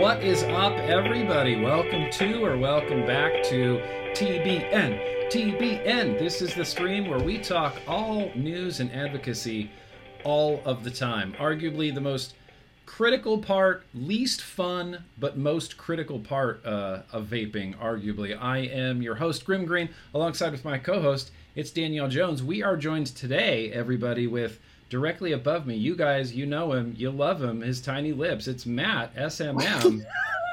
What is up, everybody? Welcome to or welcome back to TBN. TBN. This is the stream where we talk all news and advocacy all of the time. Arguably the most critical part, least fun, but most critical part uh, of vaping, arguably. I am your host, Grim Green, alongside with my co host, it's Danielle Jones. We are joined today, everybody, with directly above me. You guys, you know him, you love him, his tiny lips. It's Matt, SMM.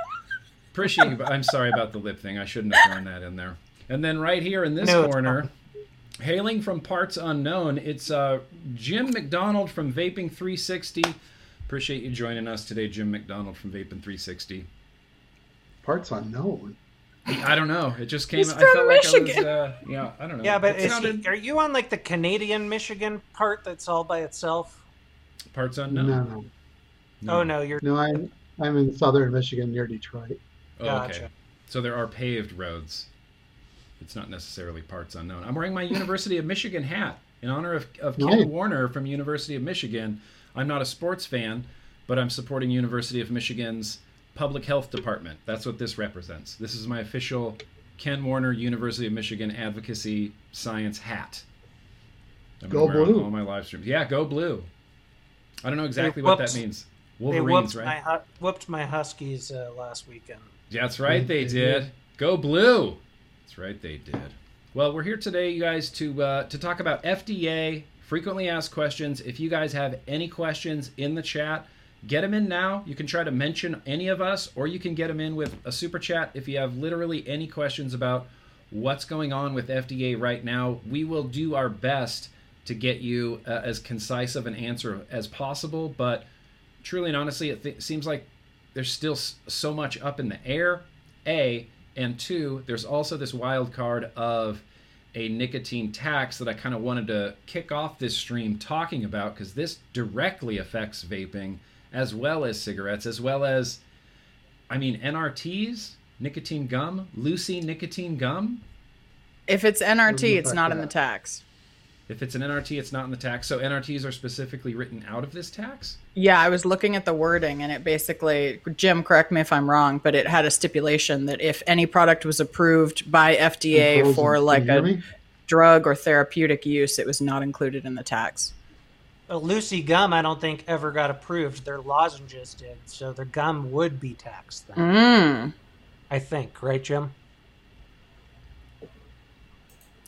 Appreciate you. I'm sorry about the lip thing. I shouldn't have thrown that in there. And then right here in this No, corner, hailing from parts unknown, it's uh, Jim McDonald from Vaping 360. Appreciate you joining us today, Jim McDonald from Vaping 360. Parts unknown. I don't know. It just came. He's I from felt like I was. Michigan. Uh, yeah, I don't know. Yeah, but it is sounded he, are you on like the Canadian Michigan part that's all by itself? parts No, unknown. no, Oh no, you're no. I'm I'm in southern Michigan near Detroit. Oh, Gotcha. okay. So there are paved roads. It's not necessarily parts unknown. I'm wearing my University of Michigan hat in honor of, of Ken Nice. Warner from University of Michigan. I'm not a sports fan, but I'm supporting University of Michigan's public health department. That's what this represents. This is my official Ken Warner University of Michigan advocacy science hat. I'm Go gonna wear it on blue. all my live streams. Yeah, go blue. I don't know exactly what that whooped- means. they Wolverines, whooped right? my whooped my Huskies uh, last weekend. Yeah, that's right, they They did. did. Go blue. That's right, they did. Well, we're here today, you guys, to uh, to talk about FDA frequently asked questions. If you guys have any questions in the chat, get them in now. You can try to mention any of us, or you can get them in with a super chat if you have literally any questions about what's going on with FDA right now. We will do our best to get you uh, as concise of an answer as possible, but truly and honestly, it th- seems like there's still s- so much up in the air. A and two, there's also this wild card of a nicotine tax that I kind of wanted to kick off this stream talking about because this directly affects vaping as well as cigarettes, as well as, I mean, NRTs, nicotine gum, Lucy nicotine gum. If it's NRT, it's not in the tax. If it's an NRT, it's not in the tax. So NRTs are specifically written out of this tax. Yeah, I was looking at the wording and it basically, Jim, correct me if I'm wrong, but it had a stipulation that if any product was approved by FDA Frozen. for like a drug or therapeutic use, it was not included in the tax. But Lucy gum, I don't think ever got approved. Their lozenges did, so their gum would be taxed. Then Mm. I think, right, Jim?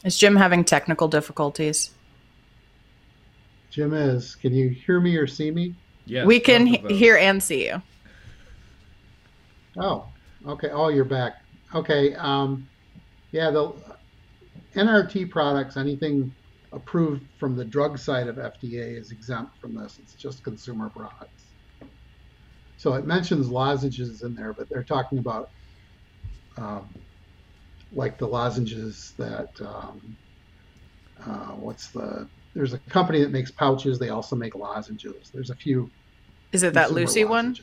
Is Jim having technical difficulties? Jim is. Can you hear me or see me? Yeah, we can he- hear and see you. Oh, okay. Oh, you're back. Okay. Um, yeah, the NRT products, anything approved from the drug side of FDA is exempt from this. It's just consumer products. So it mentions lozenges in there, but they're talking about um, like the lozenges that um, uh, what's the there's a company that makes pouches. They also make lozenges. There's a few. Is it that consumer Lucy one?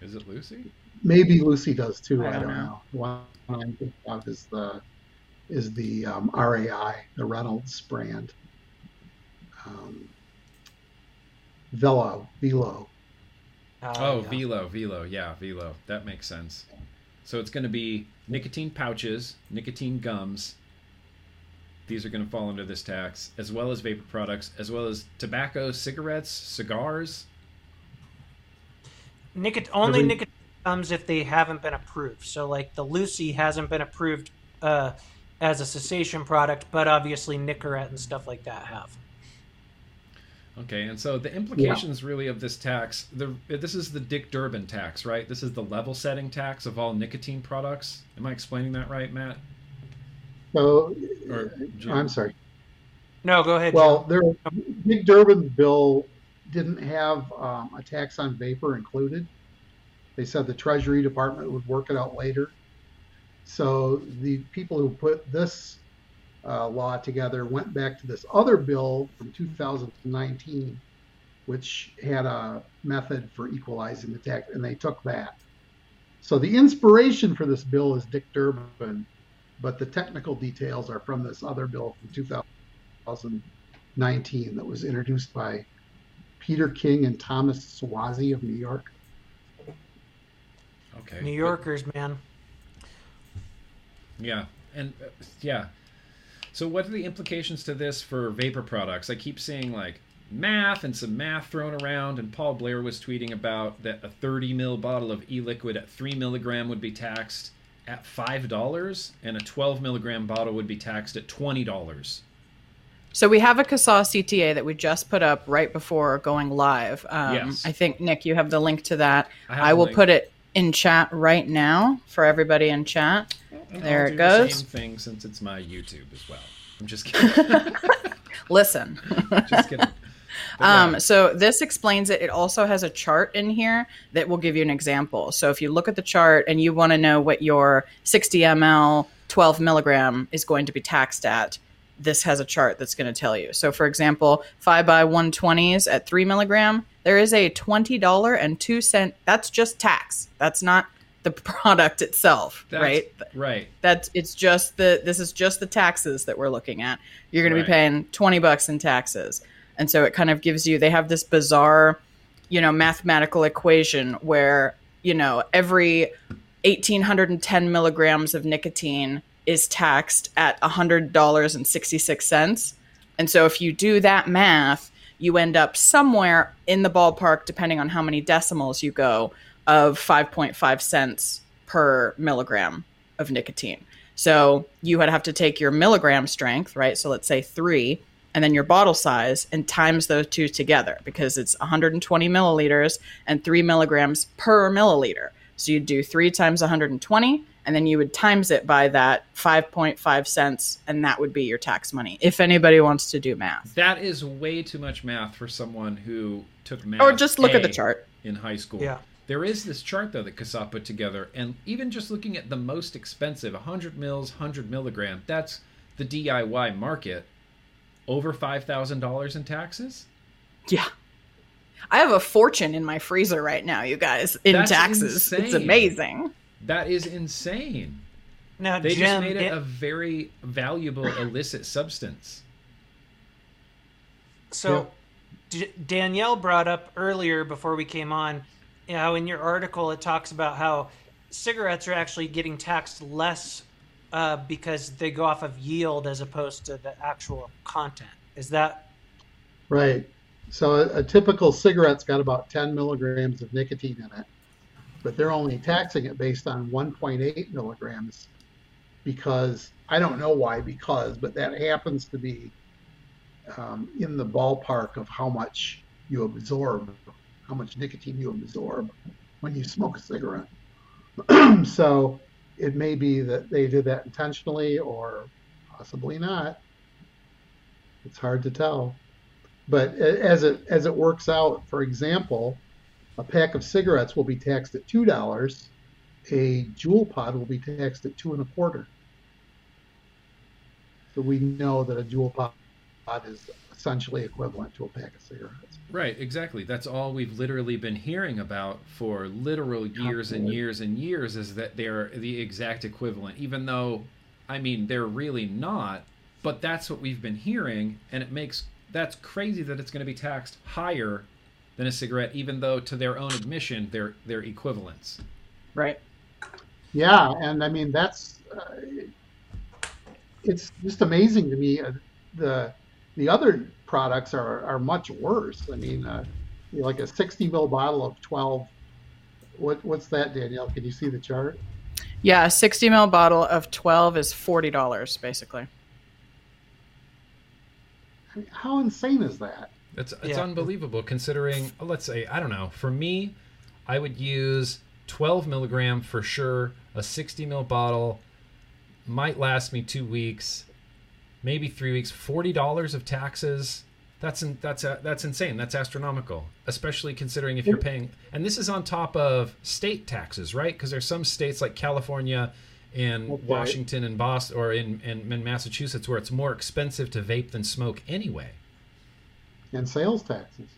Is it Lucy? Maybe Lucy does too. I I, don't don't know. know. One I'm thinking of is the is the um, RAI, the Reynolds brand. Um, Velo, Velo. Uh, Oh, yeah. Velo, Velo, yeah, Velo. That makes sense. So it's going to be nicotine pouches, nicotine gums. These are going to fall under this tax, as well as vapor products, as well as tobacco, cigarettes, cigars. Nicot- only Every- nicotine comes if they haven't been approved. So, like the Lucy hasn't been approved uh, as a cessation product, but obviously Nicorette and stuff like that have. Okay, and so the implications really of this tax, the this is the Dick Durbin tax, right? This is the level setting tax of all nicotine products. Am I explaining that right, Matt? So Or I'm sorry. No, go ahead. Well, there, Dick Durbin bill didn't have um, a tax on vapor included. They said the Treasury Department would work it out later. So the people who put this uh, law together went back to this other bill from 2019, which had a method for equalizing the tax, and they took that. So the inspiration for this bill is Dick Durbin, but the technical details are from this other bill from 2019 that was introduced by Peter King and Thomas Suozzi of New York. Okay. New Yorkers, man. Yeah, and uh, yeah. So, what are the implications to this for vapor products? I keep seeing like math and some math thrown around, and Paul Blair was tweeting about that a 30 mil bottle of e-liquid at three milligram would be taxed at five dollars, and a 12 milligram bottle would be taxed at twenty dollars. So we have a CASAA CTA that we just put up right before going live. Um, Yes. I think Nick, you have the link to that. I I, will put it in chat right now for everybody in chat. And There it goes. The same thing since it's my YouTube as well. I'm just kidding. Listen. just kidding. But yeah. Um, so this explains it. It also has a chart in here that will give you an example. So if you look at the chart and you want to know what your 60 ml, 12 milligram is going to be taxed at, this has a chart that's going to tell you. So for example, five by 120s at three milligram, there is a $20 and two cent. That's just tax. That's not the product itself, That's- right? Right. That's it's just the this is just the taxes that we're looking at. You're going Right. to be paying 20 bucks in taxes. And so it kind of gives you they have this bizarre, you know, mathematical equation where, you know, every 1810 milligrams of nicotine is taxed at $100.66. And so if you do that math, you end up somewhere in the ballpark, depending on how many decimals you go, of 5.5 cents per milligram of nicotine. So you would have to take your milligram strength, right? So let's say three, and then your bottle size and times those two together because it's 120 milliliters and three milligrams per milliliter. So you'd do three times 120, and then you would times it by that 5.5 cents, and that would be your tax money if anybody wants to do math. That is way too much math for someone who took math. Or just look at the chart. in high school. Yeah. There is this chart though that CASAA put together, and even just looking at the most expensive, 100 mils, 100 milligram, that's the DIY market, over five thousand dollars in taxes. Yeah. I have a fortune in my freezer right now, you guys, in That's taxes. It's amazing. That is insane. Now, They just made it Dan- a very valuable illicit substance. So, D- Danielle brought up earlier before we came on, you know, in your article it talks about how cigarettes are actually getting taxed less uh, because they go off of yield as opposed to the actual content. Is that Right. So a, a typical cigarette's got about 10 milligrams of nicotine in it, but they're only taxing it based on 1.8 milligrams because I don't know why, because, but that happens to be um, in the ballpark of how much you absorb, how much nicotine you absorb when you smoke a cigarette. so it may be that they did that intentionally or possibly not. It's hard to tell. But as it as it works out, for example, a pack of cigarettes will be taxed at two dollars. A Juul pod will be taxed at two and a quarter. So we know that a Juul pod is essentially equivalent to a pack of cigarettes. Right, exactly. That's all we've literally been hearing about for literal years and years and years is that they're the exact equivalent, even though, I mean, they're really not. But that's what we've been hearing, and it makes that's crazy that it's going to be taxed higher than a cigarette, even though to their own admission they're they're equivalents. Right. Yeah, and I mean that's uh, it's just amazing to me. Uh, the the other products are are much worse. I mean, uh, like a 60 ml bottle of 12. What what's that, Danielle? Can you see the chart? Yeah, a 60 ml bottle of 12 is $40, basically. I mean, how insane is that? It's it's Yeah. unbelievable considering. uh, Let's say I don't know. For me, I would use 12 milligram for sure. A 60 ml bottle might last me two weeks, maybe three weeks. Forty dollars of taxes. That's in, that's uh, that's insane. That's astronomical, especially considering if you're paying. And this is on top of state taxes, right? Because there's some states like California and Okay. Washington and Boston or in, in in Massachusetts where it's more expensive to vape than smoke anyway And sales taxes.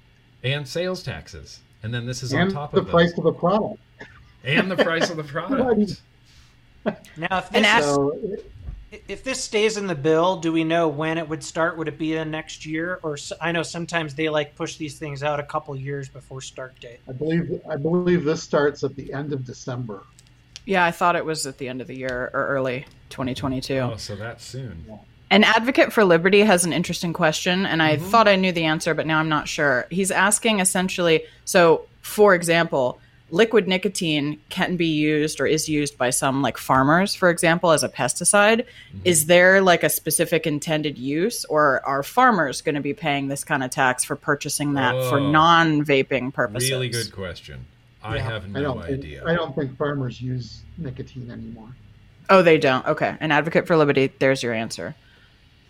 and sales taxes. And then this is and on top the of the price of the product. and the price of the product. now if this So If this stays in the bill, do we know when it would start? Would it be in next year, or I know sometimes they like push these things out a couple years before start date. I believe I believe this starts at the end of December. Yeah, I thought it was at the end of the year or early 2022. Oh, so that's soon. An advocate for liberty has an interesting question, and I Mm-hmm. thought I knew the answer, but now I'm not sure. He's asking essentially so, for example, liquid nicotine can be used or is used by some like farmers, for example, as a pesticide. Mm-hmm. Is there like a specific intended use, or are farmers going to be paying this kind of tax for purchasing that for Oh. non vaping purposes? Really good question. I Yeah. have I no don't idea. think I don't think farmers use nicotine anymore. Oh, they don't. Okay. An advocate for liberty, there's your answer.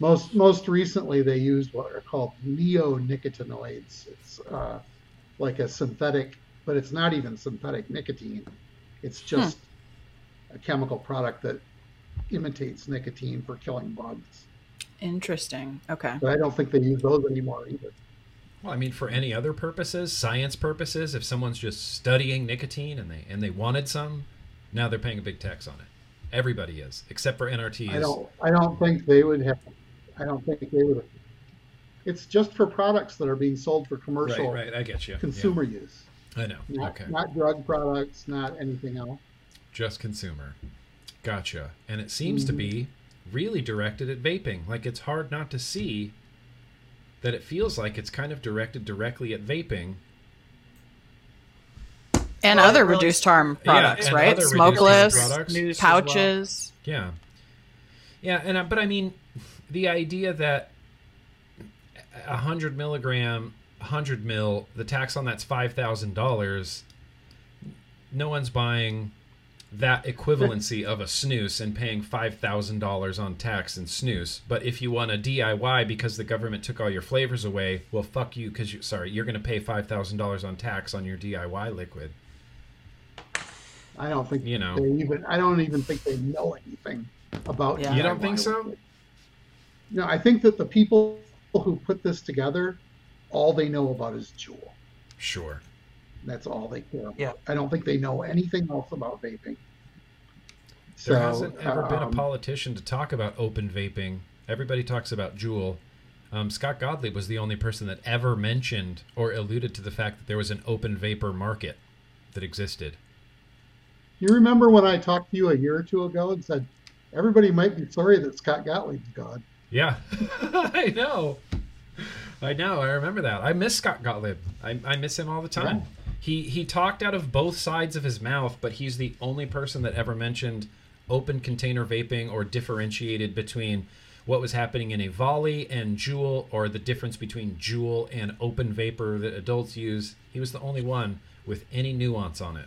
Most most recently, they used what are called neonicotinoids. It's uh, like a synthetic, but it's not even synthetic nicotine. It's just a chemical product that imitates nicotine for killing bugs. Interesting. Okay. But I don't think they use those anymore either. Well, I mean, for any other purposes, science purposes, if someone's just studying nicotine and they and they wanted some, now they're paying a big tax on it. Everybody is, except for NRTs. I don't. I don't think they would have. I don't think they would. It's just for products that are being sold for commercial Right, right. I get you. consumer use, I know. not, okay. not drug products, not anything else. Just consumer. Gotcha. And it seems to be mm-hmm. really directed at vaping. Like it's hard not to see that it feels like it's kind of directed directly at vaping. And Well, other it reduced harm products, and right? other reduced harm Smokeless, products. Snus as well. pouches. Yeah. Yeah, and but I mean, the idea that a hundred milligram, hundred mil, the tax on that's five thousand dollars. No one's buying that equivalency of a snus and paying five thousand dollars on tax and snus. But if you want a DIY because the government took all your flavors away, well, fuck you, because you sorry, you're going to pay five thousand dollars on tax on your DIY liquid. I don't think You know. they even. I don't even think they know anything about. Yeah. You don't think so? liquid. No, I think that the people who put this together, all they know about is Juul. Sure. That's all they care about. Yeah. I don't think they know anything else about vaping. There So, hasn't ever been a um, politician to talk about open vaping. Everybody talks about Juul. Um, Scott Gottlieb was the only person that ever mentioned or alluded to the fact that there was an open vapor market that existed. You remember when I talked to you a year or two ago and said everybody might be sorry that Scott Gottlieb's gone. Yeah, I know. I know. I remember that. I miss Scott Gottlieb. I, I miss him all the time. Yeah. He he talked out of both sides of his mouth, but he's the only person that ever mentioned open container vaping or differentiated between what was happening in a volley and Juul or the difference between Juul and open vapor that adults use. He was the only one with any nuance on it.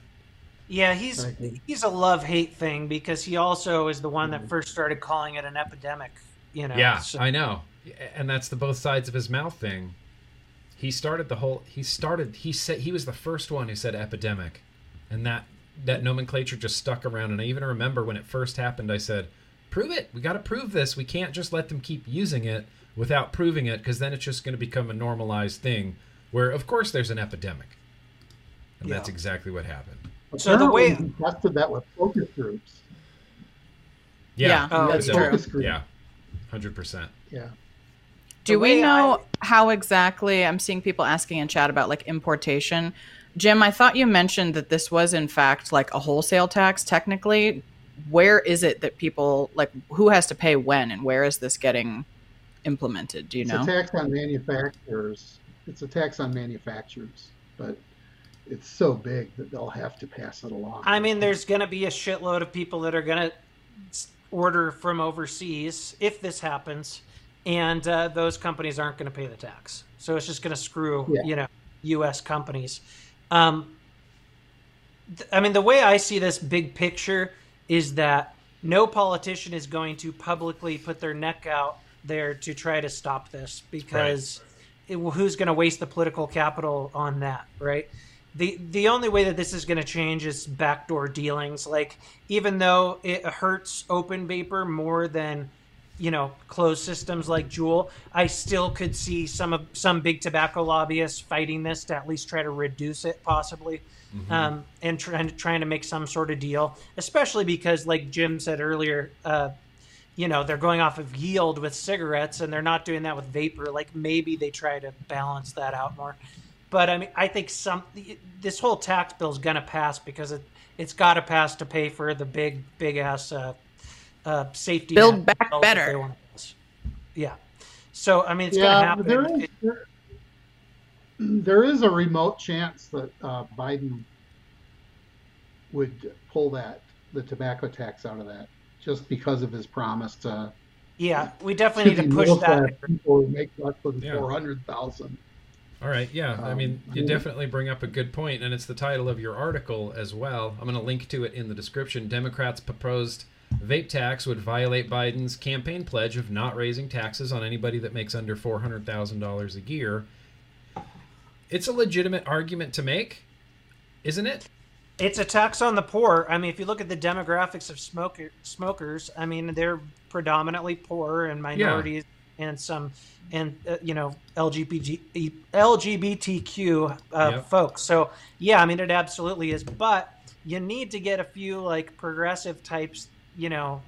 Yeah, he's he's a love hate thing because he also is the one that first started calling it an epidemic. You know. Yeah, so- I know. And that's the both sides of his mouth thing. He started the whole he started he said he was the first one who said epidemic. And that that nomenclature just stuck around and I even remember when it first happened I said, "Prove it. We got to prove this. We can't just let them keep using it without proving it because then it's just going to become a normalized thing where of course there's an epidemic." And that's exactly what happened. So the way- Apparently he tested that with focus groups. Yeah, Oh, that's He true. focus groups. Yeah. 100%. Yeah. Do we know I- how exactly? I'm seeing people asking in chat about like importation. Jim, I thought you mentioned that this was in fact like a wholesale tax. Technically, where is it that people like who has to pay when, and where is this getting implemented? Do you It's know? It's a tax on manufacturers. It's a tax on manufacturers, but it's so big that they'll have to pass it along. I mean, there's going to be a shitload of people that are going to order from overseas if this happens, and uh, those companies aren't going to pay the tax. So it's just going to screw, Yeah. you know, U.S. companies. Um, th- I mean, the way I see this big picture is that no politician is going to publicly put their neck out there to try to stop this because it, who's going to waste the political capital on that, right? The the only way that this is going to change is backdoor dealings. Like even though it hurts open vapor more than you know closed systems like Juul, I still could see some of some big tobacco lobbyists fighting this to at least try to reduce it possibly. Um, and trying trying to make some sort of deal, especially because, like Jim said earlier, uh, you know they're going off of yield with cigarettes and they're not doing that with vapor like maybe they try to balance that out more but i mean i think some this whole tax bill is going to pass because it it's got to pass to pay for the big big ass uh, uh, safety Build back better. they wanna pass. yeah so i mean it's yeah, going to happen there is It- there, there is a remote chance that uh, Biden would pull that the tobacco tax out of that just because of his promise to. yeah we definitely need to push that People who make less than Yeah. four hundred thousand. All right, yeah. I Um, mean, you yeah. definitely bring up a good point, and it's the title of your article as well. I'm going to link to it in the description. Democrats proposed vape tax would violate Biden's campaign pledge of not raising taxes on anybody that makes under $400,000 a year. It's a legitimate argument to make, isn't it? It's a tax on the poor. I mean, if you look at the demographics of smoker, smokers, I mean, they're predominantly poor and minorities and some, and uh, you know, LGBT, LGBTQ uh, Yep. folks. So yeah, I mean, it absolutely is. But you need to get a few like progressive types, you know,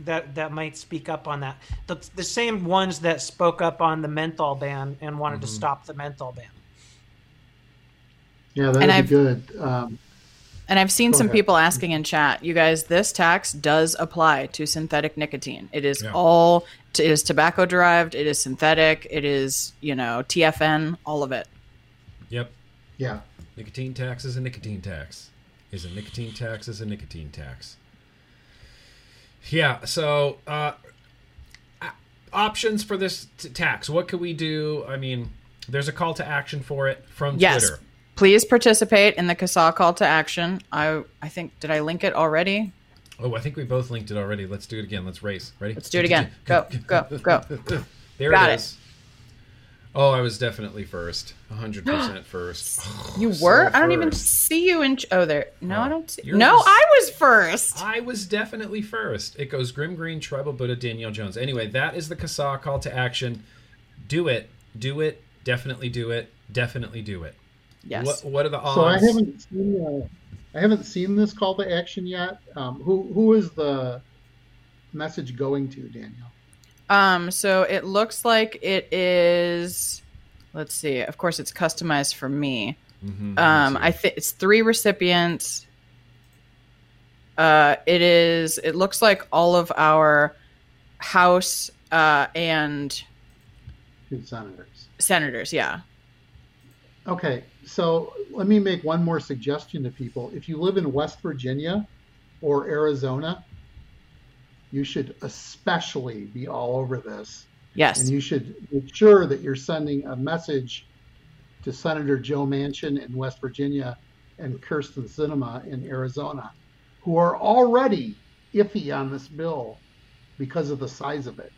that that might speak up on that. The, the same ones that spoke up on the menthol ban and wanted to Mhm. stop the menthol ban. Yeah, that'd And be I've- good. Um, And I've seen some ahead. people asking in chat, you guys, this tax does apply to synthetic nicotine. It is Yeah. all, it is tobacco derived, it is synthetic, it is, you know, TFN, all of it. Yep. yeah, Nicotine tax is a nicotine tax. Is a nicotine tax is a nicotine tax. Yeah. So uh, options for this t- tax. What could we do? I mean, there's a call to action for it from Yes. Twitter. Please participate in the CASAA call to action. I I think did I link it already? Oh, I think we both linked it already. Let's do it again. Let's race. Ready? Let's do it again. Go, go, go. There Got it it. is. Oh, I was definitely first. 100% first. You So were? I don't even see you in. Oh, there. No, Oh, I don't see. you're No, just- I was first. I was definitely first. It goes Grim Green, Tribal Buddha, Danielle Jones. Anyway, that is the CASAA call to action. Do it. Do it. Definitely do it. Definitely do it. Yes. What What are the odds? so I haven't seen uh, I haven't seen this call to action yet. Um, who who is the message going to, Daniel? Um, so it looks like it is. Let's see. Of course, it's customized for me. Mhm, Um, I think it's three recipients. Uh, it is. It looks like all of our House uh, and senators. senators. Yeah. Okay, so let me make one more suggestion to people. If you live in West Virginia or Arizona, you should especially be all over this. Yes. And you should make sure that you're sending a message to Senator Joe Manchin in West Virginia and Kyrsten Sinema in Arizona, who are already iffy on this bill because of the size of it.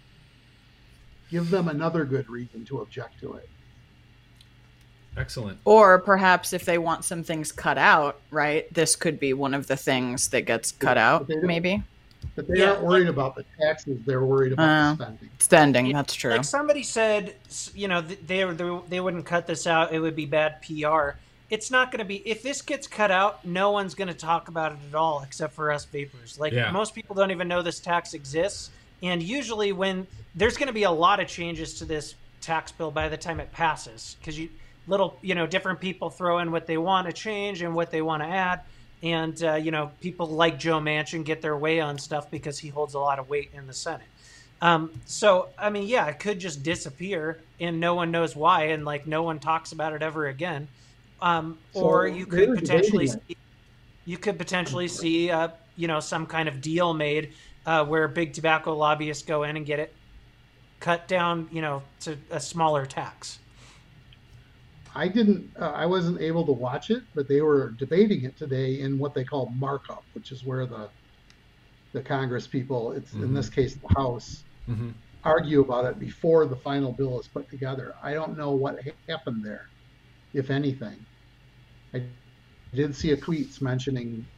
Give them another good reason to object to it. Excellent. Or perhaps if they want some things cut out, right? This could be one of the things that gets cut Yeah, out, but maybe. But they Yeah, aren't worried about the taxes; they're worried about Uh, the spending. Spending, that's true. Like somebody said, you know, they they, they wouldn't cut this out. It would be bad PR. It's not going to be. If this gets cut out, no one's going to talk about it at all, except for us vapers. Like Yeah. most people don't even know this tax exists. And usually, when there's going to be a lot of changes to this tax bill by the time it passes, because you little, you know, different people throw in what they want to change and what they want to add. And uh, you know, people like Joe Manchin get their way on stuff because he holds a lot of weight in the Senate. Um, so I mean, yeah, it could just disappear and no one knows why, and like no one talks about it ever again. Um, or you could potentially see, you could potentially see uh, you know some kind of deal made uh, where big tobacco lobbyists go in and get it cut down, you know, to a smaller tax. I didn't, uh, I wasn't able to watch it, but they were debating it today in what they call markup, which is where the the Congress people, it's in Mhm. this case the House, hmm argue about it before the final bill is put together. I don't know what happened there, if anything. I did see a tweets mentioning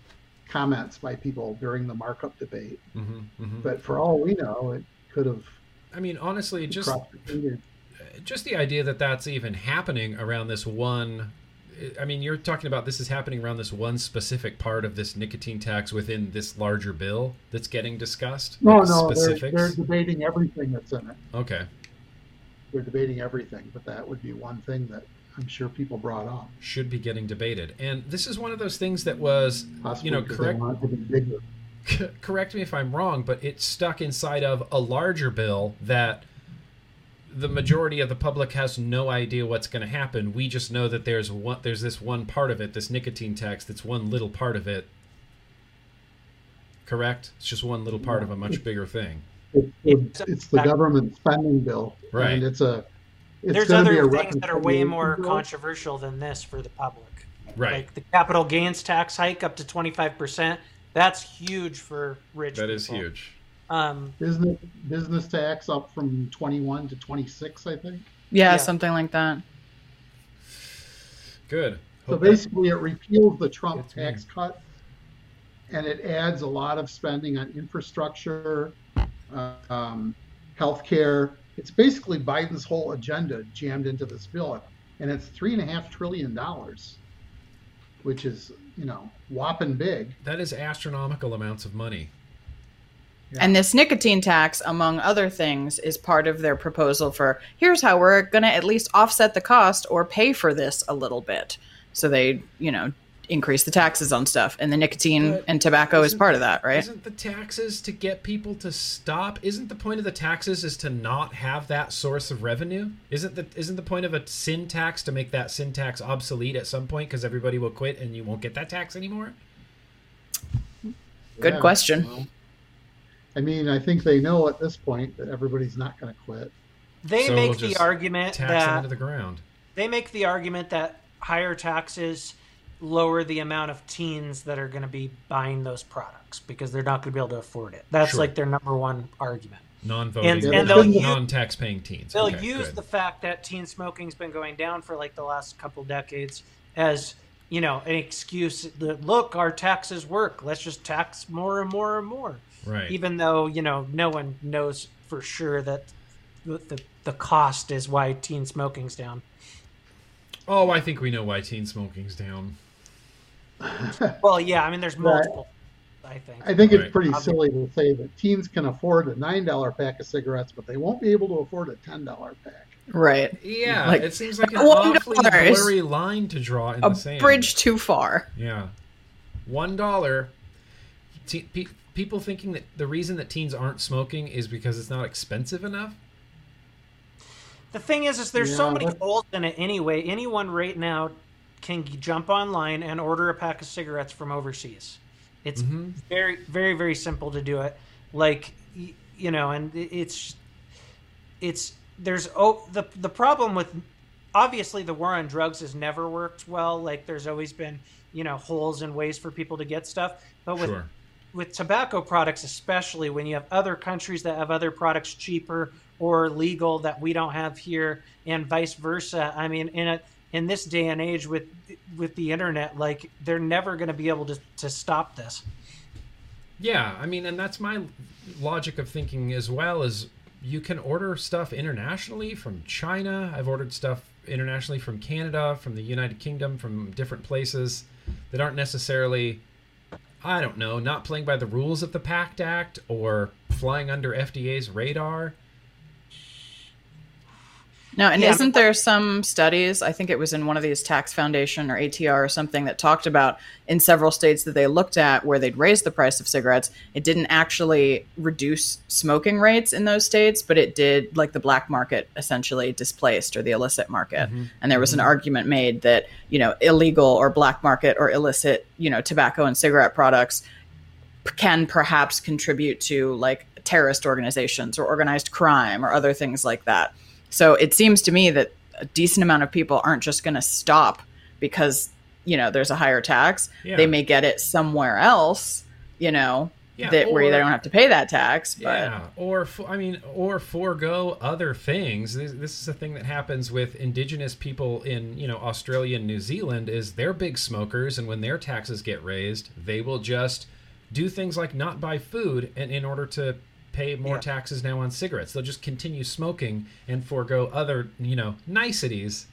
comments by people during the markup debate, hmm hmm but for all we know, it could have I mean, honestly, just crossed the fingers. Just the idea that that's even happening around this one I mean, you're talking about this is happening around this one specific part of this nicotine tax within this larger bill that's getting discussed. No, Like no, they're, they're debating everything that's in it. Okay, They're debating everything, but that would be one thing that I'm sure people brought up. should be getting debated, and this is one of those things that was, Possibly you know, correct. want it to be bigger. correct me if I'm wrong, but it's stuck inside of a larger bill that the majority of the public has no idea what's going to happen. We just know that there's one there's this one part of it, this nicotine tax that's one little part of it. Correct? It's just one little part of a much bigger thing. It's, It's it's the government spending bill, Right. And it's a. It's There's gonna be other a things that are way more bill. controversial than this for the public. Right. Like the capital gains tax hike up to 25%. That's huge for rich that is people. huge. Um, Business business tax up from 21 to 26, I think. Yeah, Yeah. something like that. Good. So Hope that- basically, it repeals the Trump Gets me. tax cut, and it adds a lot of spending on infrastructure, uh, um, healthcare. It's basically Biden's whole agenda jammed into this bill, and it's three and a half trillion dollars, which is you know whopping big. that is astronomical amounts of money. And this nicotine tax, among other things, is part of their proposal for here's how we're going to at least offset the cost or pay for this a little bit. So they, you know, increase the taxes on stuff. And the nicotine But and tobacco is part of that, right? Isn't the taxes to get people to stop? Isn't the point of the taxes is to not have that source of revenue? Isn't the isn't the point of a sin tax to make that sin tax obsolete at some point because everybody will quit and you won't get that tax anymore? Good question. well, I mean, I think they know at this point that everybody's not going to quit. they So make we'll the argument Tax them that into the ground. they make the argument that higher taxes lower the amount of teens that are going to be buying those products because they're not going to be able to afford it. That's Sure. like their number one argument. Non-voting, And- and they'll non-tax-paying teens. They'll Okay, use good. the fact that teen smoking's been going down for like the last couple decades as you know an excuse that look our taxes work let's just tax more and more and more right. even though you know no one knows for sure that the, the, the cost is why teen smoking's down oh, I think we know why teen smoking's down. well yeah i mean there's multiple i think I think Right. it's pretty silly to say that teens can afford a nine dollar pack of cigarettes, but they won't be able to afford a ten dollar pack. Right. Yeah, Like, it seems like an one awfully dollar blurry line to draw in A the sand. bridge too far. Yeah, one dollar. Te- pe- people thinking that the reason that teens aren't smoking is because it's not expensive enough. The thing is, is there's so many but- holes in it anyway. Anyone right now can jump online and order a pack of cigarettes from overseas. It's Mhm. very, very, very simple to do it. Like, you know, and it's, it's there's oh the the problem with obviously the war on drugs has never worked well. Like, there's always been you know holes and ways for people to get stuff, but with Sure. With tobacco products, especially when you have other countries that have other products cheaper or legal that we don't have here, and vice versa. I mean, in a in this day and age with with the internet, like they're never going to be able to to stop this. Yeah, I mean, and that's my logic of thinking as well. Is you can order stuff internationally from China. I've ordered stuff internationally from Canada, from the United Kingdom, from different places that aren't necessarily, I don't know, not playing by the rules of the PACT Act or flying under FDA's radar. No, and Yeah, isn't there some studies? I think it was in one of these tax foundation or ATR or something that talked about in several states that they looked at where they'd raised the price of cigarettes. It didn't actually reduce smoking rates in those states, but it did like the black market essentially displaced or the illicit market. Mm-hmm. And there was an mm-hmm. argument made that, you know, illegal or black market or illicit, you know, tobacco and cigarette products can perhaps contribute to like terrorist organizations or organized crime or other things like that. So it seems to me that a decent amount of people aren't just going to stop because, you know, there's a higher tax. Yeah. They may get it somewhere else, you know, Yeah, that where they don't have to pay that tax. But Yeah, or I mean, or forego other things. This, this is a thing that happens with indigenous people in you know Australia and New Zealand. Is they're big smokers, and when their taxes get raised, they will just do things like not buy food, and in order to pay more Yeah. taxes now on cigarettes, they'll just continue smoking and forego other you know niceties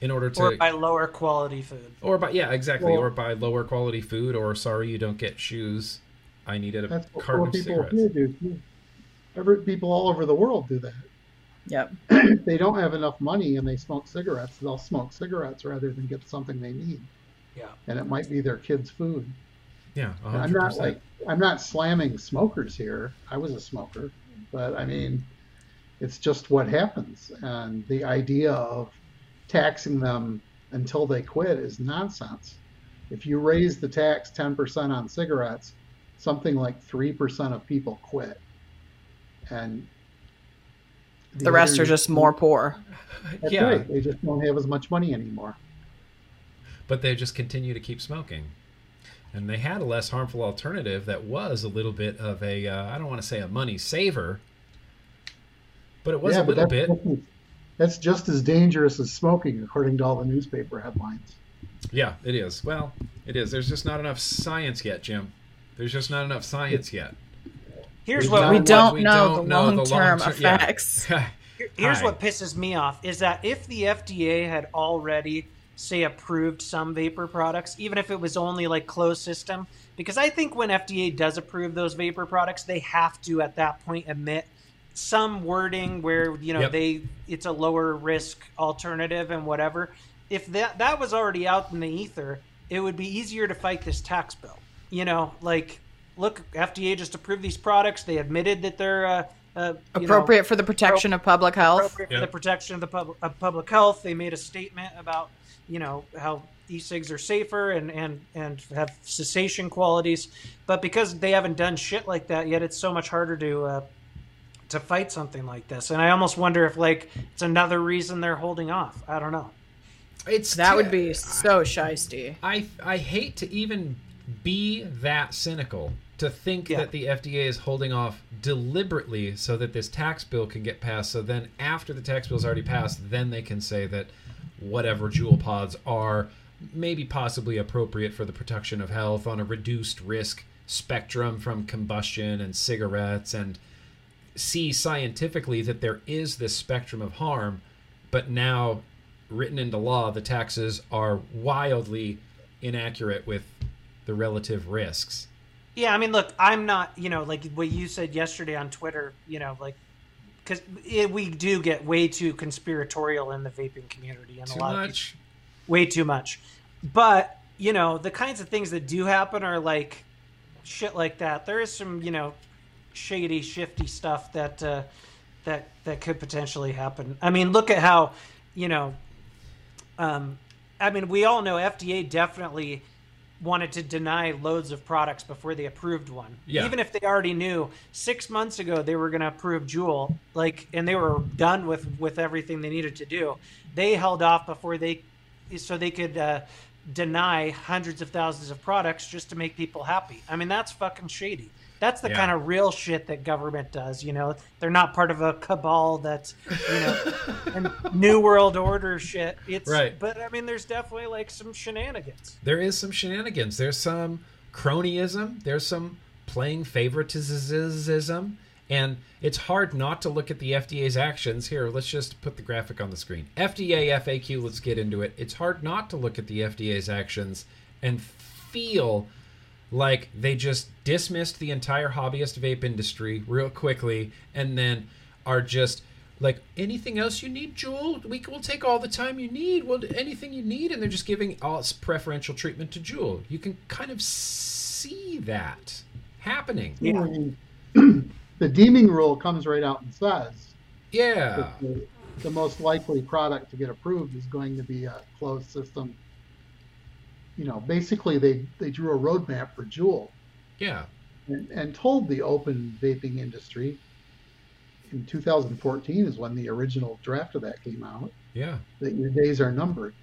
in order to or by lower quality food. or by yeah exactly Well- or buy lower quality food or sorry you don't get shoes i needed a That's carton what of people cigarettes do too. Every, people all over the world do that. Yep. if they don't have enough money and they smoke cigarettes, they'll smoke cigarettes rather than get something they need. Yeah. And it might be their kids' food. Yeah And I'm not like I'm not slamming smokers here. I was a smoker, but I mean, it's just what happens. And the idea of taxing them until they quit is nonsense. If you raise the tax 10% on cigarettes, something like 3% of people quit. And The rest are just more poor. That's yeah right. They just don't have as much money anymore. but they just continue to keep smoking and they had a less harmful alternative that was a little bit of a uh, i don't want to say a money saver but it was a little that's, bit That's just as dangerous as smoking, according to all the newspaper headlines. yeah it is well it is there's just not enough science yet jim there's just not enough science yet Here's We've what We what don't we know don't the know the long-term long-ter- yeah. effects. Here- Here's Hi. what pisses me off is that if the FDA had already, say, approved some vapor products, even if it was only like closed system, because I think when FDA does approve those vapor products, they have to at that point admit some wording where you know Yep. they it's a lower risk alternative and whatever. If that that was already out in the ether, it would be easier to fight this tax bill. You know, like look, FDA just approved these products. They admitted that they're uh, uh, you know, Appropriate for the protection of public health. appropriate for the protection of the pub- of public health. They made a statement about you know how e-cigs are safer and and and have cessation qualities, but because they haven't done shit like that yet, it's so much harder to uh, to fight something like this. And I almost wonder if like it's another reason they're holding off. I don't know. it's That too- would be so shisty. I I hate to even be that cynical to think Yeah. that the FDA is holding off deliberately so that this tax bill can get passed. So then, after the tax bill is already passed, then they can say that whatever Juul pods are maybe possibly appropriate for the protection of health on a reduced risk spectrum from combustion and cigarettes and see scientifically that there is this spectrum of harm, but now written into law, the taxes are wildly inaccurate with the relative risks. Yeah, I mean, look, I'm not, you know, like what you said yesterday on Twitter, you know, like, because we do get way too conspiratorial in the vaping community, and Too a lot of much. way too much. But you know, the kinds of things that do happen are like shit like that. There is some, you know, shady, shifty stuff that uh, that that could potentially happen. I mean, look at how, you know, um, I mean, we all know FDA definitely wanted to deny loads of products before they approved one. Yeah. Even if they already knew six months ago they were going to approve Juul, like, and they were done with with everything they needed to do, they held off before they, so they could uh, deny hundreds of thousands of products just to make people happy. I mean, that's fucking shady. That's the Yeah. kind of real shit that government does. You know, they're not part of a cabal that's, you know, and new world order shit. It's Right. But I mean, there's definitely like some shenanigans. There is some shenanigans. There's some cronyism. There's some playing favoritism. And it's hard not to look at the FDA's actions. Here, let's just put the graphic on the screen. FDA FAQ, let's get into it. It's hard not to look at the FDA's actions and feel like they just dismissed the entire hobbyist vape industry real quickly and then are just like anything else you need Juul? We will take all the time you need. Well anything you need. And they're just giving all preferential treatment to Juul. You can kind of see that happening. I mean, the deeming rule comes right out and says yeah. the, the most likely product to get approved is going to be a closed system. You know, basically they, they drew a roadmap for Juul yeah and, and told the open vaping industry in 2014 is when the original draft of that came out yeah that your days are numbered.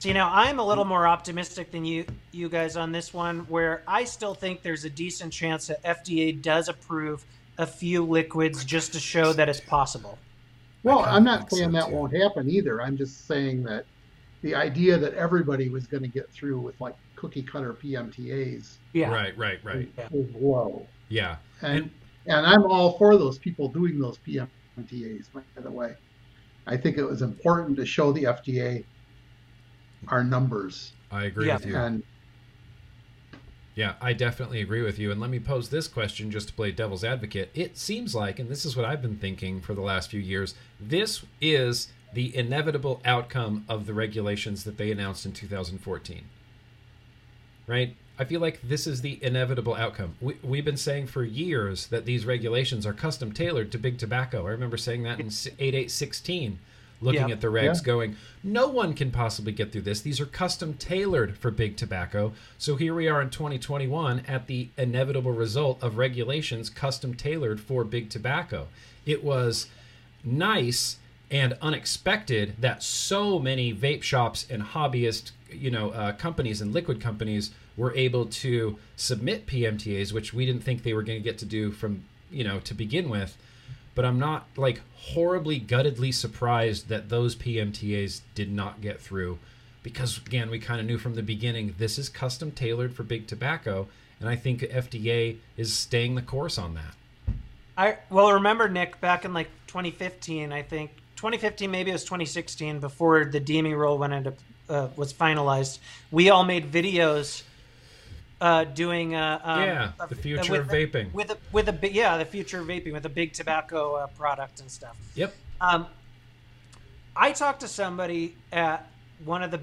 So you know, I'm a little more optimistic than you you guys on this one, where I still think there's a decent chance that FDA does approve a few liquids just to show that it's possible. Well, I'm not think so, saying that too. won't happen either. I'm just saying that the idea that everybody was going to get through with like cookie cutter PMTAs Yeah. right right right is low. yeah And and I'm all for those people doing those PMTAs. By the way, I think it was important to show the FDA our numbers. I agree Yeah. with you. And Yeah, I definitely agree with you. And let me pose this question just to play devil's advocate. It seems like, and this is what I've been thinking for the last few years, this is the inevitable outcome of the regulations that they announced in 2014. Right? I feel like this is the inevitable outcome. We, we've been saying for years that these regulations are custom tailored to big tobacco. I remember saying that in 8816, looking Yeah. at the regs, Yeah. going, no one can possibly get through this. These are custom tailored for big tobacco. So here we are in 2021 at the inevitable result of regulations custom tailored for big tobacco. It was nice and unexpected that so many vape shops and hobbyist you know uh, companies and liquid companies were able to submit PMTAs which we didn't think they were going to get to do from you know to begin with. But I'm not like horribly guttedly surprised that those PMTAs did not get through. Because again we kind of knew from the beginning this is custom tailored for big tobacco and I think FDA is staying the course on that. I well remember Nick back in like 2015, I think 2015 maybe it was 2016 before the deeming rule went into uh, was finalized. We all made videos uh, doing uh, um, yeah the uh, future of vaping with a with a bi- yeah the future of vaping with a big tobacco uh, product and stuff. yep Um, I talked to somebody at one of the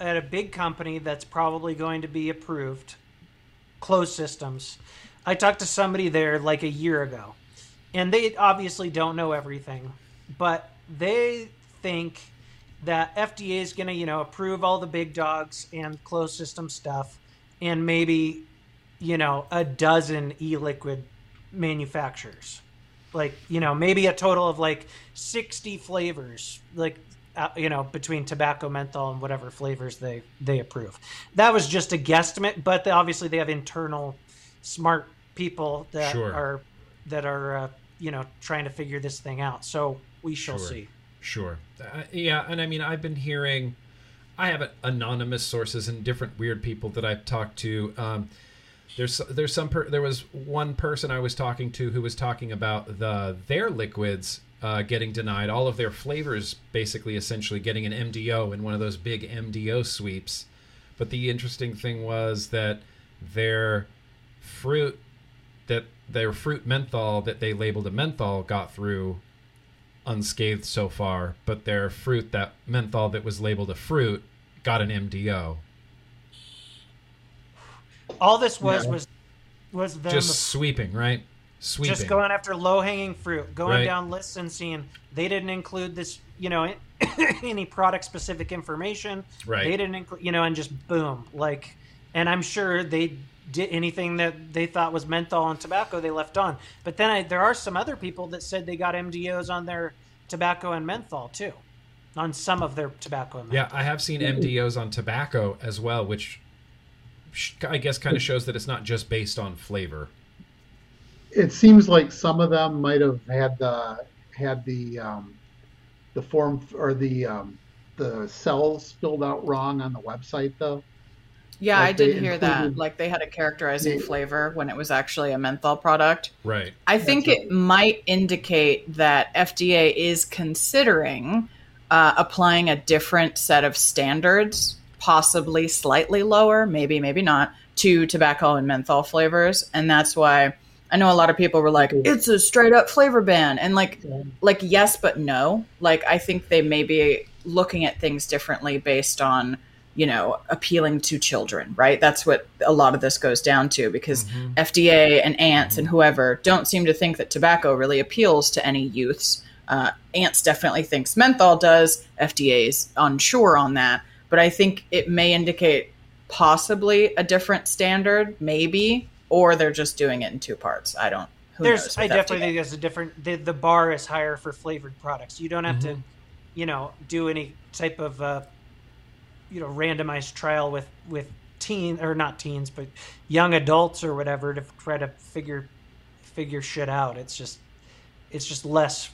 at a big company that's probably going to be approved, closed systems. I talked to somebody there like a year ago, and they obviously don't know everything, but they think that FDA is going to you know approve all the big dogs and closed system stuff, and maybe you know a dozen e-liquid manufacturers. Like you know maybe a total of like 60 flavors like uh, you know between tobacco menthol and whatever flavors they they approve. That was just a guesstimate but they, obviously they have internal smart people that Sure. are that are uh, you know trying to figure this thing out. So we shall Sure. see Sure. Uh, yeah, and I mean, I've been hearing, I have anonymous sources and different weird people that I've talked to. Um, there's there's some per, there was one person I was talking to who was talking about the their liquids uh, getting denied, all of their flavors basically essentially getting an MDO in one of those big MDO sweeps. But the interesting thing was that their fruit that their fruit menthol that they labeled a menthol got through unscathed so far, but their fruit that menthol that was labeled a fruit got an MDO. all this was Yeah. was was them Just sweeping, right? Sweeping. just going after low hanging fruit, going Right. down lists and seeing they didn't include this, you know, any product specific information. Right. They didn't include, you know, and just boom, like, and I'm sure they did anything that they thought was menthol and tobacco they left on. But then I, there are some other people that said they got MDOs on their tobacco and menthol too, on some of their tobacco and yeah. I have seen MDOs on tobacco as well, which I guess kind of shows that it's not just based on flavor. it seems like some of them might have had the had the um, the form or the um, the cells filled out wrong on the website though. Yeah, Like I did they hear that. Like they had a characterizing Yeah. flavor when it was actually a menthol product. Right. I think That's it might indicate that FDA is considering uh, applying a different set of standards, possibly slightly lower, maybe, maybe not, to tobacco and menthol flavors. And that's why I know a lot of people were like, it's a straight up flavor ban. And like, like yes, but no. Like, I think they may be looking at things differently based on you know appealing to children right that's what a lot of this goes down to because Mhm. fda and ants and whoever don't seem to think that tobacco really appeals to any youths uh, ants definitely thinks menthol does fda's unsure on that but i think it may indicate possibly a different standard maybe or they're just doing it in two parts i don't who there's knows I definitely FDA. think there's a different the, the bar is higher for flavored products. You don't have to, Mhm. you know, do any type of uh, you know randomized trial with with teen or not teens but young adults or whatever to try to figure figure shit out. It's just it's just less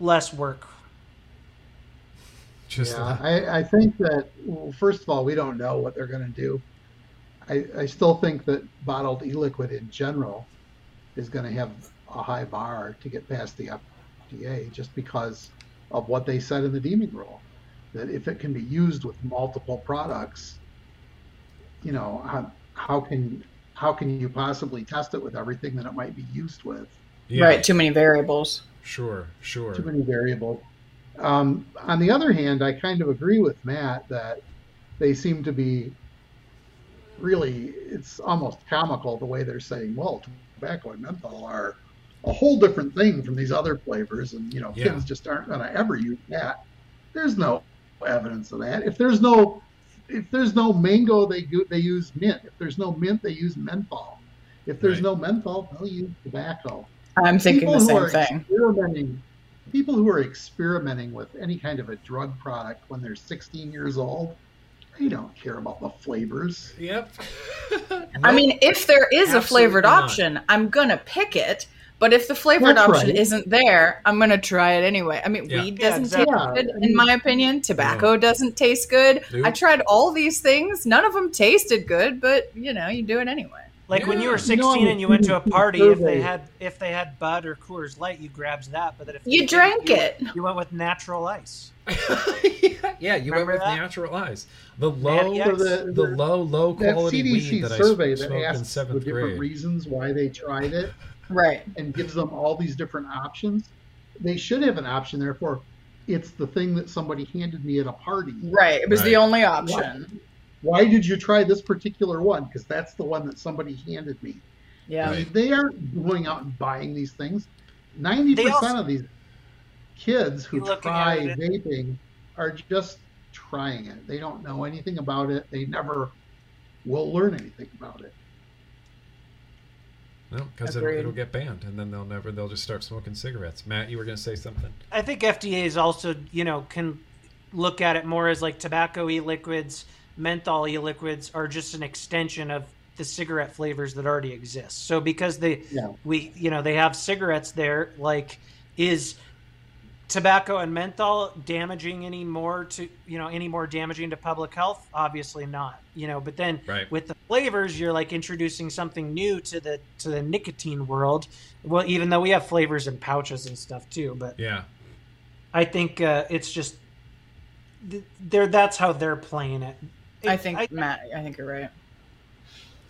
less work. Just yeah, I, I think that well, first of all, we don't know what they're going to do. I, I still think that bottled e-liquid in general is going to have a high bar to get past the FDA just because of what they said in the deeming rule. That if it can be used with multiple products, you know, how, how can how can you possibly test it with everything that it might be used with? Yeah. Right, too many variables. Sure, sure. Too many variables. Um, on the other hand, I kind of agree with Matt that they seem to be really, it's almost comical the way they're saying, well, tobacco and menthol are a whole different thing from these other flavors, and you know, Yeah. kids just aren't going to ever use that. There's no evidence of that. If there's no if there's no mango, they go, they use mint. If there's no mint, they use menthol. If there's Right. no menthol, they'll use tobacco I'm thinking the who same are thing. Experimenting, people who are experimenting with any kind of a drug product when they're 16 years old, they don't care about the flavors. Yep. I mean, if there is a flavored not. option, I'm gonna pick it. But if the flavored That's option right. isn't there, I'm gonna try it anyway. I mean, Yeah. weed doesn't exactly. taste good, in my opinion. Tobacco No. doesn't taste good. Nope. I tried all these things; none of them tasted good. But you know, you do it anyway. Like when you were 16 You know, and you went to a I'm party, if they they- had if they had Bud or Coors Light, you grabbed that. But if You drank didn't, it. you, you went with natural ice. yeah, you Remember went with that? natural ice. The low, Yeah. The, the, low, low that quality CDC weed that I survey s- that smoked in asks the different grade. reasons why they tried it Right. and gives them all these different options, they should have an option therefore it's the thing that somebody handed me at a party. Right. It was the only option. why did you try this particular one? Because that's the one that somebody handed me. Yeah. I mean, they aren't going out and buying these things. 90% also- of these kids who try vaping are just trying it. They don't know anything about it. They never will learn anything about it. No, because it'll, it'll get banned, and then they'll never. They'll just start smoking cigarettes. Matt, you were going to say something. I think FDA is also, you know, can look at it more as like tobacco e-liquids, menthol e-liquids are just an extension of the cigarette flavors that already exist. So because they Yeah. we you know, they have cigarettes there, like is tobacco and menthol damaging any more to you know any more damaging to public health obviously not you know but then Right. with the flavors you're like introducing something new to the to the nicotine world well even though we have flavors and pouches and stuff too but Yeah. I think uh, it's just th- they're that's how they're playing it. I It- think Matt. I think you're right.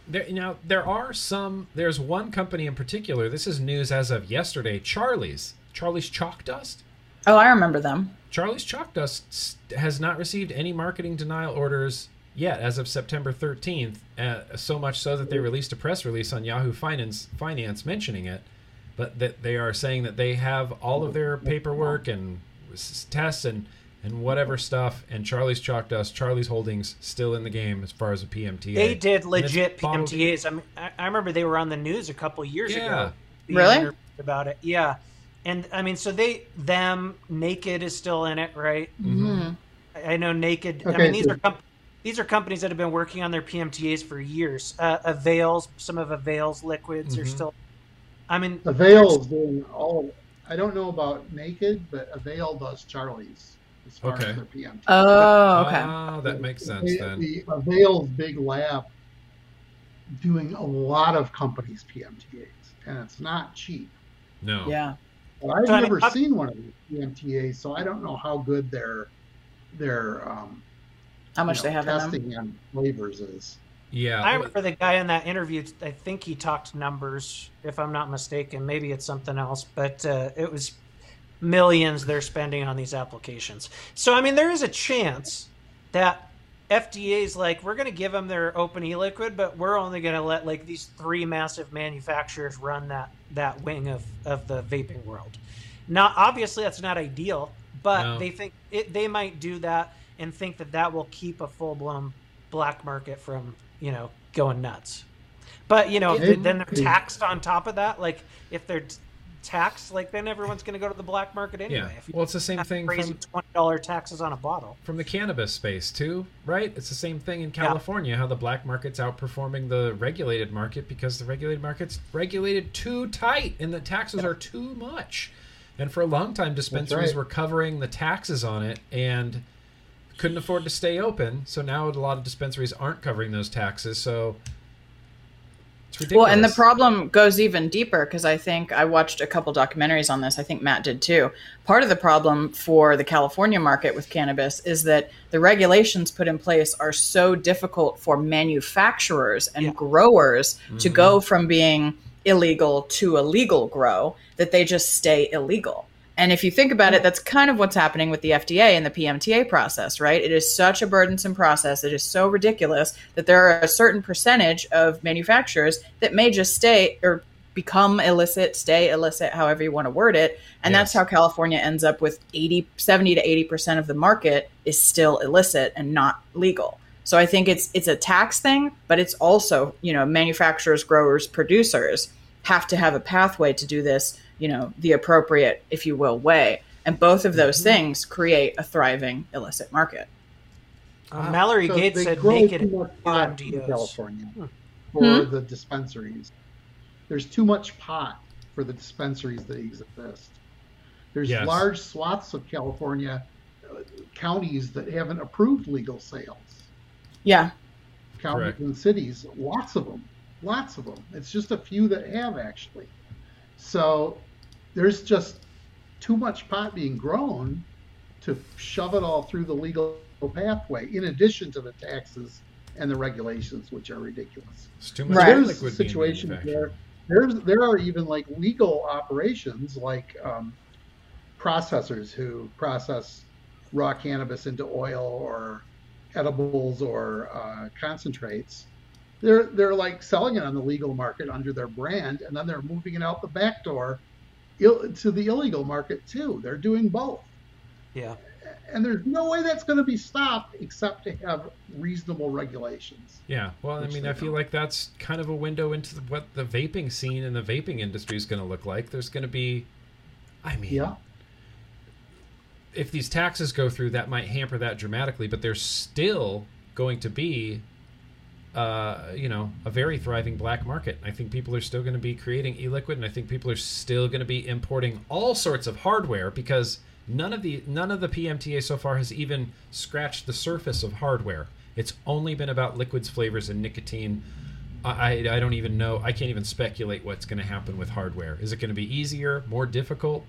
There, now there are some. There's one company in particular. This is news as of yesterday. Charlie's. Charlie's Chalk Dust. Oh, I remember them. Charlie's Chalk Dust has not received any marketing denial orders yet as of September 13th. Uh, so much so that they released a press release on Yahoo Finance, Finance mentioning it, but that they are saying that they have all of their paperwork and tests and and whatever stuff. And Charlie's Chalk Dust, Charlie's Holdings, still in the game as far as a PMTA. they did legit PMTAs. I, mean, I, I remember they were on the news a couple years Yeah. ago. being Really? about it? Yeah. And I mean, so they them naked is still in it, right? Mm-hmm. I I know naked. I Okay, mean, these so- are comp- these are companies that have been working on their PMTAs for years. Uh, Avails, some of Avails liquids are Mhm. still. I mean, Avails doing all. I don't know about Naked, but Avail does Charlie's as far Okay. as their PMT. Oh, okay. Ah, that makes sense the, then. The Avail's big lab doing a lot of companies' PMTAs, and it's not cheap. No. yeah. But I've So, I mean, never how- seen one of these PMTAs, so I don't know how good their their um, How much you they have in them? testing on flavors is. Yeah. I remember the guy in that interview. I think he talked numbers, if I'm not mistaken. Maybe it's something else, but uh, it was millions they're spending on these applications. So I mean, there is a chance that FDA's like, we're going to give them their open e-liquid, but we're only going to let like these three massive manufacturers run that that wing of of the vaping world. Now, obviously, that's not ideal, but No. they think it, they might do that and think that that will keep a full blown black market from you know going nuts. But you know, It- then they're taxed on top of that. Like if they're t- taxed, like then everyone's going to go to the black market anyway. Yeah. Well, it's the same thing crazy from twenty dollar taxes on a bottle. from the cannabis space too, right? It's the same thing in California. How the black market's outperforming the regulated market because the regulated market's regulated too tight and the taxes are too much. And for a long time, dispensaries right. were covering the taxes on it and couldn't afford to stay open. So now a lot of dispensaries aren't covering those taxes. So It's ridiculous. Well, and the problem goes even deeper because I think I watched a couple documentaries on this. I think Matt did too. Part of the problem for the California market with cannabis is that the regulations put in place are so difficult for manufacturers and Yeah. growers to Mm-hmm. go from being illegal to a legal grow that they just stay illegal. And if you think about it, that's kind of what's happening with the FDA and the PMTA process, right? It is such a burdensome process. It is so ridiculous that there are a certain percentage of manufacturers that may just stay or become illicit, stay illicit, however you want to word it. And that's how California ends up with 80, 70 to 80% of the market is still illicit and not legal. So I think it's it's a tax thing, but it's also, you know, manufacturers, growers, producers have to have a pathway to do this, you know, the appropriate, if you will, way. And both of those things create a thriving illicit market. Uh, Mallory So Gates said grow make it too much pot in California Hmm. for the dispensaries. There's too much pot for the dispensaries that exist. There's Yes. large swaths of California uh, counties that haven't approved legal sales. Yeah. Counties Correct. and cities, lots of them, lots of them. It's just a few that have actually. So there's just too much pot being grown to shove it all through the legal pathway, in addition to the taxes and the regulations, which are ridiculous. It's too much Right. There's liquid being situations where there's there are even like legal operations like um, processors who process raw cannabis into oil or edibles or uh, concentrates. They're they're like selling it on the legal market under their brand, and then they're moving it out the back door Ill, to the illegal market too. They're doing both, Yeah. and there's no way that's going to be stopped except to have reasonable regulations. Yeah, well, I mean, I feel don't. like that's kind of a window into the, what the vaping scene and the vaping industry is going to look like. There's going to be, I mean, Yeah. if these taxes go through, that might hamper that dramatically, but there's still going to be, uh, you know, a very thriving black market. I think people are still going to be creating e-liquid, and I think people are still going to be importing all sorts of hardware because none of the none of the PMTA so far has even scratched the surface of hardware. It's only been about liquids, flavors, and nicotine. I, I I don't even know. I can't even speculate what's going to happen with hardware. Is it going to be easier, more difficult?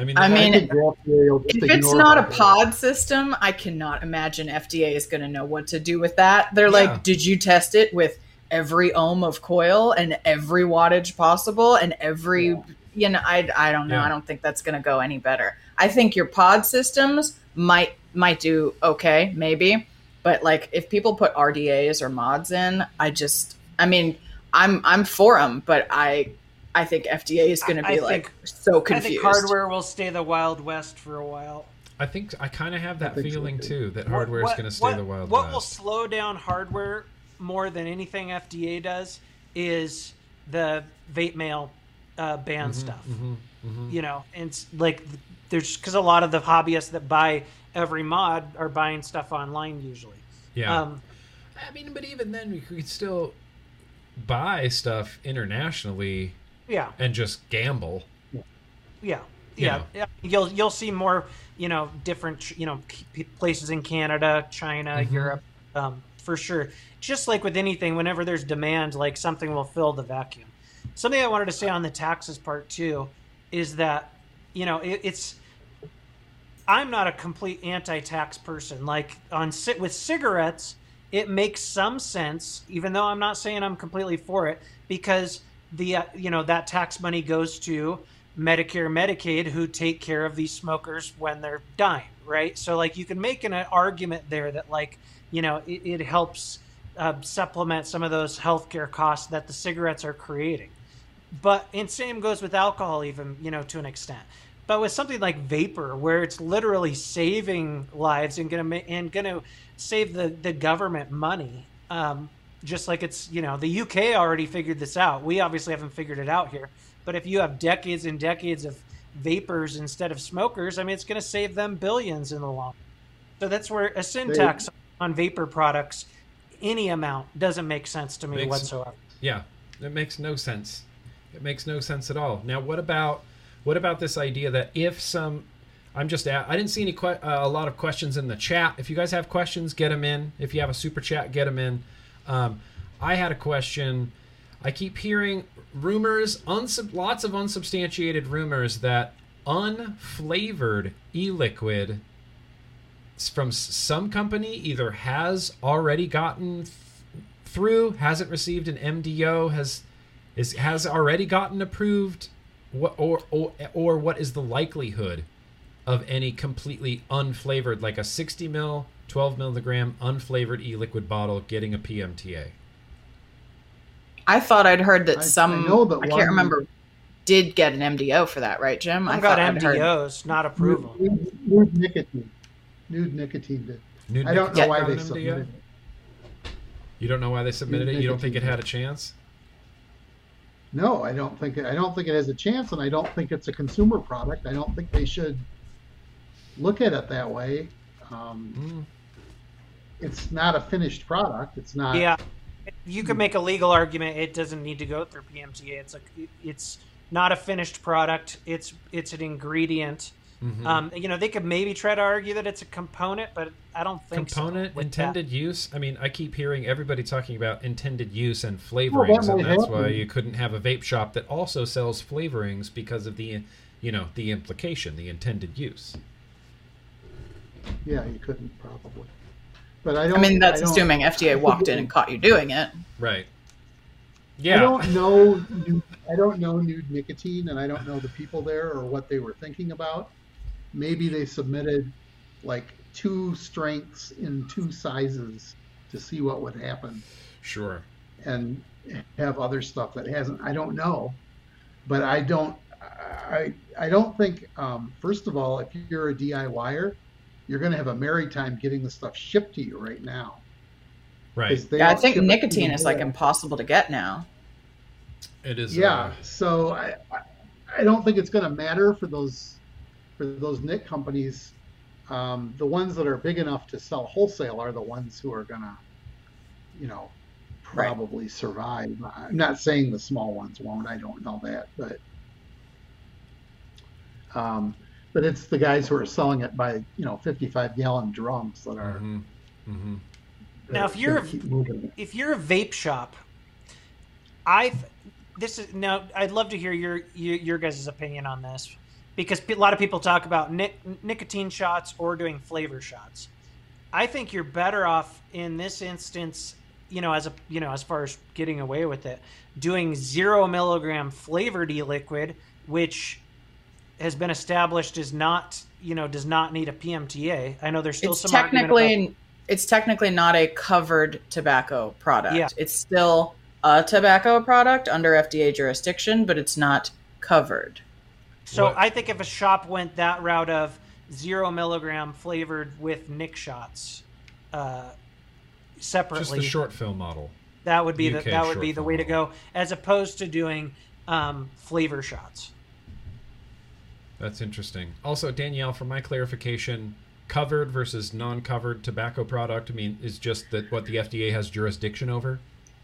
I mean, I mean, think the FDA will just If it's not a pod system, I cannot imagine FDA is going to know what to do with that. They're Yeah. like, did you test it with every ohm of coil and every wattage possible and every, Yeah. you know, I, I don't know. Yeah. I don't think that's going to go any better. I think your pod systems might might do okay, maybe, but like if people put RDAs or mods in, I just, I mean, I'm I'm for them, but I I think FDA is going to be I like think- so I confused. think hardware will stay the Wild West for a while. I think I kind of have that think so, feeling too. too that hardware is going to stay what- the wild west. What will slow down hardware more than anything FDA does is the vape mail uh, ban stuff. Mhm, mhm. You know, and it's like there's because a lot of the hobbyists that buy every mod are buying stuff online usually. Yeah, Um, I mean, but even then, we could still buy stuff internationally yeah, and just gamble. yeah, You yeah. know. yeah. You'll you'll see more you know different you know places in Canada, China, Mhm. Europe, um, for sure. Just like with anything, whenever there's demand, like something will fill the vacuum. Something I wanted to say on the taxes part too is that you know it, it's I'm not a complete anti-tax person. Like on with cigarettes, it makes some sense, even though I'm not saying I'm completely for it, because the uh, you know that tax money goes to Medicare, Medicaid, who take care of these smokers when they're dying, right? So like you can make an argument there that like you know it, it helps uh, supplement some of those healthcare costs that the cigarettes are creating. But and same goes with alcohol, even you know to an extent. But with something like vapor, where it's literally saving lives and gonna and gonna save the the government money, um, just like it's you know the UK already figured this out. We obviously haven't figured it out here. But if you have decades and decades of vapers instead of smokers, I mean it's gonna save them billions in the long. So that's where a sin tax They- on vapor products, any amount, doesn't make sense to me Makes- whatsoever. Yeah, it makes no sense. It makes no sense at all. Now, what about what about this idea that if some I'm just at, I didn't see any que- uh, a lot of questions in the chat. If you guys have questions, get them in. If you have a super chat, get them in. Um, I had a question. I keep hearing rumors, unsub- lots of unsubstantiated rumors that unflavored e-liquid from some company either has already gotten th- through, hasn't received an MDO, has is has already gotten approved, what or or or what is the likelihood of any completely unflavored, like a 60 mil, 12 milligram unflavored e-liquid bottle getting a PMTA? I thought I'd heard that I- I some. I, know that can't one- remember. Did get an MDO for that, right, Jim? I've thought got I'd heard- MDOs, not approval. Nude, nude nicotine. Nude nicotine did. Nude I don't know why got they submitted it. You don't know why they submitted it. You don't think it had a chance. No, I don't think I don't think it has a chance, and I don't think it's a consumer product. I don't think they should look at it that way. Um, Mm. It's not a finished product. It's not. Yeah, you could make a legal argument. It doesn't need to go through PMTA. It's like it's not a finished product. It's it's an ingredient. Mhm. Um, you know, they could maybe try to argue that it's a component, but I don't think Component with intended use. I mean, I keep hearing everybody talking about intended use and Well, flavorings, that and might that's why you couldn't have a vape shop that also sells flavorings because of the, you know, the implication, the intended use. Yeah, you couldn't probably. But I don't. I mean, that's I assuming FDA walked in and caught you doing it. Right. Yeah. I don't know. nude- I don't know nude nicotine, and I don't know the people there or what they were thinking about. Maybe they submitted like two strengths in two sizes to see what would happen, Sure. and have other stuff that hasn't. I don't know, but I don't. I I don't think. Um, first of all, if you're a DIYer, you're going to have a merry time getting the stuff shipped to you right now. Right. they Yeah, I think nicotine is like impossible to get now. It is. Yeah, Uh, so I, I- I don't think it's going to matter for those for those NIC companies. Um, the ones that are big enough to sell wholesale are the ones who are going to, you know, Right. probably survive. I'm not saying the small ones won't. I don't know that, but um, but it's the guys who are selling it by you know 55 gallon drums that are. mhm, mhm. Now, if you're- keep moving it. if you're a vape shop, I've this is now. I'd love to hear your your, your guys' opinion on this because a lot of people talk about nic- nicotine shots or doing flavor shots. I think you're better off in this instance, you know, as a you know, as far as getting away with it, doing zero milligram flavored e-liquid, which has been established is not you know does not need a PMTA. I know there's still it's some argument technically about- it's technically not a covered tobacco product. Yeah. It's still a tobacco product under FDA jurisdiction, but it's not covered. So What- I think if a shop went that route of zero milligram flavored with nic shots uh, Just the shortfill model. that would be the that would be the film way to go, as opposed to doing um, flavor shots. That's interesting. Also, Danielle, for my clarification, covered versus non-covered tobacco product. I mean, is just that what the FDA has jurisdiction over.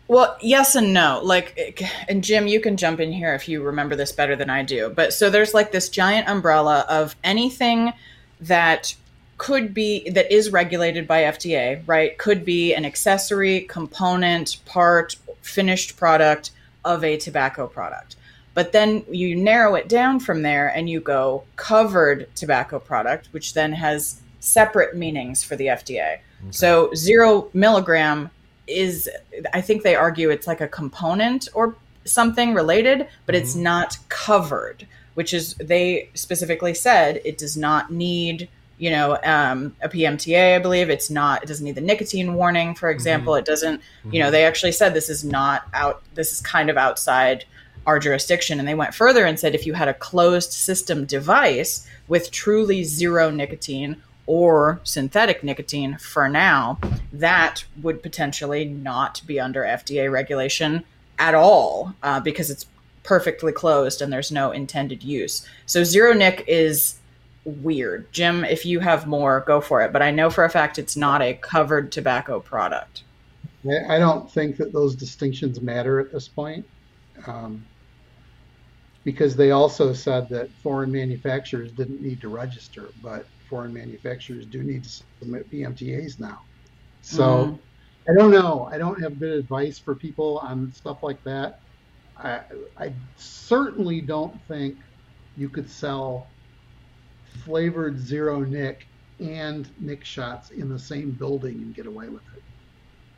Well, yes and no. Like, and Jim, you can jump in here if you remember this better than I do. But so there's like this giant umbrella of anything that could be that is regulated by FDA, right? Could be an accessory, component, part, finished product of a tobacco product. But then you narrow it down from there and you go covered tobacco product, which then has separate meanings for the FDA. So zero milligram is, I think they argue it's like a component or something related, but it's Mhm. not covered, which is, they specifically said it does not need, you know, um, a PMTA, I believe. It's not, it doesn't need the nicotine warning, for example. It doesn't, you know, they actually said this is not out, this is kind of outside our jurisdiction. And they went further and said if you had a closed system device with truly zero nicotine or synthetic nicotine for now, that would potentially not be under FDA regulation at all uh, because it's perfectly closed and there's no intended use. So zero nic is weird. Jim, if you have more, go for it. But I know for a fact it's not a covered tobacco product. I don't think that those distinctions matter at this point. Um, because they also said that foreign manufacturers didn't need to register, but foreign manufacturers do need to submit PMTAs now. So Mhm. I don't know. I don't have good advice for people on stuff like that. I, I certainly don't think you could sell flavored zero nic and nic shots in the same building and get away with it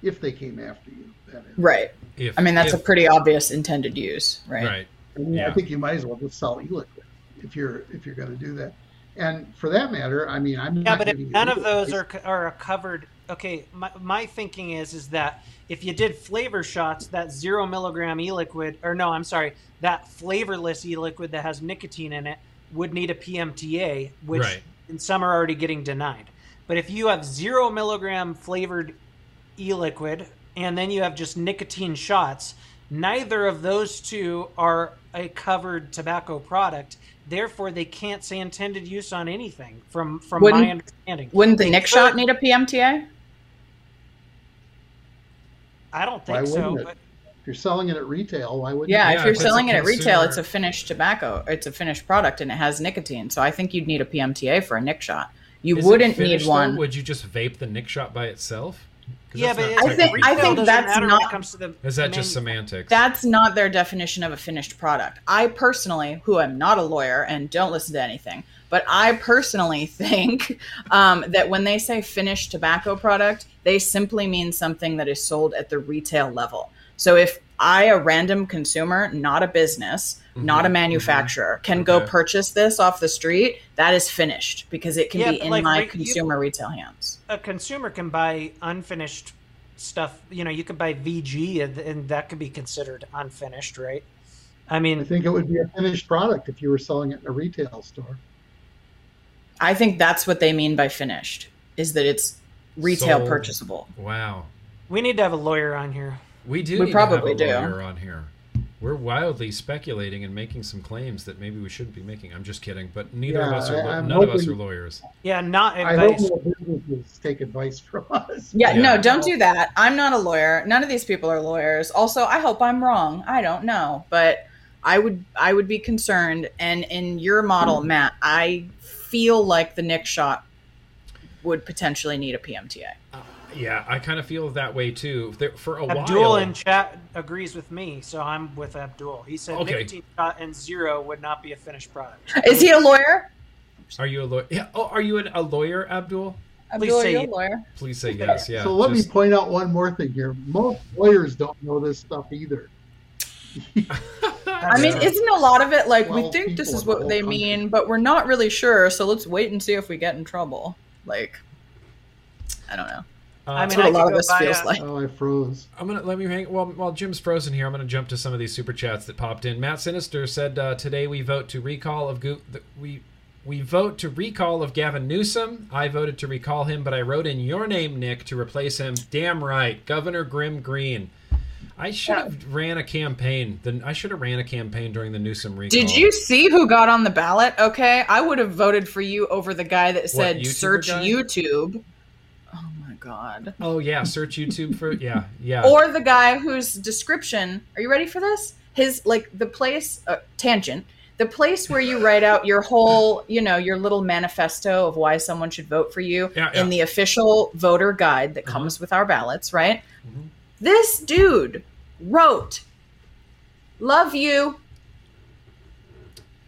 if they came after you. That is. Right. If, I mean, that's if- a pretty obvious intended use, right? right. I, mean, Yeah. I think you might as well just sell e-liquid if you're if you're going to do that. And for that matter, I mean, I'm Yeah, not but if none of those advice. are are covered. Okay, my, my thinking is is that if you did flavor shots, that zero milligram e-liquid, or no, I'm sorry, that flavorless e-liquid that has nicotine in it would need a PMTA, which Right. and some are already getting denied. But if you have zero milligram flavored e-liquid and then you have just nicotine shots, neither of those two are a covered tobacco product. Therefore, they can't say intended use on anything. From from my Wouldn't- understanding, Wouldn't the They Nick could- shot need a PMTA? I don't Why think so. wouldn't? But if you're selling it at retail, why would Yeah, Yeah, if you're if selling it at retail, it's a finished tobacco. It's a finished product and it has nicotine. So I think you'd need a PMTA for a nic shot. You Is wouldn't finished, need one. though? Would you just vape the nic shot by itself? 'Cause yeah, but I think- I think that's matter when it not- comes to the Is that just semantics? That's not their definition of a finished product. I personally, who am not a lawyer and don't listen to anything, but I personally think um, that when they say finished tobacco product, they simply mean something that is sold at the retail level. So if I, a random consumer, not a business, not a Mhm, manufacturer, can go purchase this off the street, that is finished because it can Yeah, be in like, my re- you- consumer retail hands. a consumer can buy unfinished stuff. You know, you could buy VG, and, and that could be considered unfinished, right? I mean, I think it would be a finished product if you were selling it in a retail store. I think that's what they mean by finished, is that it's retail Sold. purchasable. wow. we need to have a lawyer on here. We do We need probably to have a do. on here. We're wildly speculating and making some claims that maybe we shouldn't be making. I'm just kidding, but neither of us are. I- I'm none of us are lawyers. Yeah, not I hope businesses take advice from us. Yeah, Yeah. no, don't do that. I'm not a lawyer. None of these people are lawyers. Also, I hope I'm wrong. I don't know, but I would I would be concerned. And in your model, Matt, I feel like the nic shot would potentially need a PMTA. Uh, Yeah, I kind of feel that way too. There, for a Abdul while, in chat agrees with me, so I'm with Abdul. He said Okay. nicotine shot and zero would not be a finished product. Is he a lawyer? are you a lawyer? Yeah. Oh, are you an, a lawyer, Abdul? Abdul, say are you a lawyer? Please say yes. Yeah. so let just- me point out one more thing here. Most lawyers don't know this stuff either. I mean, isn't a lot of it like we think this is in the what they country. mean, but we're not really sure. So let's wait and see if we get in trouble. Like, I don't know. Uh, I That's mean, what a I lot could of go this buy feels a- like. Oh, I froze. I'm gonna let me hang. While while Jim's frozen here, I'm gonna jump to some of these super chats that popped in. Matt Sinister said uh, today we vote to recall of Go- the, we we vote to recall of Gavin Newsom. I voted to recall him, but I wrote in your name, Nick, to replace him. Damn right, Governor Grimm Green. I should have ran a campaign. Then I should have ran a campaign during the Newsom recall. Did you see who got on the ballot? Okay, I would have voted for you over the guy that said YouTuber search guy? YouTube. God. Oh yeah, search YouTube for yeah yeah. Or the guy whose description. Are you ready for this? His like the place uh, tangent. The place where you write out your whole, you know, your little manifesto of why someone should vote for you Yeah, yeah. in the official voter guide that Uh-huh. comes with our ballots, right? Mhm. This dude wrote, "Love you."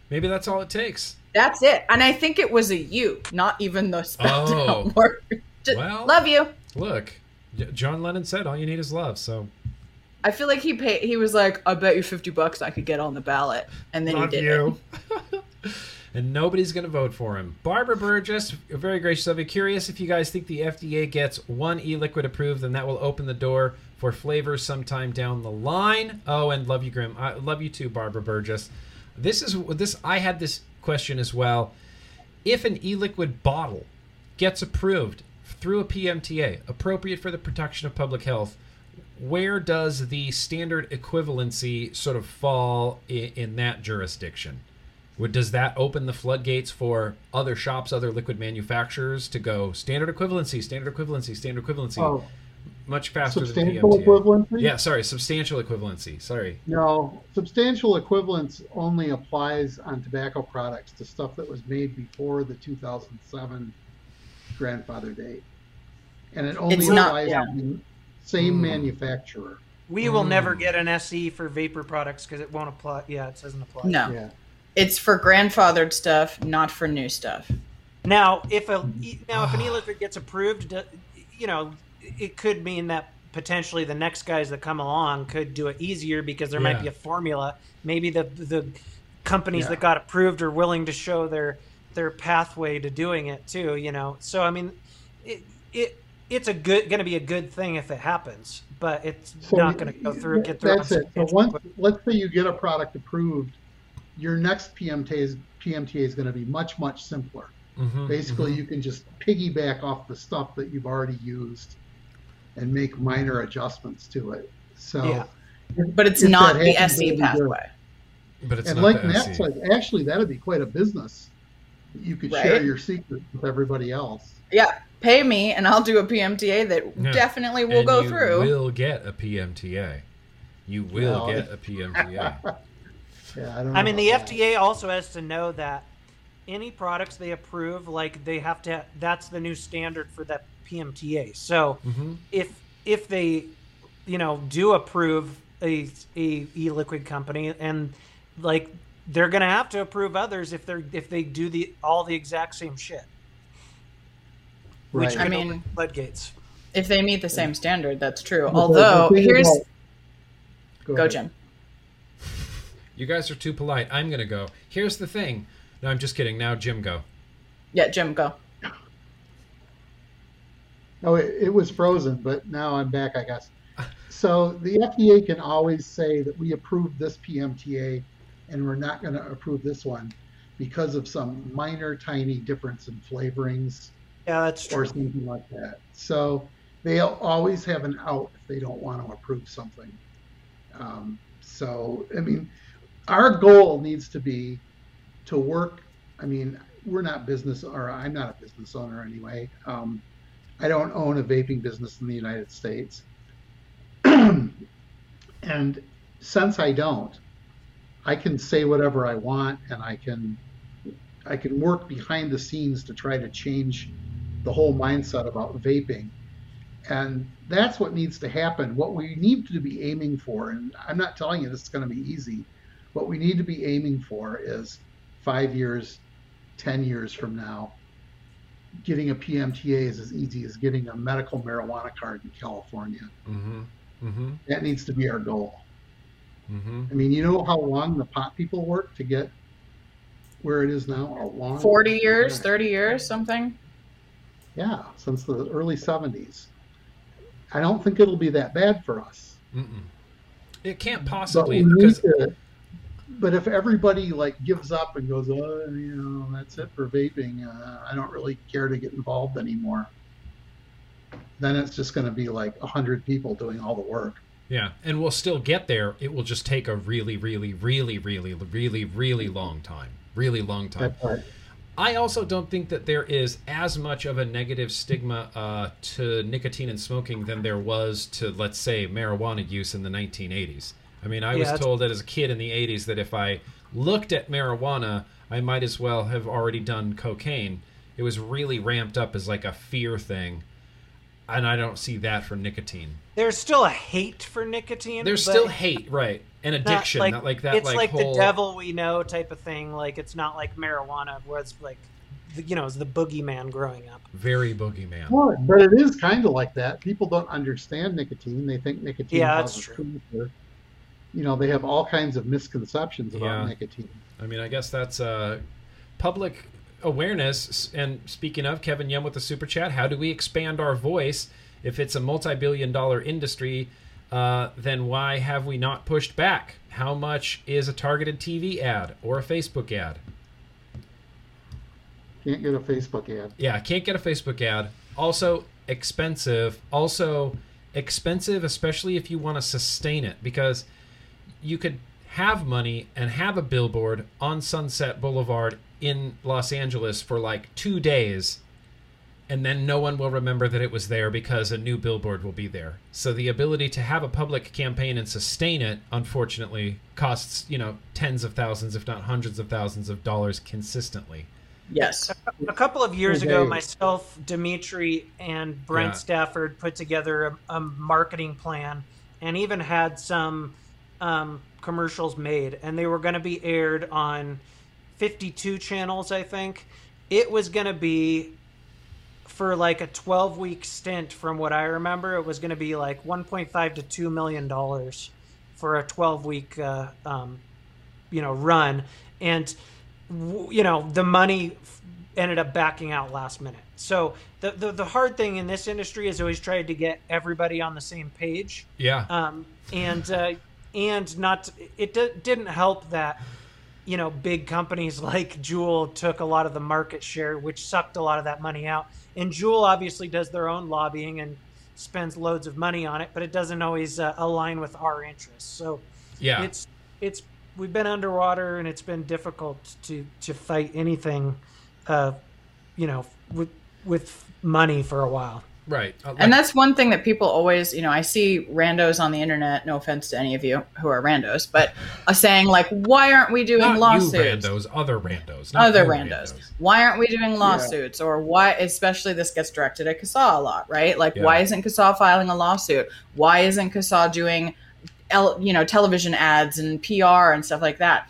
Maybe that's all it takes. That's it. And I think it was a you, not even the spelled Oh. out word. Just, Well- love you. Look, John Lennon said, "All you need is love." So I feel like he paid. He was like, "I bet you fifty bucks I could get on the ballot," and then Love he did you. and nobody's going to vote for him. Barbara Burgess, very gracious of you. Curious if you guys think the FDA gets one e-liquid approved, then that will open the door for flavors sometime down the line. Oh, and love you, Grimm. I love you too, Barbara Burgess. This is this. I had this question as well. If an e-liquid bottle gets approved through a PMTA, appropriate for the protection of public health, where does the standard equivalency sort of fall in, in that jurisdiction? Would does that open the floodgates for other shops, other liquid manufacturers to go standard equivalency, standard equivalency, standard equivalency, Oh, much faster substantial than PMTA? equivalency? Yeah, sorry, substantial equivalency. Sorry. No, substantial equivalence only applies on tobacco products to stuff that was made before the 2007 grandfather date. And it only It's not- applies yeah. to the same Hmm. manufacturer. We will never Mm. get an SE for vapor products because it won't apply. Yeah, it doesn't apply. No, Yeah. it's for grandfathered stuff, not for new stuff. Now, if a now if an e-liquid gets approved, you know, it could mean that potentially the next guys that come along could do it easier because there might be a formula. Maybe the the companies Yeah. that got approved are willing to show their their pathway to doing it too. You know, so I mean, it it it's a good going to be a good thing if it happens, but it's So not going to go through get through. That's it. So once, let's say you get a product approved, your next PMTA is PMTA is going to be much much simpler. Mhm, Basically, mhm. you can just piggyback off the stuff that you've already used and make minor adjustments to it. So, Yeah. But it's not the happens, SE it'll good. pathway. but it's and not like the Matt SE. said, actually, that'd be quite a business. You could share your secrets with everybody else. Yeah, pay me and I'll do a PMTA that Yeah. definitely will and go you through. You will get a PMTA. You will Well, get a PMTA. Yeah, I don't. I mean, the that. FDA also has to know that any products they approve, like they have to, that's the new standard for that PMTA. So hmm if if they, you know, do approve a a e-liquid company, and like they're gonna have to approve others if they're if they do the all the exact same shit, which Right. I mean- open floodgates. if they meet the same standard, that's true. But Although here's about- go. Jim. You guys are too polite. I'm gonna go. Here's the thing. No, I'm just kidding. Now Jim go. Yeah, Jim, go. Oh, it, it was frozen, but now I'm back, I guess. So the FDA can always say that we approved this PMTA and we're not going to approve this one because of some minor, tiny difference in flavorings Yeah, that's true. or something like that. So they'll always have an out if they don't want to approve something. Um, so, I mean, our goal needs to be to work. I mean, we're not business, or I'm not a business owner anyway. Um, I don't own a vaping business in the United States. and since I don't, I can say whatever I want and I can I can work behind the scenes to try to change the whole mindset about vaping. And that's what needs to happen. What we need to be aiming for, and I'm not telling you this is going to be easy, what we need to be aiming for is five years, 10 years from now, getting a PMTA is as easy as getting a medical marijuana card in California. Mm-hmm. Mm-hmm. That needs to be our goal. Mm-hmm. I mean, you know how long the pot people work to get where it is now? A long 40 years, 30 years, something? Yeah, since the early 70s. I don't think it'll be that bad for us. Mm-mm. It can't possibly need because to. But if everybody like gives up and goes, oh, you know, that's it for vaping. Uh, I don't really care to get involved anymore. Then it's just going to be like a hundred people doing all the work. yeah, and we'll still get there. It will just take a really, really, really, really, really, really long time. Really long time. That's right. I also don't think that there is as much of a negative stigma uh, to nicotine and smoking than there was to, let's say, marijuana use in the 1980s. I mean, I Yeah, was told that as a kid in the 80s that if I looked at marijuana, I might as well have already done cocaine. It was really ramped up as like a fear thing. And I don't see that for nicotine. There's still a hate for nicotine. There's still hate, right? And not addiction, not like, that. It's like, like, whole... the devil we know type of thing. Like it's not like marijuana, where it's like, the, you know, it's the boogeyman growing up. Very boogeyman. Well, but it is kind of like that. People don't understand nicotine. They think nicotine Yeah, that's causes true. cancer. You know, they have all kinds of misconceptions about Yeah. nicotine. I mean, I guess that's uh, public awareness. And speaking of Kevin Yum with the super chat, how do we expand our voice if it's a multi-billion-dollar industry? Uh, then why have we not pushed back? How much is a targeted TV ad or a Facebook ad? Can't get a Facebook ad. Yeah, can't get a Facebook ad. Also expensive. Also expensive, especially if you want to sustain it, because you could have money and have a billboard on Sunset Boulevard in Los Angeles for like two days, and then no one will remember that it was there because a new billboard will be there. So the ability to have a public campaign and sustain it, unfortunately, costs you know tens of thousands, if not hundreds of thousands of dollars consistently. Yes. A couple of years ago, myself, Dimitri, and Brent Yeah. Stafford put together a, a marketing plan and even had some um, commercials made, and they were going to be aired on 52 channels, I think. It was going to be for like a 12 week stint from what I remember it was going to be like 1.5 to 2 million dollars for a 12 week uh, um, you know run and you know the money ended up backing out last minute so the, the the hard thing in this industry is always trying to get everybody on the same page Yeah. um, and uh, and not it d- didn't help that you know big companies like Juul took a lot of the market share, which sucked a lot of that money out. And Juul obviously does their own lobbying and spends loads of money on it, but it doesn't always uh, align with our interests. So yeah. it's it's we've been underwater and it's been difficult to to fight anything, uh, you know, with with money for a while. Right. Uh, And that's one thing that people always, you know, I see randos on the internet, no offense to any of you who are randos, but are saying, like, why aren't we doing not lawsuits? you randos, other randos. not Other you randos. Why aren't we doing lawsuits? Or why, especially this gets directed at CASAA a lot, right? Like, Yeah. why isn't CASAA filing a lawsuit? Why isn't CASAA doing, el- you know, television ads and PR and stuff like that?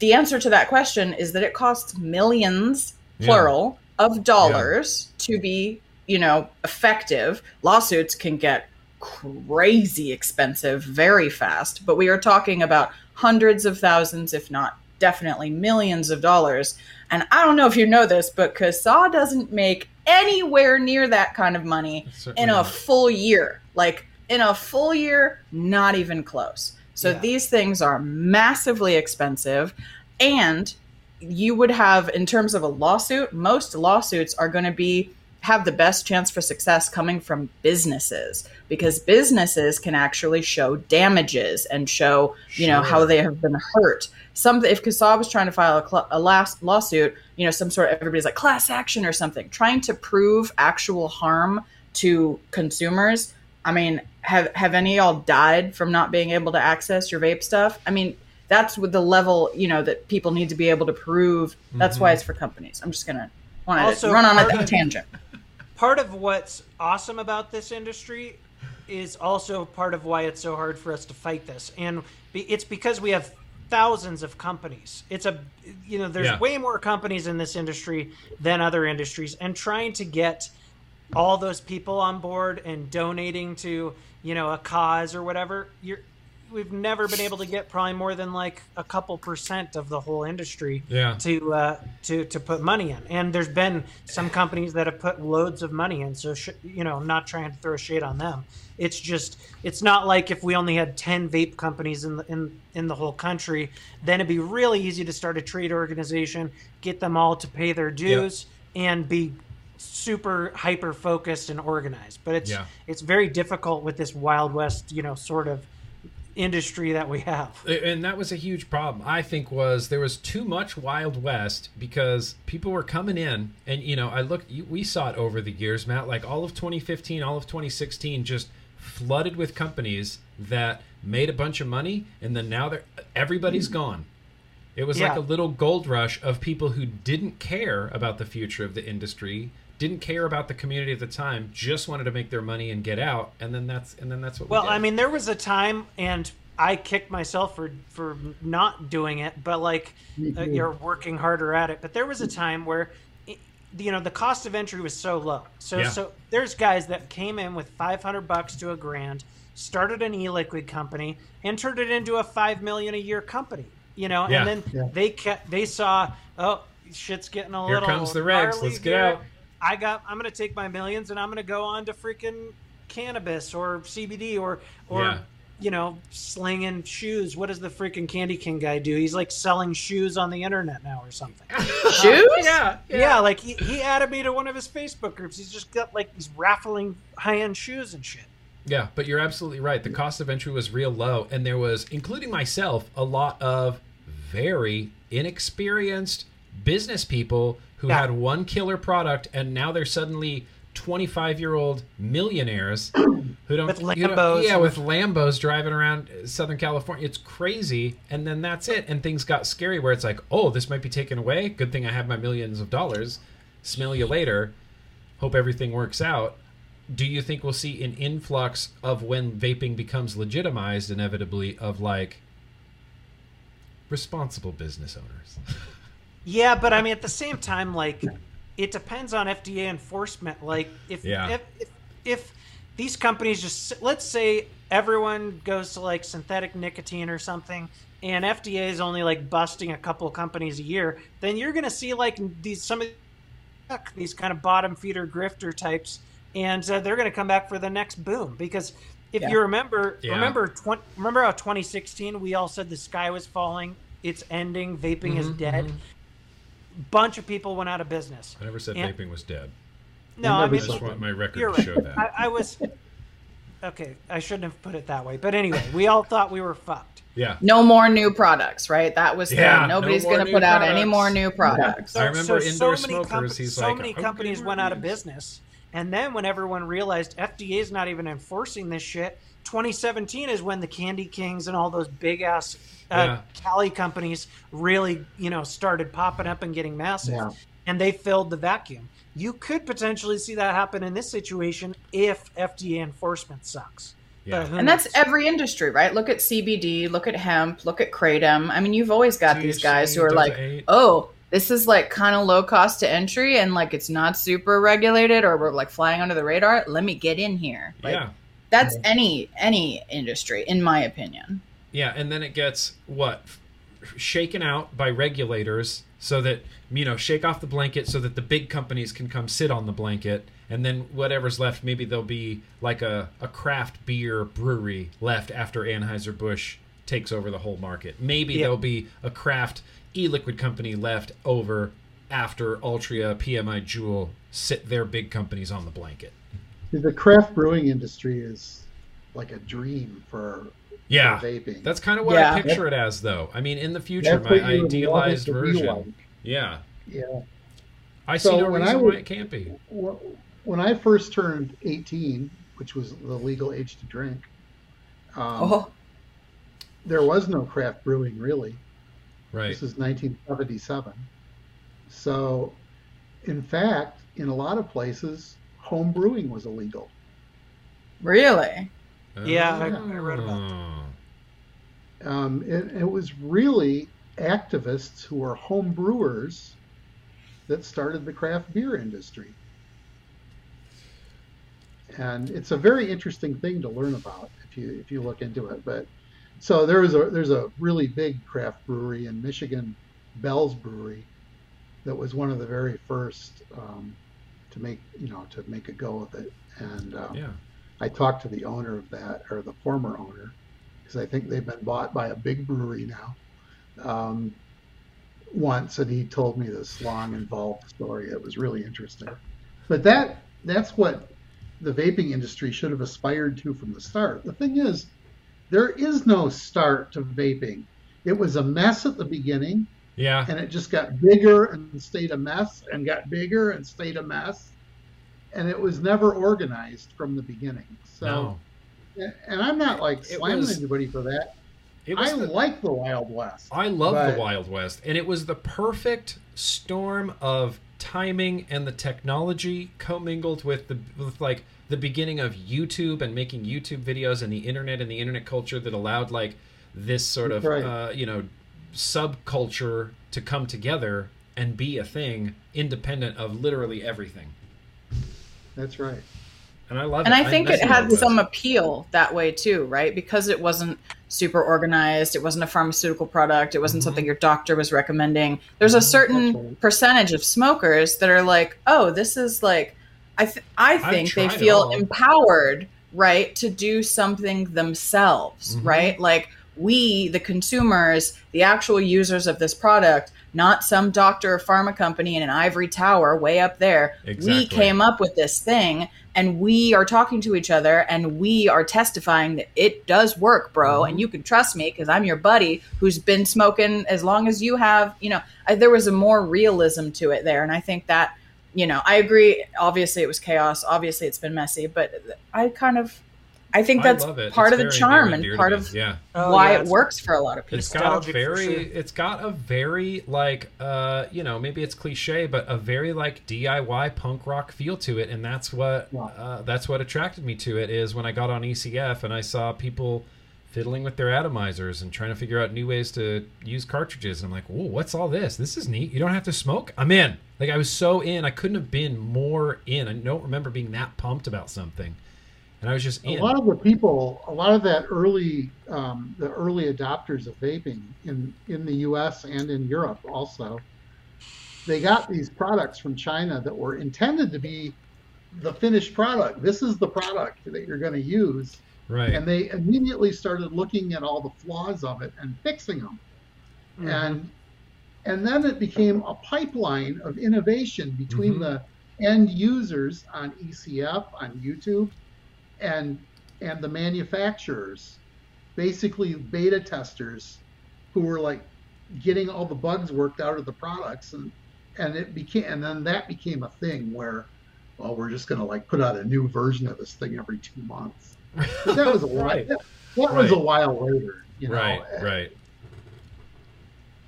The answer to that question is that it costs millions, Yeah. plural, of dollars to be, you know, effective. Lawsuits can get crazy expensive very fast, but we are talking about hundreds of thousands, if not definitely millions of dollars. And I don't know if you know this, but CASAA doesn't make anywhere near that kind of money in a not. full year. Like in a full year, not even close. So Yeah. these things are massively expensive. And you would have, in terms of a lawsuit, most lawsuits are going to be have the best chance for success coming from businesses because businesses can actually show damages and show you know how they have been hurt. Some if CASAA was trying to file a, cl- a last lawsuit you know some sort of everybody's like class action or something. Trying to prove actual harm to consumers i mean have have any y'all died from not being able to access your vape stuff? I mean that's with the level you know that people need to be able to prove. That's why mm-hmm. it's for companies. I'm just gonna want to run on a tangent part of what's awesome about this industry is also part of why it's so hard for us to fight this. And it's because we have thousands of companies. It's a you know there's Yeah. way more companies in this industry than other industries. And trying to get all those people on board and donating to you know a cause or whatever you're we've never been able to get probably more than like a couple percent of the whole industry Yeah. to uh, to to put money in. And there's been some companies that have put loads of money in. So sh- you know, not trying to throw shade on them. It's just it's not like if we only had ten vape companies in the in in the whole country, then it'd be really easy to start a trade organization, get them all to pay their dues, and be super hyper focused and organized. But it's Yeah. it's very difficult with this wild west, you know, sort of industry that we have. and that was a huge problem. I think was there was too much wild west because people were coming in and you know i look we saw it over the years matt like all of 2015 all of 2016 just flooded with companies that made a bunch of money and then now they're everybody's mm-hmm. gone. It was like a little gold rush of people who didn't care about the future of the industry didn't care about the community at the time just wanted to make their money and get out and then that's and then that's what Well, we did. I mean, there was a time, and I kicked myself for for not doing it, but like Me uh, you're working harder at it. But there was a time where, it, you know, the cost of entry was so low. So Yeah. so there's guys that came in with 500 bucks to a grand, started an e-liquid company, and turned it into a five million a year company. You know, Yeah. and then Yeah. they kept they saw oh shit's getting a Here little Here comes the regs. Let's get here. out. I got. I'm gonna take my millions and I'm gonna go on to freaking cannabis or CBD or or Yeah. you know slinging shoes. What does the freaking Candy King guy do? He's like selling shoes on the internet now or something. shoes uh, yeah, yeah, like he, he added me to one of his Facebook groups. He's just got like these raffling high end shoes and shit. Yeah, but you're absolutely right. The cost of entry was real low, and there was, including myself, a lot of very inexperienced business people who Yeah. had one killer product, and now they're suddenly 25 year old millionaires who don't With you know- yeah, with Lambos driving around Southern California. It's crazy, and then that's it. And things got scary where it's like, oh, this might be taken away. Good thing I have my millions of dollars. Smell you later. Hope everything works out do you think we'll see an influx of when vaping becomes legitimized inevitably of like responsible business owners? Yeah, but I mean, at the same time, like, it depends on FDA enforcement. Like, if Yeah. if, if if these companies just let's say everyone goes to like synthetic nicotine or something, and FDA is only like busting a couple companies a year, then you're gonna see like these some of these kind of bottom feeder grifter types, and uh, they're gonna come back for the next boom because. If Yeah. you remember, Yeah. remember, remember how 2016 we all said the sky was falling, it's ending, vaping is Mhm, dead mhm. Bunch of people went out of business. I never said And- vaping was dead. No, I I I mean, just want my record you're to right. show that. I, I was okay. I shouldn't have put it that way, but anyway, we all thought we were fucked. yeah. No more new products, right? That was the Yeah, nobody's no going to new put out any more new products. I remember indoor many smokers, he's so like, many "Okay, companies went out of business, and then when everyone realized FDA is not even enforcing this shit, 2017 is when the Candy Kings and all those big ass uh, Yeah. Cali companies really, you know, started popping up and getting massive, Yeah. and they filled the vacuum. You could potentially see that happen in this situation if FDA enforcement sucks. Yeah. But who And that's every industry, right? Look at CBD, look at hemp, look at kratom. I mean, you've always got these guys who are like, 8. oh, this is like kind of low cost to entry and like it's not super regulated or we're like flying under the radar. Let me get in here. Like, yeah. That's any any industry, in my opinion. Yeah, and then it gets what shaken out by regulators so that you know shake off the blanket so that the big companies can come sit on the blanket and then whatever's left maybe there'll be like a, a craft beer brewery left after Anheuser-Busch takes over the whole market. Maybe Yeah. there'll be a craft e-liquid company left over after Altria, PMI, Juul sit their big companies on the blanket. The craft brewing industry is like a dream for, Yeah. vaping. That's kind of what Yeah. I picture it as though. I mean in the future That's my what you would idealized want it to be version. like. Yeah. Yeah. I So see no when reason I why was- it can't be. When I first turned 18, which was the legal age to drink, um, oh, there was no craft brewing really. Right. This is 1977. So, in fact, in a lot of places, home brewing was illegal. really? Yeah, I- I read about Oh. Um, it, it was really activists who were home brewers that started the craft beer industry. And it's a very interesting thing to learn about if you if you look into it. But so there is a there's a really big craft brewery in Michigan, Bell's Brewery, that was one of the very first um, to make you know to make a go of it. And um, Yeah. I talked to the owner of that, or the former owner, because I think they've been bought by a big brewery now. Um, once, and he told me this long, involved story. It was really interesting. But that that's what the vaping industry should have aspired to from the start. The thing is, there is no start to vaping. It was a mess at the beginning, Yeah. and it just got bigger and stayed a mess, and got bigger and stayed a mess, and it was never organized from the beginning. So. no. And I'm not like slamming was- anybody for that. It was I the, like the Wild West. I love but- the Wild West, and it was the perfect storm of timing and the technology commingled with the with like the beginning of YouTube and making YouTube videos and the internet and the internet culture that allowed like this sort of Right. uh, you know subculture to come together and be a thing independent of literally everything. That's right. And I love And it. And I think miss it had some appeal that way too, right? Because it wasn't super organized, it wasn't a pharmaceutical product, it wasn't Mhm. something your doctor was recommending. There's a certain right. percentage of smokers that are like, "Oh, this is like I th- I think they feel empowered, right, to do something themselves, Mhm. right? Like we, the consumers, the actual users of this product, not some doctor or pharma company in an ivory tower way up there. We came up with this thing and we are talking to each other and we are testifying that it does work, bro. Mhm. And you can trust me because I'm your buddy who's been smoking as long as you have. You know, I, there was a more realism to it there. And I think that, you know, I agree. Obviously, it was chaos. Obviously, it's been messy, but I kind of I think I that's love it. part It's of the charm and part of yeah. Oh, why yeah, it works for a lot of people. It's got a very sure. it's got a very like uh you know maybe it's cliche but a very like DIY punk rock feel to it and that's what Yeah. uh, that's what attracted me to it is when I got on ECF and I saw people fiddling with their atomizers and trying to figure out new ways to use cartridges and I'm like whoa what's all this this is neat you don't have to smoke I'm in like I was so in I couldn't have been more in I don't remember being that pumped about something and I was just A lot of the people, a lot of that early, um, the early adopters of vaping in in the U.S. and in Europe also, they got these products from China that were intended to be the finished product. This is the product that you're going to use, right and they immediately started looking at all the flaws of it and fixing them. Mm-hmm. and and then it became a pipeline of innovation between Mhm. the end users on ECF on YouTube and and the manufacturers basically beta testers who were like getting all the bugs worked out of the products and and it became and then that became a thing where well we're just going to like put out a new version of this thing every 2 months. But that was a while Right. that, that was a while later you know. Right right.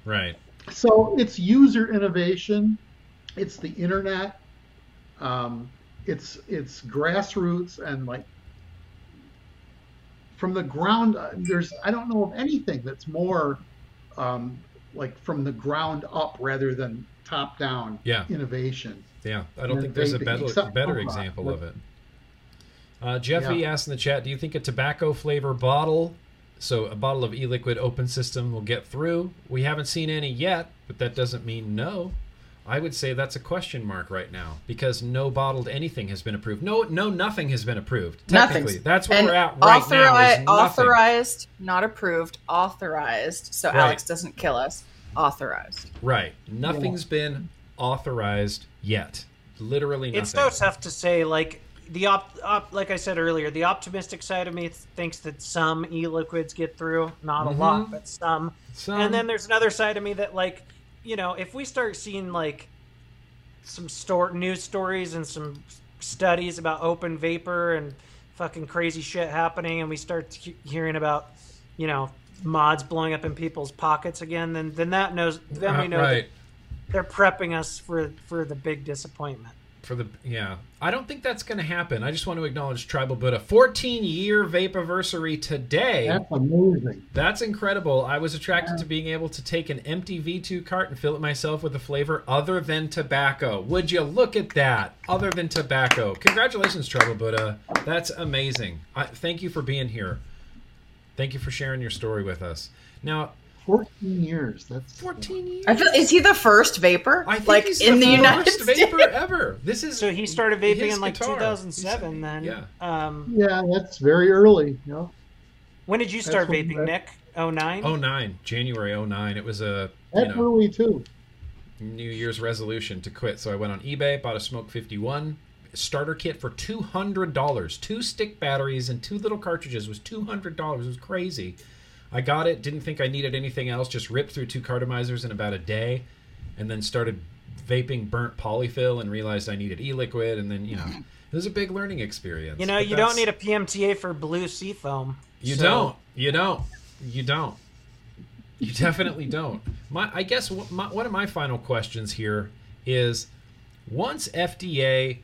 Right. So it's user innovation it's the internet um, it's it's grassroots and like from the ground uh, there's i don't know of anything that's more um, like from the ground up rather than top down Yeah. innovation Yeah, I don't think there's a better better example of it. Uh, Jeffy Yeah. asked in the chat, "Do you think a tobacco flavor bottle, so a bottle of e-liquid open system, will get through? We haven't seen any yet, but that doesn't mean no. I would say that's a question mark right now because no bottled anything has been approved. No, no, nothing has been approved. Technically, Nothing's that's where and we're at right authori- now. Is authorized, not approved, authorized. So Right. Alex doesn't kill us. Authorized. Right, nothing's been authorized yet. Literally nothing. It's so tough to say. Like the op, op, like I said earlier, the optimistic side of me th- thinks that some e-liquids get through, not Mhm. a lot, but some. Some- And then there's another side of me that, like, you know, if we start seeing like some store news stories and some studies about open vapor and fucking crazy shit happening, and we start he- hearing about, you know, mods blowing up in people's pockets again, then then that knows then we Uh, know right. they're prepping us for for the big disappointment. For the yeah. I don't think that's going to happen. I just want to acknowledge tribal buddha. 14 year vapiversary today. That's amazing. That's incredible. I was attracted to being able to take an empty v2 cart and fill it myself with a flavor other than tobacco. Would you look at that? Other than tobacco. Congratulations tribal buddha. That's amazing. I, thank you for being here. Thank you for sharing your story with us. Now 14 years that's 14 years I feel is he the first vapor? I think like he's in the, the United first States? vapor ever. This is So he started vaping in like guitar. 2007. Then, Yeah. Um, yeah that's very early you know when did you start when- vaping, that- Nick? 09? Oh nine, January 09. It was a you that's know early too New Year's resolution to quit. So I went on eBay, bought a Smoke 51 starter kit for two hundred dollars. Two stick batteries and two little cartridges was two hundred dollars. It was crazy. I got it. Didn't think I needed anything else. Just ripped through two cartomizers in about a day, and then started vaping burnt polyfill and realized I needed e-liquid. And then you know it was a big learning experience. You know, But you don't need a PMTA for blue sea foam. You So- don't. You don't. You don't. You definitely don't. My, I guess wh- my, one of my final questions here is: once FDA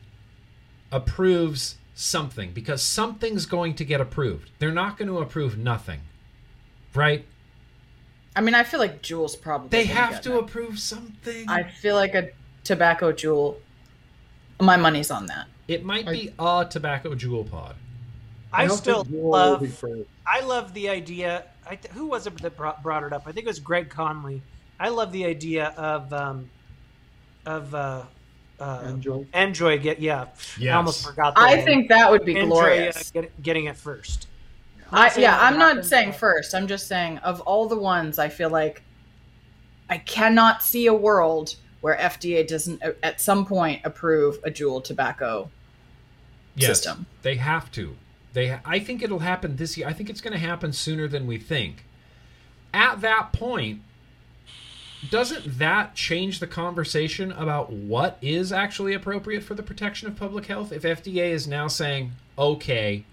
approves something, because something's going to get approved, they're not going to approve nothing, right? I mean, I feel like Jules probably. They have to that. approve something. I feel like a tobacco Juul. My money's on that. it might be a tobacco Juul pod. I, don't still think Joel will be love. I love the idea. I th- who was it that brought, brought it up? I think it was Greg Conley. I love the idea of um, of uh, uh, Enjoy. Enjoy get yeah. Yes. I almost forgot. The I name. think that would be Enjoy, uh, glorious. get, getting it first. I, saying yeah, that I'm not saying but- first. I'm just saying of all the ones, I feel like I cannot see a world where FDA doesn't uh, at some point approve a juul tobacco Yes, system. they have to. They. I think it'll happen this year. I think it's going to happen sooner than we think. At that point, doesn't that change the conversation about what is actually appropriate for the protection of public health? If FDA is now saying, okay,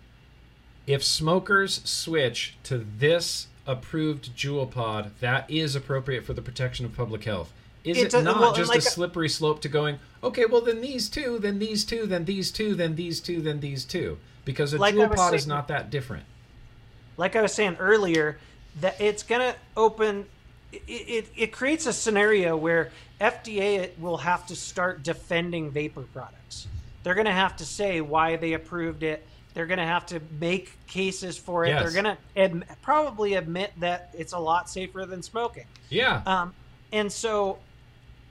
if smokers switch to this approved Juul pod, that is appropriate for the protection of public health. Is it a- not well, just like a a- slippery slope to going, okay, well then these two, then these two, then these two, then these two, then these two? Because a Like was pod is not that different. like I was saying earlier, that it's going to open. It, it, it creates a scenario where FDA will have to start defending vapor products. They're going to have to say why they approved it. They're going to have to make cases for it. Yes. They're going to ad- probably admit that it's a lot safer than smoking. Yeah. Um, and so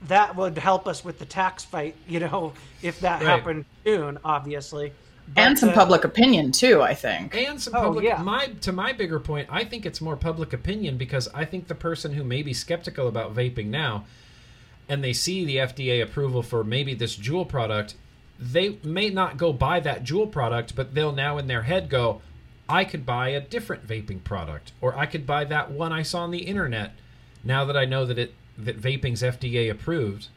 that would help us with the tax fight, you know, if that Right. happened soon, obviously. and some uh, public opinion too. I think. and some Oh, public yeah. my to my bigger point i think it's more public opinion because i think the person who may be skeptical about vaping now and they see the fda approval for maybe this Juul product they may not go buy that Juul product but they'll now in their head go i could buy a different vaping product or i could buy that one i saw on the internet now that i know that it that vaping's fda approved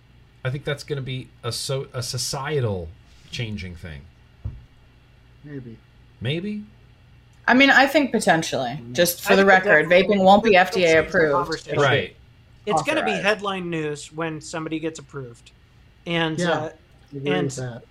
i think that's going to be a so a societal changing thing Maybe. maybe I mean, I think potentially. Just for I the record, vaping won't be FDA approved. right It's going to be headline news when somebody gets approved. And Yeah. uh, I agree And- with that.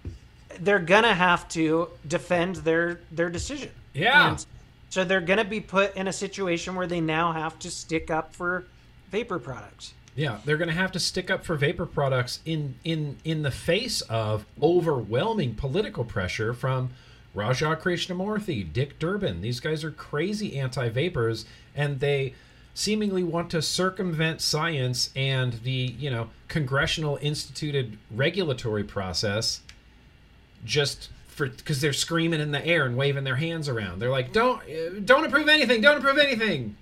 they're going to have to defend their their decision. Yeah. And so they're going to be put in a situation where they now have to stick up for vapor products. Yeah, they're going to have to stick up for vapor products in in in the face of overwhelming political pressure from Raja Krishnamoorthi, Dick Durbin. These guys are crazy anti-vapors and they seemingly want to circumvent science and the, you know, congressional instituted regulatory process just for cuz they're screaming in the air and waving their hands around. They're like, "Don't don't approve anything. Don't approve anything."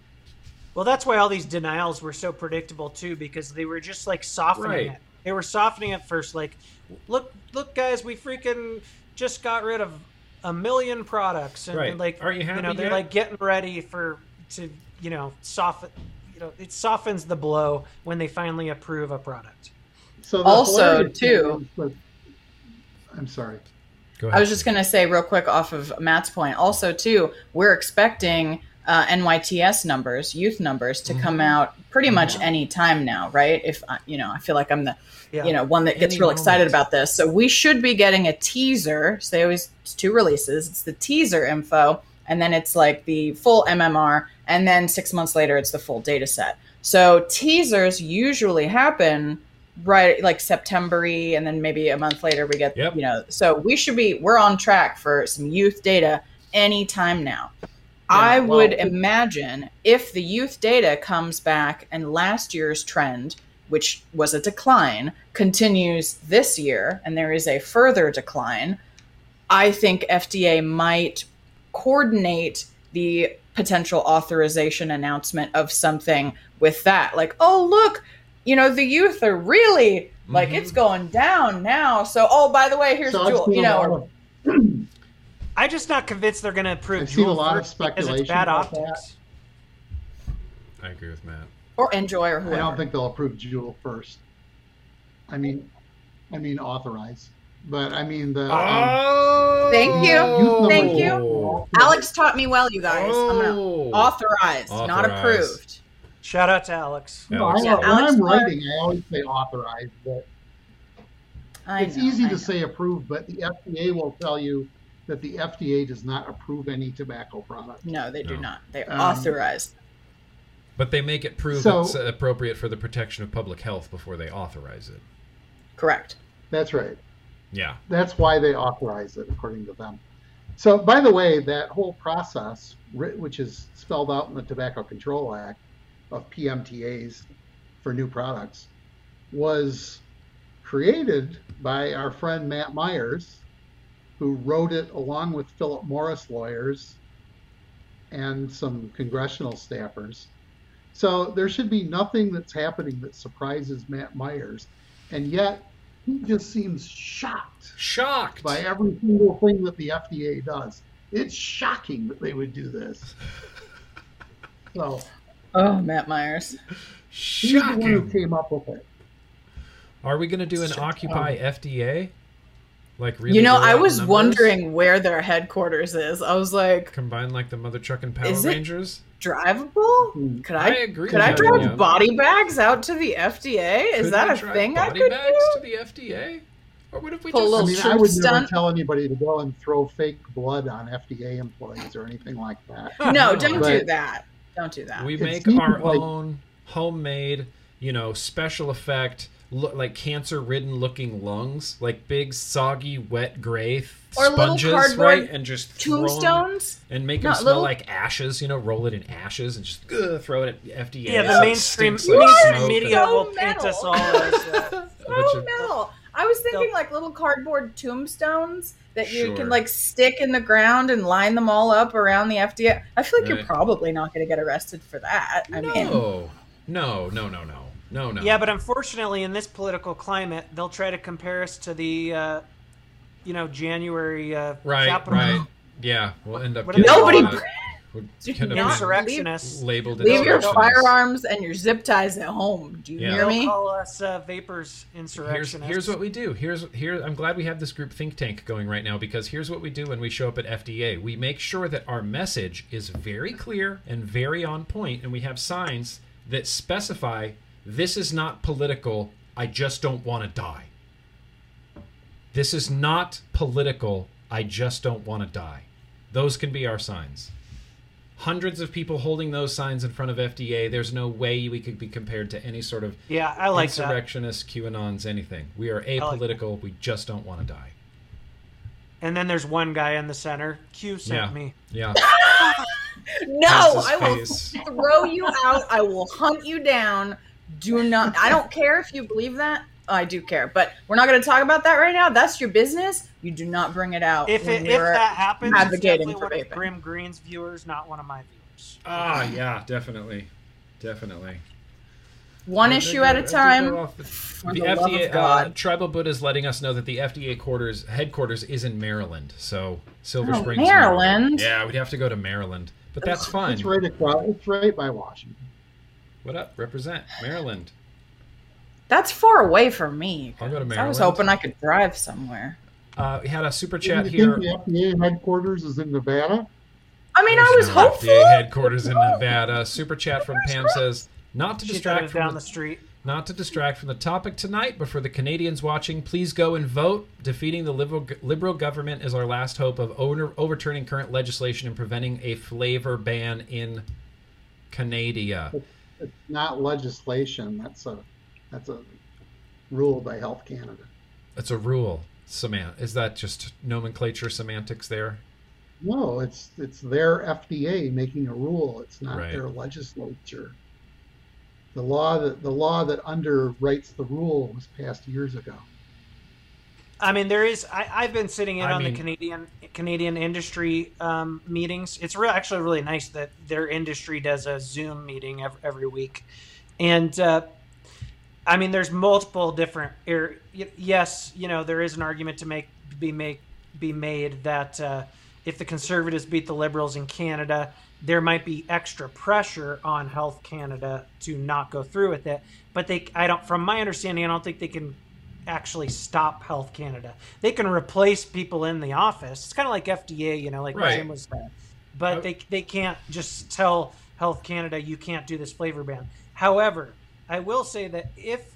Well, that's why all these denials were so predictable too, because they were just like softening Right. it. They were softening it first, like, look, look, guys, we freaking just got rid of a million products, and Right. like, Aren't you know, they're yet? like getting ready for to, you know, soften. You know, it softens the blow when they finally approve a product. So Also, too- is I'm sorry. Go I was just going to say real quick off of Matt's point. Also, too, we're expecting uh, NYTS numbers, youth numbers, to come out pretty much any time now, right? If I- you know, I feel like I'm the Yeah. you know one that gets Any real excited about this. So we should be getting a teaser. So they always it's two releases. It's the teaser info, and then it's like the full MMR, and then six months later it's the full data set. So teasers usually happen right like September and then maybe a month later we get Yep. you know. So we should be we're on track for some youth data anytime now. I well, would imagine if the youth data comes back and last year's trend, which was a decline, continues this year and there is a further decline, I think FDA might coordinate the potential authorization announcement of something with that. Like, oh, look, you know, the youth are really like Mhm. it's going down now. So, oh, by the way, here's So I've Juul, you know, or- I'm just not convinced they're going to approve Juul. I've seen a Juul lot of first because it's speculation bad about that. optics. I agree with Matt. or enjoy or I don't think they'll approve Juul first. I mean, I mean authorize, but I mean the. um, Oh, Thank you. Thank you. Alex taught me well, you guys. I'm gonna Oh. authorized, not approved. Shout out to Alex. no, I, Alex. when Alex I'm Clark. writing, I always say authorized, but I it's know, easy I to know. say approved, but the FDA will tell you that the FDA does not approve any tobacco product. No, they do not. They're Um, authorized. But they make it prove So- it's appropriate for the protection of public health before they authorize it. Correct. That's right. Yeah. That's why they authorize it, according to them. So, by the way, that whole process, which is spelled out in the Tobacco Control Act of PMTAs for new products, was created by our friend Matt Myers, who wrote it along with Philip Morris lawyers and some congressional staffers. So, there should be nothing that's happening that surprises Matt Myers. And yet, he just seems shocked Shocked. by every single thing that the FDA does. It's shocking that they would do this. So Oh, Matt Myers. Shocking. he's the one who came up with it. Are we going to do an Shut Occupy up. FDA? Like really you know, I was numbers? wondering where their headquarters is. I was like, combine like the mother truck and Power Is it- Rangers. Drivable? Hmm. Could I, I agree could I with drive that, yeah. body bags out to the FDA? Is Could that a drive thing I body could bags do? to the FDA? Or what if we Pull a just I little mean, I shrimp would never stunt? tell anybody to go and throw fake blood on FDA employees or anything like that. No, No, don't do that. Don't do that. we It make our like- own homemade, you know, special effect, look like cancer-ridden looking lungs, like big, soggy, wet, gray th- Or little sponges, cardboard right? And just throw 'em Tombstones? and make No, them smell little- like ashes. You know, roll it in ashes and just ugh, throw it at FDA. Yeah, the it mainstream, stinks like mainstream media and- will paint us all as uh, So metal. I was thinking like little cardboard tombstones that you Sure. can like stick in the ground and line them all up around the FDA. I feel like you're probably not going to get arrested for that. I mean, No, no, no, no, no, no, no. Yeah, but unfortunately, in this political climate, they'll try to compare us to the, uh, you know, January uh, right, Capitol right. Yeah, we'll end up What do Nobody- we're kind of insurrectionists. labeled leave your firearms and your zip ties at home. Do you Yeah. hear They'll me? call us uh, vapors Here's, insurrectionists. here's what we do. Here's here. I'm glad we have this group think tank going right now because here's what we do when we show up at FDA. We make sure that our message is very clear and very on point, and we have signs that specify this is not political. I just don't want to die. This is not political. I just don't want to die. Those can be our signs. Hundreds of people holding those signs in front of FDA. There's no way we could be compared to any sort of yeah, I like that. insurrectionists, QAnons, anything. We are apolitical. we just don't want to die. And then there's one guy in the center. Q sent Yeah. me. Yeah. No, I will face. throw you out. I will hunt you down. Do not. I don't care if you believe that. I do care, but we're not going to talk about that right now. That's your business. You do not bring it out. If it, if that happens, it's advocating definitely for one of. Grimm Green's viewers, not one of my viewers. Ah, yeah, definitely, definitely. one I issue at go- a I did time. the- The the FDA, of God. uh, Tribal Buddha is letting us know that the FDA quarters headquarters is in Maryland. So Silver Oh, Springs, Maryland? Yeah, we'd have to go to Maryland, but that's fine. It's right across. It's right by Washington. What up? Represent Maryland. That's far away from me. I'll go to I was hoping I could drive somewhere. Uh, we had a super Do you chat here. the FDA headquarters is in Nevada? I mean, I was There's no hopeful. FDA headquarters in Nevada. Super chat from Pam says, not to She distract from down the, the street. not to distract from the topic tonight, but for the Canadians watching, please go and vote. Defeating the liberal, liberal government is our last hope of over, overturning current legislation and preventing a flavor ban in Canada. It's not legislation. That's a that's a rule by Health Canada. It's a rule. Samant, is that just nomenclature semantics there? No, it's it's their FDA making a rule. It's not Right. their legislature. The law that the law that underwrites the rule was passed years ago. I mean, there is. I, I've been sitting in I on mean- the Canadian Canadian industry um, meetings. It's re- actually really nice that their industry does a Zoom meeting every, every week, and uh, I mean, there's multiple different. Er, yes, you know, there is an argument to make be make be made that uh, if the Conservatives beat the Liberals in Canada, there might be extra pressure on Health Canada to not go through with it. But they, I don't, from my understanding, I don't think they can actually stop Health Canada. They can replace people in the office. It's kind of like FDA, you know, like Right. Jim was saying. But they they can't just tell Health Canada you can't do this flavor ban. However, I will say that if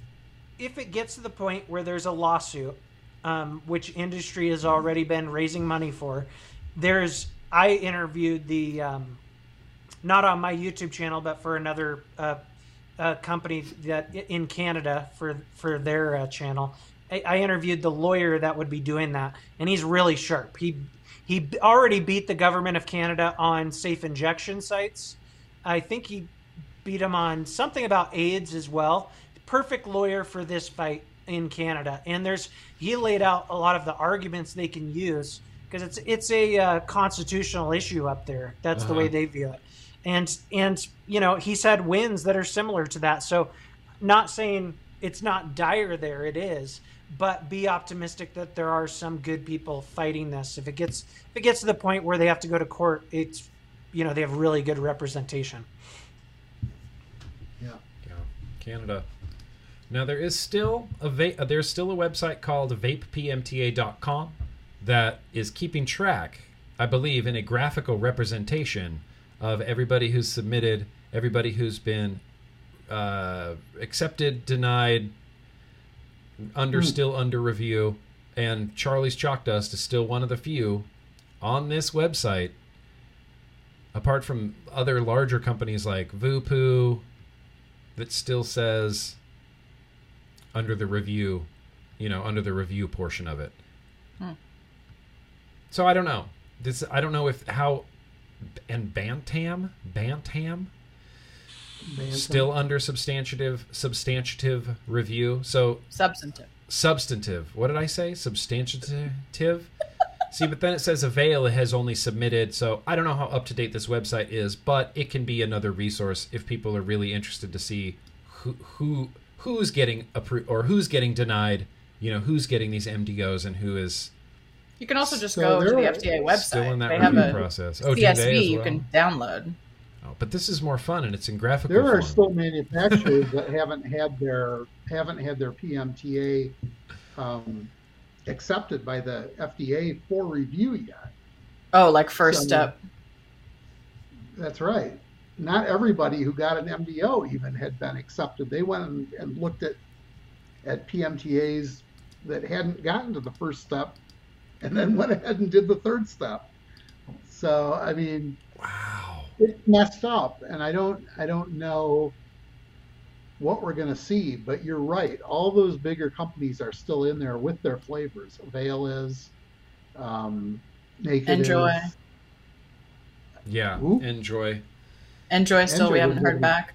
if it gets to the point where there's a lawsuit, um, which industry has already been raising money for, there's I interviewed the um, not on my YouTube channel, but for another uh, uh, company that in Canada for for their uh, channel. I, I interviewed the lawyer that would be doing that, and he's really sharp. He he already beat the government of Canada on safe injection sites. I think he beat him on something about AIDS as well. Perfect lawyer for this fight in Canada, and there's he laid out a lot of the arguments they can use because it's it's a uh, constitutional issue up there. That's the Uh-huh. way they view it, and and you know he's had wins that are similar to that. So, not saying it's not dire there, it is, but be optimistic that there are some good people fighting this. If it gets if it gets to the point where they have to go to court, it's you know they have really good representation. Yeah. Yeah, Canada. Now there is still a va- uh, there's still a website called vapepmta.com that is keeping track, I believe, in a graphical representation of everybody who's submitted, everybody who's been uh, accepted, denied, under still under review, and Charlie's Chalk Dust is still one of the few on this website. Apart from other larger companies like VooPoo, that still says under the review, you know, under the review portion of it. Hmm. So I don't know. This I don't know if how and Bantam Bantam Bantam. still under substantive substantive review. So Substantive. substantive. What did I say? Substantive. See, but then it says Avail has only submitted, so I don't know how up to date this website is, but it can be another resource if people are really interested to see who who who's getting approved or who's getting denied. You know, who's getting these MDOs and who is You can also just So go to the FDA website. still in that they have a process. Oh, do they CSV you well? can download. Oh, but this is more fun and it's in graphical There are form. still manufacturers that haven't had their haven't had their PMTA um, accepted by the FDA for review yet. Oh, like first So- step. That's right. Not everybody who got an MDO even had been accepted. They went and, and looked at at PMTAs that hadn't gotten to the first step, and then went ahead and did the third step. So I mean, wow. it's messed up, and I don't I don't know what we're going to see. But you're right. All those bigger companies are still in there with their flavors. Avail is, um, Naked Enjoy. is. Yeah. Ooh. Enjoy. Enjoy still. Enjoy we haven't heard back.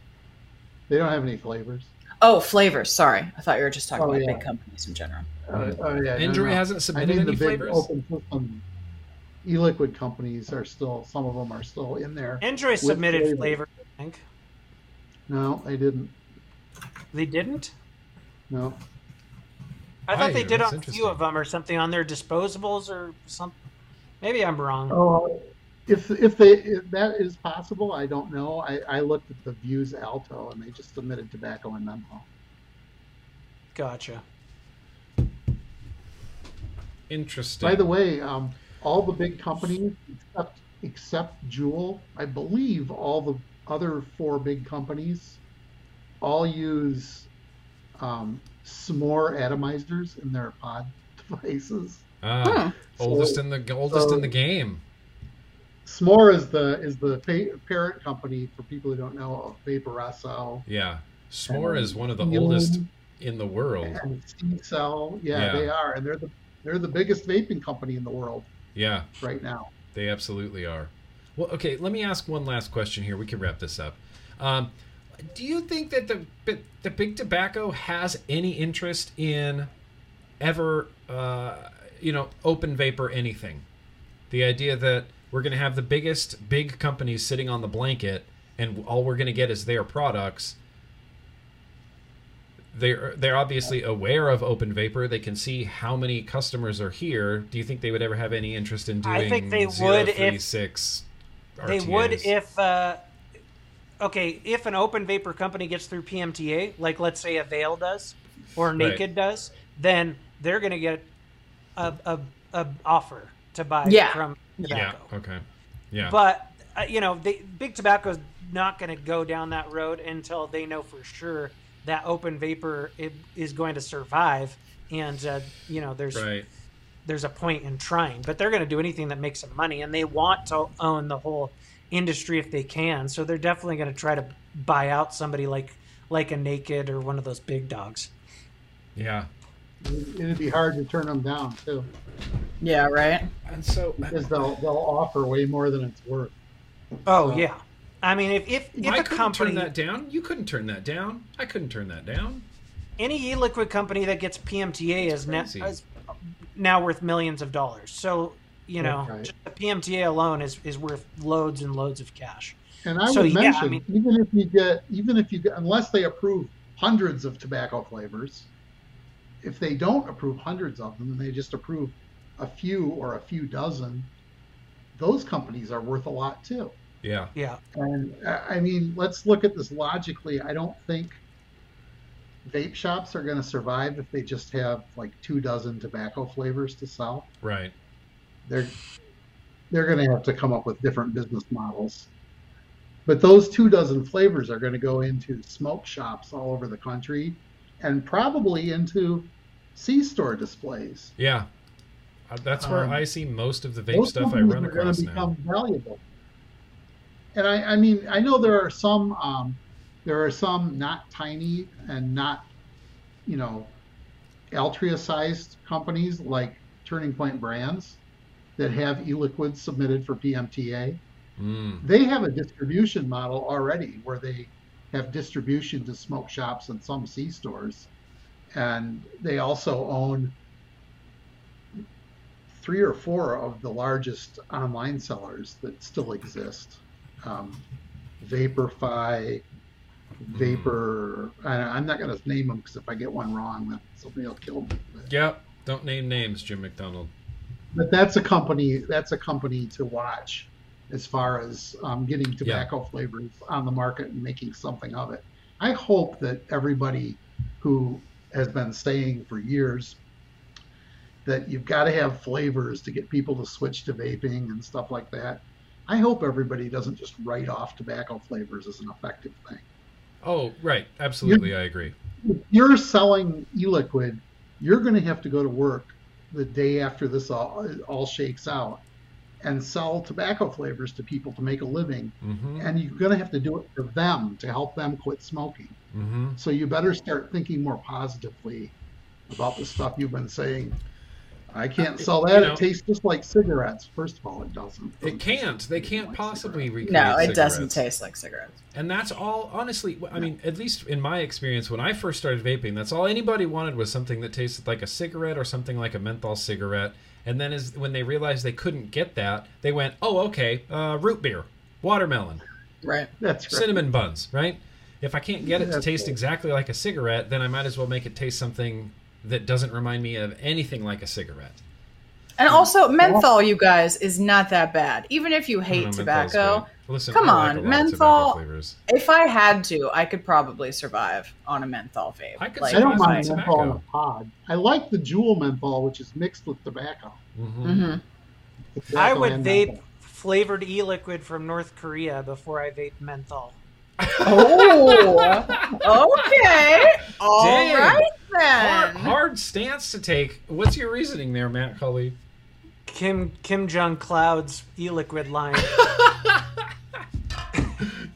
They don't have any flavors. Oh, flavors. Sorry, I thought you were just talking Oh, about yeah. big companies in general. Uh, oh yeah, no, Enjoy no. hasn't I submitted mean, any the big flavors. open system e-liquid companies are still. Some of them are still in there. Enjoy submitted flavor. flavor. I think No, they didn't. they didn't. No. I thought Why? they did on a few of them or something on their disposables or something. Maybe I'm wrong. Oh, if if they if that is possible, I don't know. I, I looked at the Vuse Alto and they just submitted tobacco and memo. Gotcha. Interesting. By the way, um, all the big companies except except Juul, I believe all the other four big companies all use um, Smoore atomizers in their pod devices. ah, oldest So- in the oldest in the game. Smoore is the is the pa- parent company for people who don't know of Vaporesso Yeah. Smoore Um, is one of the Elon oldest in the world. and C-Cell. Yeah, Yeah. they are, and they're the they're the biggest vaping company in the world Yeah, right now. they absolutely are. Well, okay, let me ask one last question here. We can wrap this up. Um, do you think that the the big tobacco has any interest in ever, uh, you know, open vapor anything? The idea that we're going to have the biggest big companies sitting on the blanket, and all we're going to get is their products. They're they're obviously aware of open vapor. They can see how many customers are here. Do you think they would ever have any interest in doing? I think they would if- six They would if uh, okay, if an open vapor company gets through PMTA, like let's say Avail does or Naked does, then they're going to get a, a, a offer to buy Yeah. from Yeah. tobacco. Okay. Yeah. But uh, you know, they, big tobacco's not going to go down that road until they know for sure that open vapor is going to survive, and uh, you know, there's right. there's a point in trying. But they're going to do anything that makes them money, and they want to own the whole industry if they can. So they're definitely going to try to buy out somebody like like a Naked or one of those big dogs. Yeah. It'd be hard to turn them down too, Yeah, right. And so because they'll they'll offer way more than it's worth. Oh Uh, yeah, I mean, if if, if I a couldn't company turn that down. You couldn't turn that down. I couldn't turn that down. any e-liquid company that gets PMTA is, net, is now worth millions of dollars. So you know, Right. just the PMTA alone is is worth loads and loads of cash. And I So, would yeah, I mention, mean- even if you get, even if you get, unless they approve hundreds of tobacco flavors, if they don't approve hundreds of them and they just approve a few or a few dozen, those companies are worth a lot too. Yeah. Yeah, And uh, I mean, let's look at this logically. I don't think vape shops are going to survive if they just have like two dozen tobacco flavors to sell. Right. They're they're going to have to come up with different business models. But those two dozen flavors are going to go into smoke shops all over the country and probably into C store displays. Yeah. Uh, That's where Um, I see most of the vape stuff I companies run are going across to now. become valuable. And I, I mean, I know there are some, um, there are some not tiny and not, you know, Altria-sized companies like Turning Point Brands that have e-liquids submitted for PMTA. Mm. They have a distribution model already where they have distribution to smoke shops and some C stores, and they also own three or four of the largest online sellers that still exist. Um, Vaporfy, Vapor. I, I'm not going to name them because if I get one wrong, then somebody will kill me. But, Yep. Don't name names, Jim McDonald. but that's a company. That's a company to watch as far as um, getting tobacco flavors on the market and making something of it. I hope that everybody who has been saying for years that you've got to have flavors to get people to switch to vaping and stuff like that. I hope everybody doesn't just write off tobacco flavors as an effective thing. Oh, right. Absolutely, I agree. If you're selling e-liquid, you're going to have to go to work the day after this all, all shakes out and sell tobacco flavors to people to make a living. Mm-hmm. And you're going to have to do it for them to help them quit smoking. Mm-hmm. So you better start thinking more positively about the stuff you've been saying. I can't sell that. You know- it tastes just like cigarettes. First of all, it doesn't. It can't. They can't possibly recreate No, it doesn't taste like cigarettes. And that's all, honestly, I mean, at least in my experience, when I first started vaping, that's all anybody wanted was something that tasted like a cigarette or something like a menthol cigarette. And then as when they realized they couldn't get that, they went, oh, okay, uh, root beer, watermelon, Right. That's right. cinnamon buns, right? If I can't get it to taste right. exactly like a cigarette, then I might as well make it taste something that doesn't remind me of anything like a cigarette. And also, menthol, you guys, is not that bad. Even if you hate know, tobacco. Listen, come like on, a lot of menthol- if I had to, I could probably survive on a menthol vape. I could I don't mind menthol in a tobacco. pod. I like the Juul menthol, which is mixed with tobacco. hmm Mhm. I would vape menthol. flavored e-liquid from North Korea before I vape menthol. Oh, okay. All Dang. right Hard, hard stance to take. What's your reasoning there, Matt Cully? Kim Kim Jong Cloud's e-liquid line.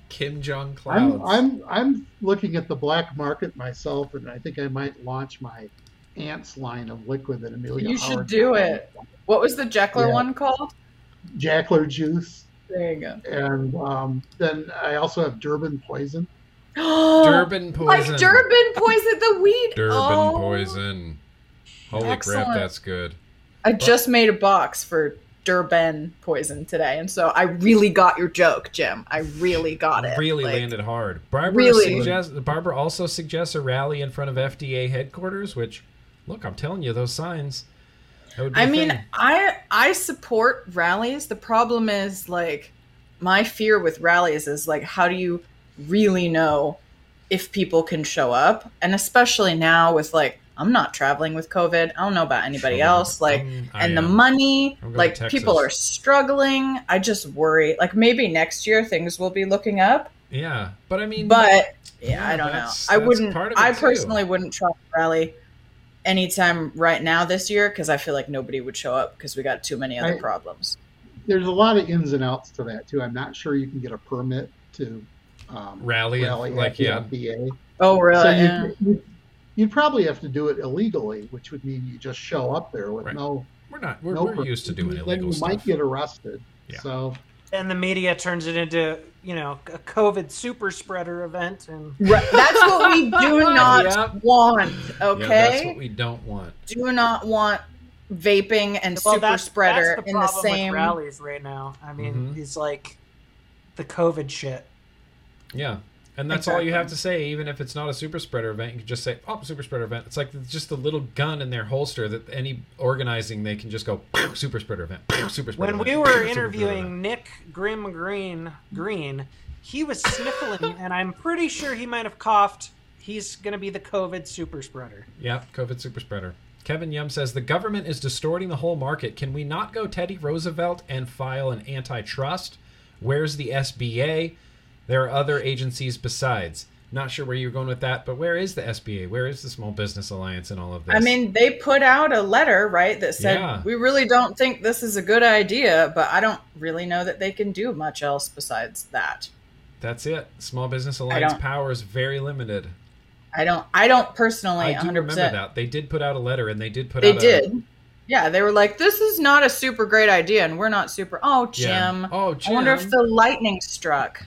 Kim Jong Clouds. I'm I'm I'm looking at the black market myself, and I think I might launch my ants line of liquid that Amelia. You should do got. it. What was the Jekyll Yeah. one called? Jackler juice, There you go. and um, then I also have Durban poison. Durban poison. Like. Durban poison, the weed. Durban oh. poison. Holy Excellent. crap, that's good. I just made a box for Durban poison today, and so I really got your joke, Jim. I really got it. Really Like, landed hard. Barbara Really. suggests. Barbara also suggests a rally in front of FDA headquarters. Which, look, I'm telling you, those signs. That would be I mean, thing. I I support rallies. The problem is like my fear with rallies is like how do you really know if people can show up? And especially now with like I'm not traveling with COVID. I don't know about anybody Sure. else. Like Um, I and the money, like people are struggling. I just worry. Like maybe next year things will be looking up, Yeah, but I mean, but yeah, Yeah, I don't know. I wouldn't. part of it, I too. personally wouldn't try to rally anytime right now this year because I feel like nobody would show up because we got too many other I- problems. There's a lot of ins and outs to that too. I'm not sure you can get a permit to um, Rally, rally like, at yeah. FDA. Oh really? So Yeah. you, you, you'd probably have to do it illegally, which would mean you just show up there with Right. no we're not. We're, no we're used to doing then illegal you stuff. might get arrested. Yeah. So and the media turns it into, you know, a COVID super spreader event and Right, That's what we do not Yep. want. Yeah, Okay, that's what we don't want. do not want vaping and well, super that's, spreader that's the in the problem same. with rallies right now. I mean, Mhm. he's like the COVID shit. Yeah. And that's all you have to say, even if it's not a super spreader event. You can just say, "Oh, super spreader event." It's like just a little gun in their holster that any organizing they can just go "Pow, super spreader event, super spreader. When we were pow, super spreader event." interviewing Nick Grimm Green Green, he was sniffling, and I'm pretty sure he might have coughed he's going to be the COVID super spreader. Yeah, COVID super spreader. Kevin Yum says the government is distorting the whole market. Can we not go Teddy Roosevelt and file an antitrust? Where's the SBA? There are other agencies besides. Not sure where you're going with that, but where is the SBA? Where is the Small Business Alliance and all of this? I mean, they put out a letter, right, that said, Yeah. we really don't think this is a good idea, but I don't really know that they can do much else besides that. that's it. Small Business Alliance power is very limited. I don't, I don't personally I do 100%. remember that they did put out a letter, and they did put They out. A, did. Yeah, they were like, this is not a super great idea, and we're not super. Oh, Yeah. Jim. Oh, Jim I wonder if the lightning struck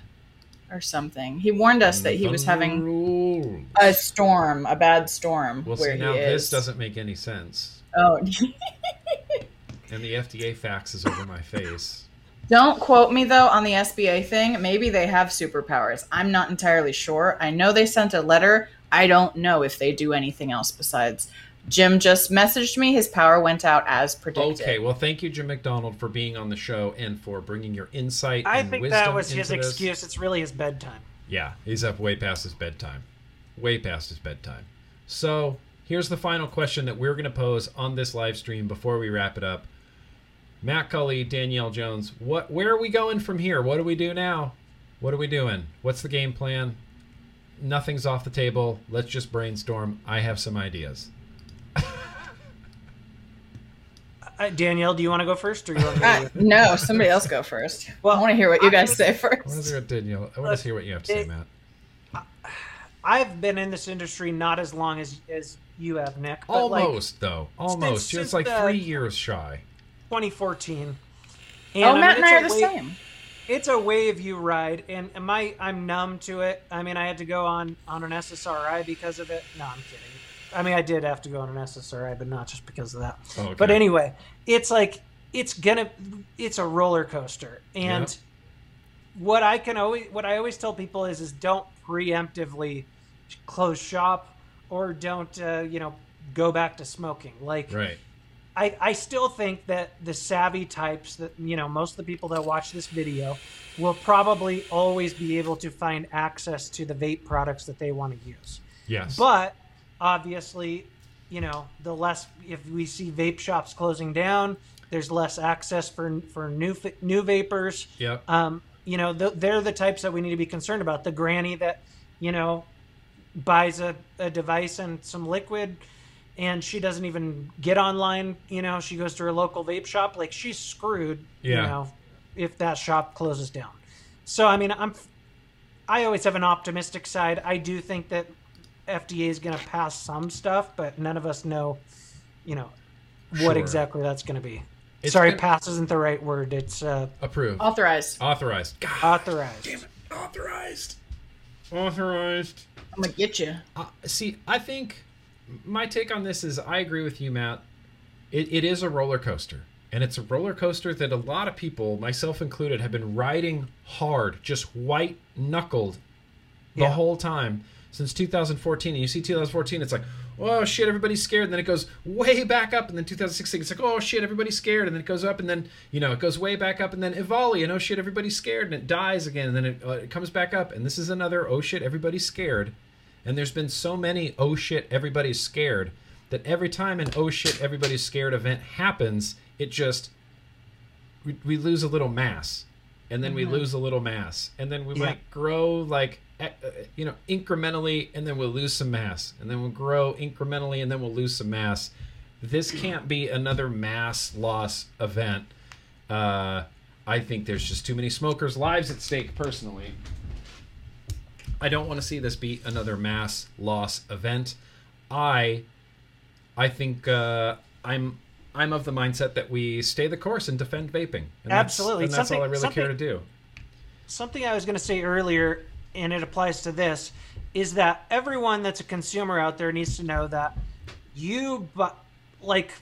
or something. He warned us that he was having mm-hmm. a storm, a bad storm Well, where see now this doesn't make any sense, Oh, and the FDA fax is over my face. don't quote me though on the SBA thing. Maybe they have superpowers. I'm not entirely sure. I know they sent a letter. I don't know if they do anything else besides. Jim just messaged me. His power went out as predicted. Okay, well, thank you, Jim McDonald, for being on the show and for bringing your insight. I and think wisdom that was his into this. excuse. It's really his bedtime. Yeah, he's up way past his bedtime. Way past his bedtime. So, here's the final question that we're going to pose on this live stream before we wrap it up. Matt Cully, Danielle Jones, what where are we going from here? What do we do now? What are we doing? What's the game plan? Nothing's off the table. Let's just brainstorm. I have some ideas. Uh, Danielle, do you want to go first, or you want me Uh, to? no, somebody else go first. Well, I want to hear what you guys was- say I want to first. hear what Danielle. I want to hear what you have to say, Matt. I've been in this industry not as long as as you have, Nick. But like Almost though. Almost. since Just like the- three years shy. 2014. And, Oh, I Matt mean, and I are it's the a wave- same. It's a wave you ride, and my I'm numb to it. I mean, I had to go on on an SSRI because of it. No, I'm kidding. I mean, I did have to go on an SSRI, but not just because of that. Oh, okay. But anyway, it's like it's gonna it's a roller coaster, and Yep. what I can always what I always tell people is is don't preemptively close shop or don't uh, you know go back to smoking. Like Right. I, I still think that the savvy types that you know most of the people that watch this video will probably always be able to find access to the vape products that they want to use Yes. but obviously you know the less if we see vape shops closing down there's less access for for new new vapers Yep. um, you know, th- they're the types that we need to be concerned about. The granny that, you know, buys a, a device and some liquid and she doesn't even get online, you know, she goes to her local vape shop, like she's screwed, Yeah. you know, if that shop closes down. So, I mean, I'm, I always have an optimistic side. I do think that FDA is going to pass some stuff, but none of us know, you know, what Sure. exactly that's going to be. It's Sorry, gonna- pass isn't the right word. It's uh, Approved. Authorized. Authorized. God, authorized. authorized. Authorized. I'm gonna get you. Uh, see, I think my take on this is I agree with you, Matt. It, it is a roller coaster. And it's a roller coaster that a lot of people, myself included, have been riding hard, just white knuckled the Yeah. whole time since 2014. And you see 2014, it's like, oh shit, everybody's scared. And then it goes way back up. And then 2016, it's like, oh shit, everybody's scared. And then it goes up. And then, you know, it goes way back up. And then EVALI, and oh shit, everybody's scared. And it dies again. And then it, uh, it comes back up. And this is another, oh shit, everybody's scared. And there's been so many, oh shit, everybody's scared, that every time an oh shit, everybody's scared event happens, it just, we, we lose a little mass. And then we lose a little mass. And then we Yeah. might grow like, you know, incrementally, and then we'll lose some mass. And then we'll grow incrementally, and then we'll lose some mass. This can't be another mass loss event. Uh, I think there's just too many smokers' lives at stake, personally. I don't want to see this be another mass loss event. I, I think uh, I'm I'm of the mindset that we stay the course and defend vaping. And that's- Absolutely. and that's all I really care to do. something I was going to say earlier, and it applies to this, is that everyone that's a consumer out there needs to know that you, but like,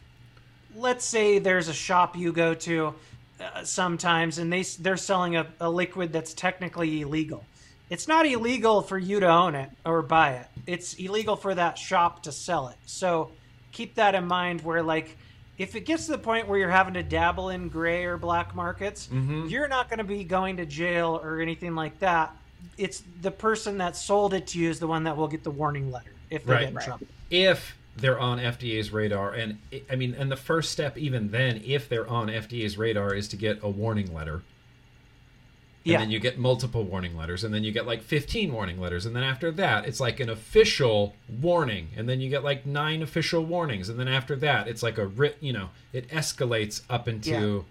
let's say there's a shop you go to uh, sometimes, and they they're selling a, a liquid that's technically illegal. It's not illegal for you to own it or buy it. It's illegal for that shop to sell it. So keep that in mind. Where like. If it gets to the point where you're having to dabble in gray or black markets, Mhm. you're not going to be going to jail or anything like that it's the person that sold it to you is the one that will get the warning letter if they Right. get in Right. trouble. if they're on FDA's radar, and I mean, and the first step, even then, if they're on FDA's radar, is to get a warning letter. And Yeah. then you get multiple warning letters, and then you get like 15 warning letters, and then after that, it's like an official warning, and then you get like nine official warnings, and then after that, it's like a writ, you know, it escalates up into.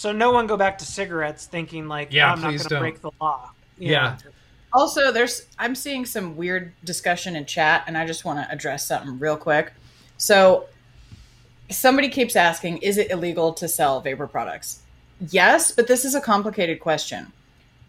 So no one go back to cigarettes thinking like, Yeah, "Oh, I'm not please going to don't. break the law. You Yeah. know? Also, there's I'm seeing some weird discussion in chat, and I just want to address something real quick. So, somebody keeps asking, is it illegal to sell vapor products? Yes, but this is a complicated question.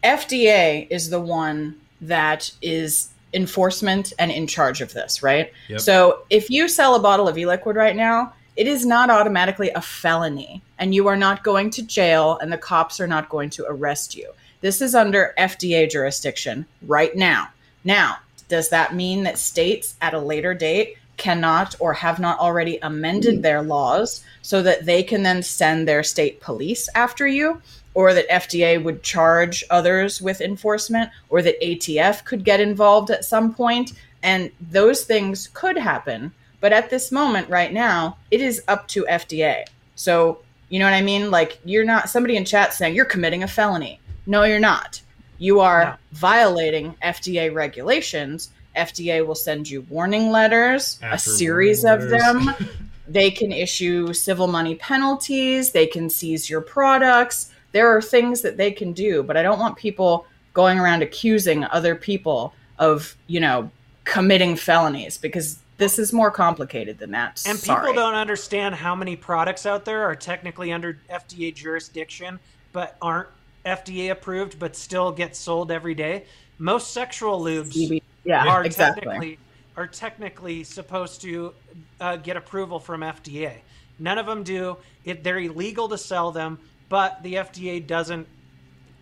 FDA is the one that is enforcement and in charge of this, right? Yep. So, if you sell a bottle of e-liquid right now, it is not automatically a felony, and you are not going to jail, and the cops are not going to arrest you. This is under FDA jurisdiction right now. Now, does that mean that states at a later date cannot or have not already amended their laws so that they can then send their state police after you? Or that FDA would charge others with enforcement, or that ATF could get involved at some point? And those things could happen. But at this moment, right now, it is up to FDA. So, you know what I mean? Like, you're not somebody in chat saying you're committing a felony. No, you're not. You are No. violating FDA regulations. FDA will send you warning letters, a series of letters. them. they can issue civil money penalties. They can seize your products. There are things that they can do, but I don't want people going around accusing other people of, you know, committing felonies because this is more complicated than that. And Sorry. people don't understand how many products out there are technically under FDA jurisdiction but aren't FDA approved but still get sold every day. Most sexual lubes CB Yeah, are exactly. technically are technically supposed to uh, get approval from FDA. None of them do. It, they're illegal to sell them, but the FDA doesn't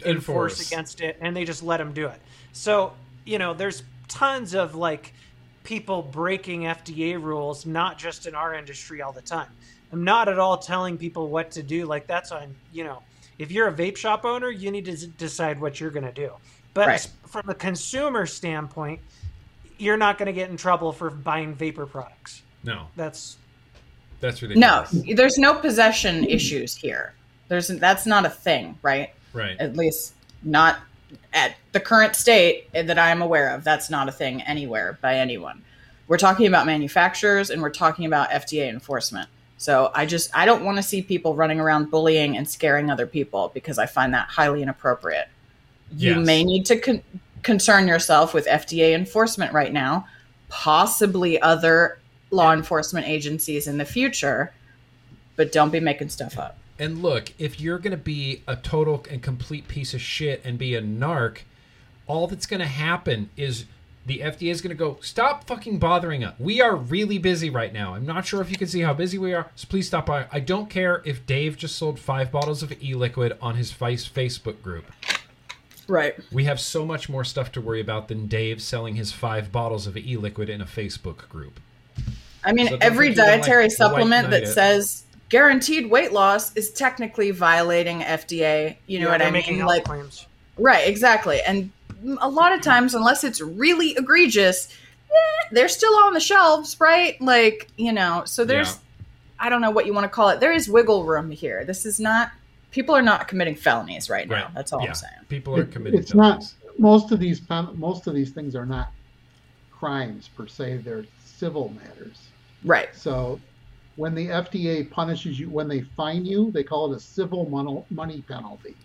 enforce Enforce. against it and they just let them do it. So, you know, there's tons of like people breaking FDA rules, not just in our industry all the time. I'm not at all telling people what to do. Like that's on, you know, if you're a vape shop owner, you need to decide what you're going to do. But Right. from a consumer standpoint, you're not going to get in trouble for buying vapor products. No, That's that's really No, there's no possession issues here. There's that's not a thing, right? Right. At least not at the current state that I am aware of. That's not a thing anywhere by anyone. We're talking about manufacturers and we're talking about FDA enforcement. So I just I don't want to see people running around bullying and scaring other people because I find that highly inappropriate. You may need to con- concern yourself with FDA enforcement right now, possibly other law enforcement agencies in the future, but don't be making stuff up. And look, if you're going to be a total and complete piece of shit and be a narc, all that's going to happen is the FDA is going to go, stop fucking bothering us. We are really busy right now. I'm not sure if you can see how busy we are, so please stop by. I don't care if Dave just sold five bottles of e liquid on his Vice Facebook group. Right. We have so much more stuff to worry about than Dave selling his five bottles of e liquid in a Facebook group. I mean, So every think you're gonna, dietary like, supplement that it. says guaranteed weight loss is technically violating FDA. You know yeah, what I mean? Like, claims. right, exactly. And a lot of times, unless it's really egregious, eh, they're still on the shelves, right? Like, you know, so there's, Yeah. I don't know what you want to call it. There is wiggle room here. This is not, people are not committing felonies right now. That's all yeah. I'm saying. People are committing it's not most of these most of these things are not crimes per se they're civil matters Right. so when the fda punishes you when they fine you they call it a civil money penalty.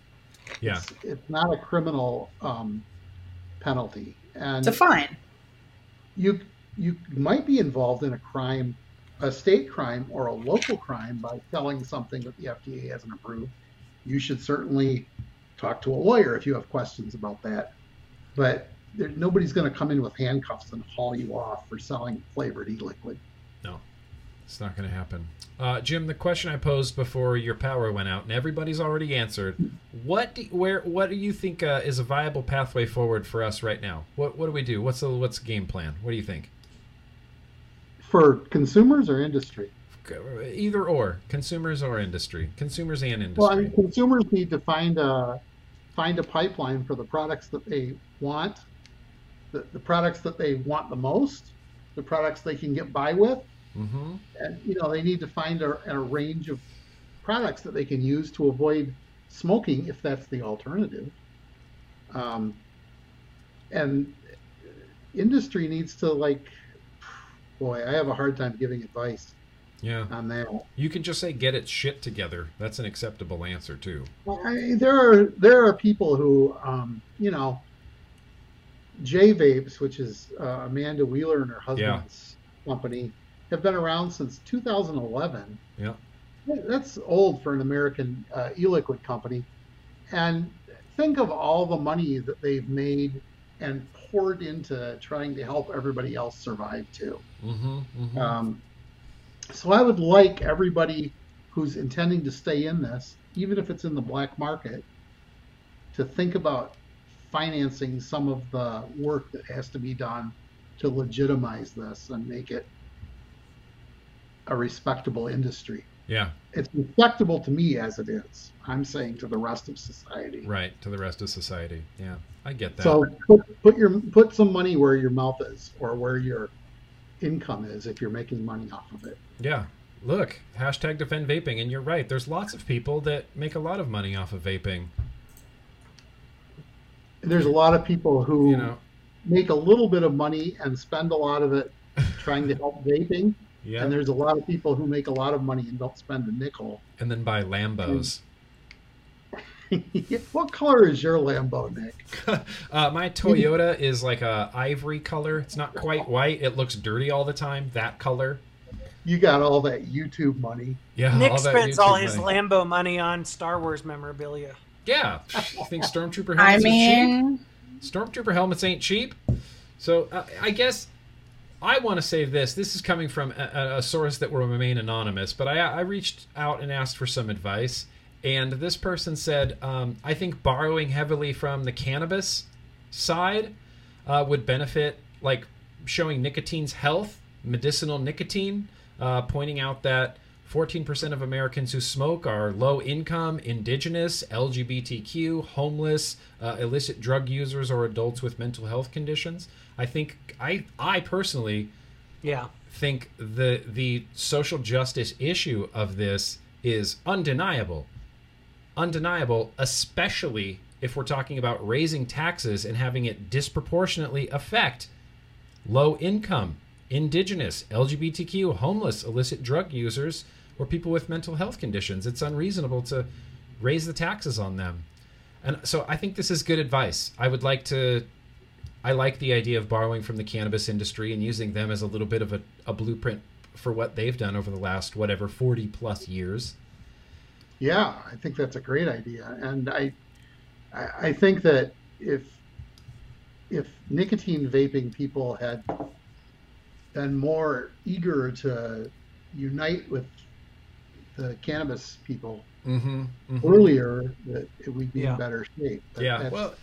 Yeah. it's, it's not a criminal um, penalty. And It's a fine. you you might be involved in a crime a state crime or a local crime by selling something that the fda hasn't approved. You should certainly talk to a lawyer if you have questions about that. But there, nobody's going to come in with handcuffs and haul you off for selling flavored e-liquid. No, it's not going to happen. Uh, Jim, the question I posed before your power went out, and everybody's already answered. What do, where what do you think uh, is a viable pathway forward for us right now? What what do we do? What's the what's the game plan? What do you think? for consumers or industry Either or, consumers or industry, consumers and industry. well i mean consumers need to find a find a pipeline for the products that they want, the, the products that they want the most, the products they can get by with, Mm-hmm. and you know they need to find a, a range of products that they can use to avoid smoking if that's the alternative. Um, and industry needs to like, boy, I have a hard time giving advice Yeah. on that. You can just say get its shit together. That's an acceptable answer too. I, there are there are people who, um, you know, J Vapes, which is uh, Amanda Wheeler and her husband's company, have been around since 2011. Yeah. That's old for an American uh, e-liquid company. And think of all the money that they've made and poured into trying to help everybody else survive too. Mm-hmm. mm-hmm. Um, so I would like everybody who's intending to stay in this, even if it's in the black market, to think about financing some of the work that has to be done to legitimize this and make it a respectable industry. yeah. It's respectable to me as it is. I'm saying to the rest of society. Right. To the rest of society. Yeah. I get that. So put, put your put some money where your mouth is or where your income is if you're making money off of it. yeah. Look, hashtag defend vaping, and you're right. There's lots of people that make a lot of money off of vaping. There's a lot of people who You know. make a little bit of money and spend a lot of it trying to help vaping. Yeah. And there's a lot of people who make a lot of money and don't spend a nickel. and then buy Lambos. what color is your Lambo, Nick? uh, my Toyota is like a ivory color. It's not quite white. It looks dirty all the time. That color. You got all that YouTube money. Yeah. Nick all that spends YouTube all his money. Lambo money on Star Wars memorabilia. Yeah. You think Stormtrooper helmets I are cheap? mean, Stormtrooper helmets ain't cheap. So uh, I guess I want to say this. This is coming from a, a source that will remain anonymous, but I, I reached out and asked for some advice. And this person said, um, I think borrowing heavily from the cannabis side uh, would benefit, like showing nicotine's health, medicinal nicotine, uh, pointing out that 14% of Americans who smoke are low income, indigenous, LGBTQ, homeless, uh, illicit drug users, or adults with mental health conditions. I think I I personally Yeah. think the the social justice issue of this is undeniable. Undeniable, especially if we're talking about raising taxes and having it disproportionately affect low income, indigenous, LGBTQ, homeless, illicit drug users, or people with mental health conditions. It's unreasonable to raise the taxes on them. And so I think this is good advice. I would like to I like the idea of borrowing from the cannabis industry and using them as a little bit of a, a blueprint for what they've done over the last whatever 40 plus years. Yeah, I think that's a great idea, and I, I think that if if nicotine vaping people had been more eager to unite with the cannabis people Mm-hmm. earlier, that it would be Yeah. in better shape. But Yeah. Well,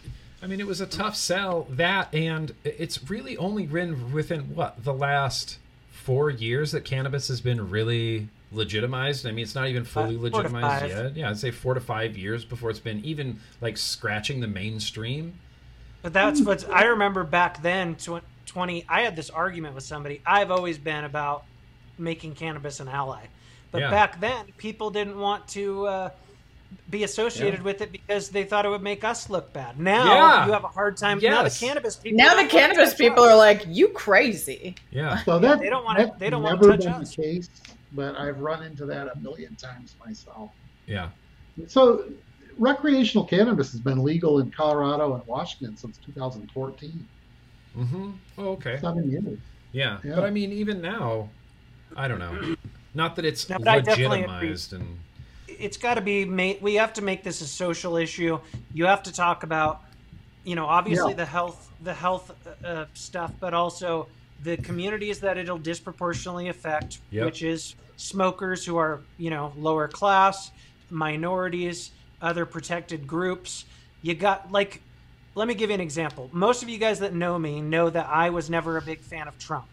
I mean, it was a tough sell that, and it's really only been within what the last four years that cannabis has been really legitimized. I mean, it's not even fully Uh, legitimized yet. Yeah, I'd say four to five years before it's been even like scratching the mainstream. But that's what I remember back then. tw- Twenty. I had this argument with somebody. I've always been about making cannabis an ally, but Yeah. back then people didn't want to uh, be associated with it because they thought it would make us look bad. Now Yeah. you have a hard time. Now the cannabis people. now the cannabis people us. are like, "You crazy." Yeah. So that they don't wanna- they don't wanna never touch been us. the case, but I've run into that a million times myself. Yeah. So recreational cannabis has been legal in Colorado and Washington since 2014, Mm-hmm. Oh, okay. seven years. Yeah. Yeah. But I mean, even now, I don't know. Not that it's No, but I definitely agree. legitimized and it's got to be made. We have to make this a social issue. You have to talk about, you know, obviously Yeah. the health, the health uh, stuff, but also the communities that it'll disproportionately affect, Yep. which is smokers who are, you know, lower class, minorities, other protected groups. You got like, let me give you an example. Most of you guys that know me know that I was never a big fan of Trump,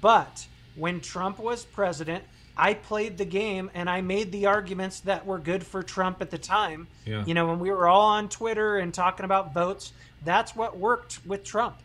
but when Trump was president, I played the game and I made the arguments that were good for Trump at the time. Yeah. You know, when we were all on Twitter and talking about votes, that's what worked with Trump.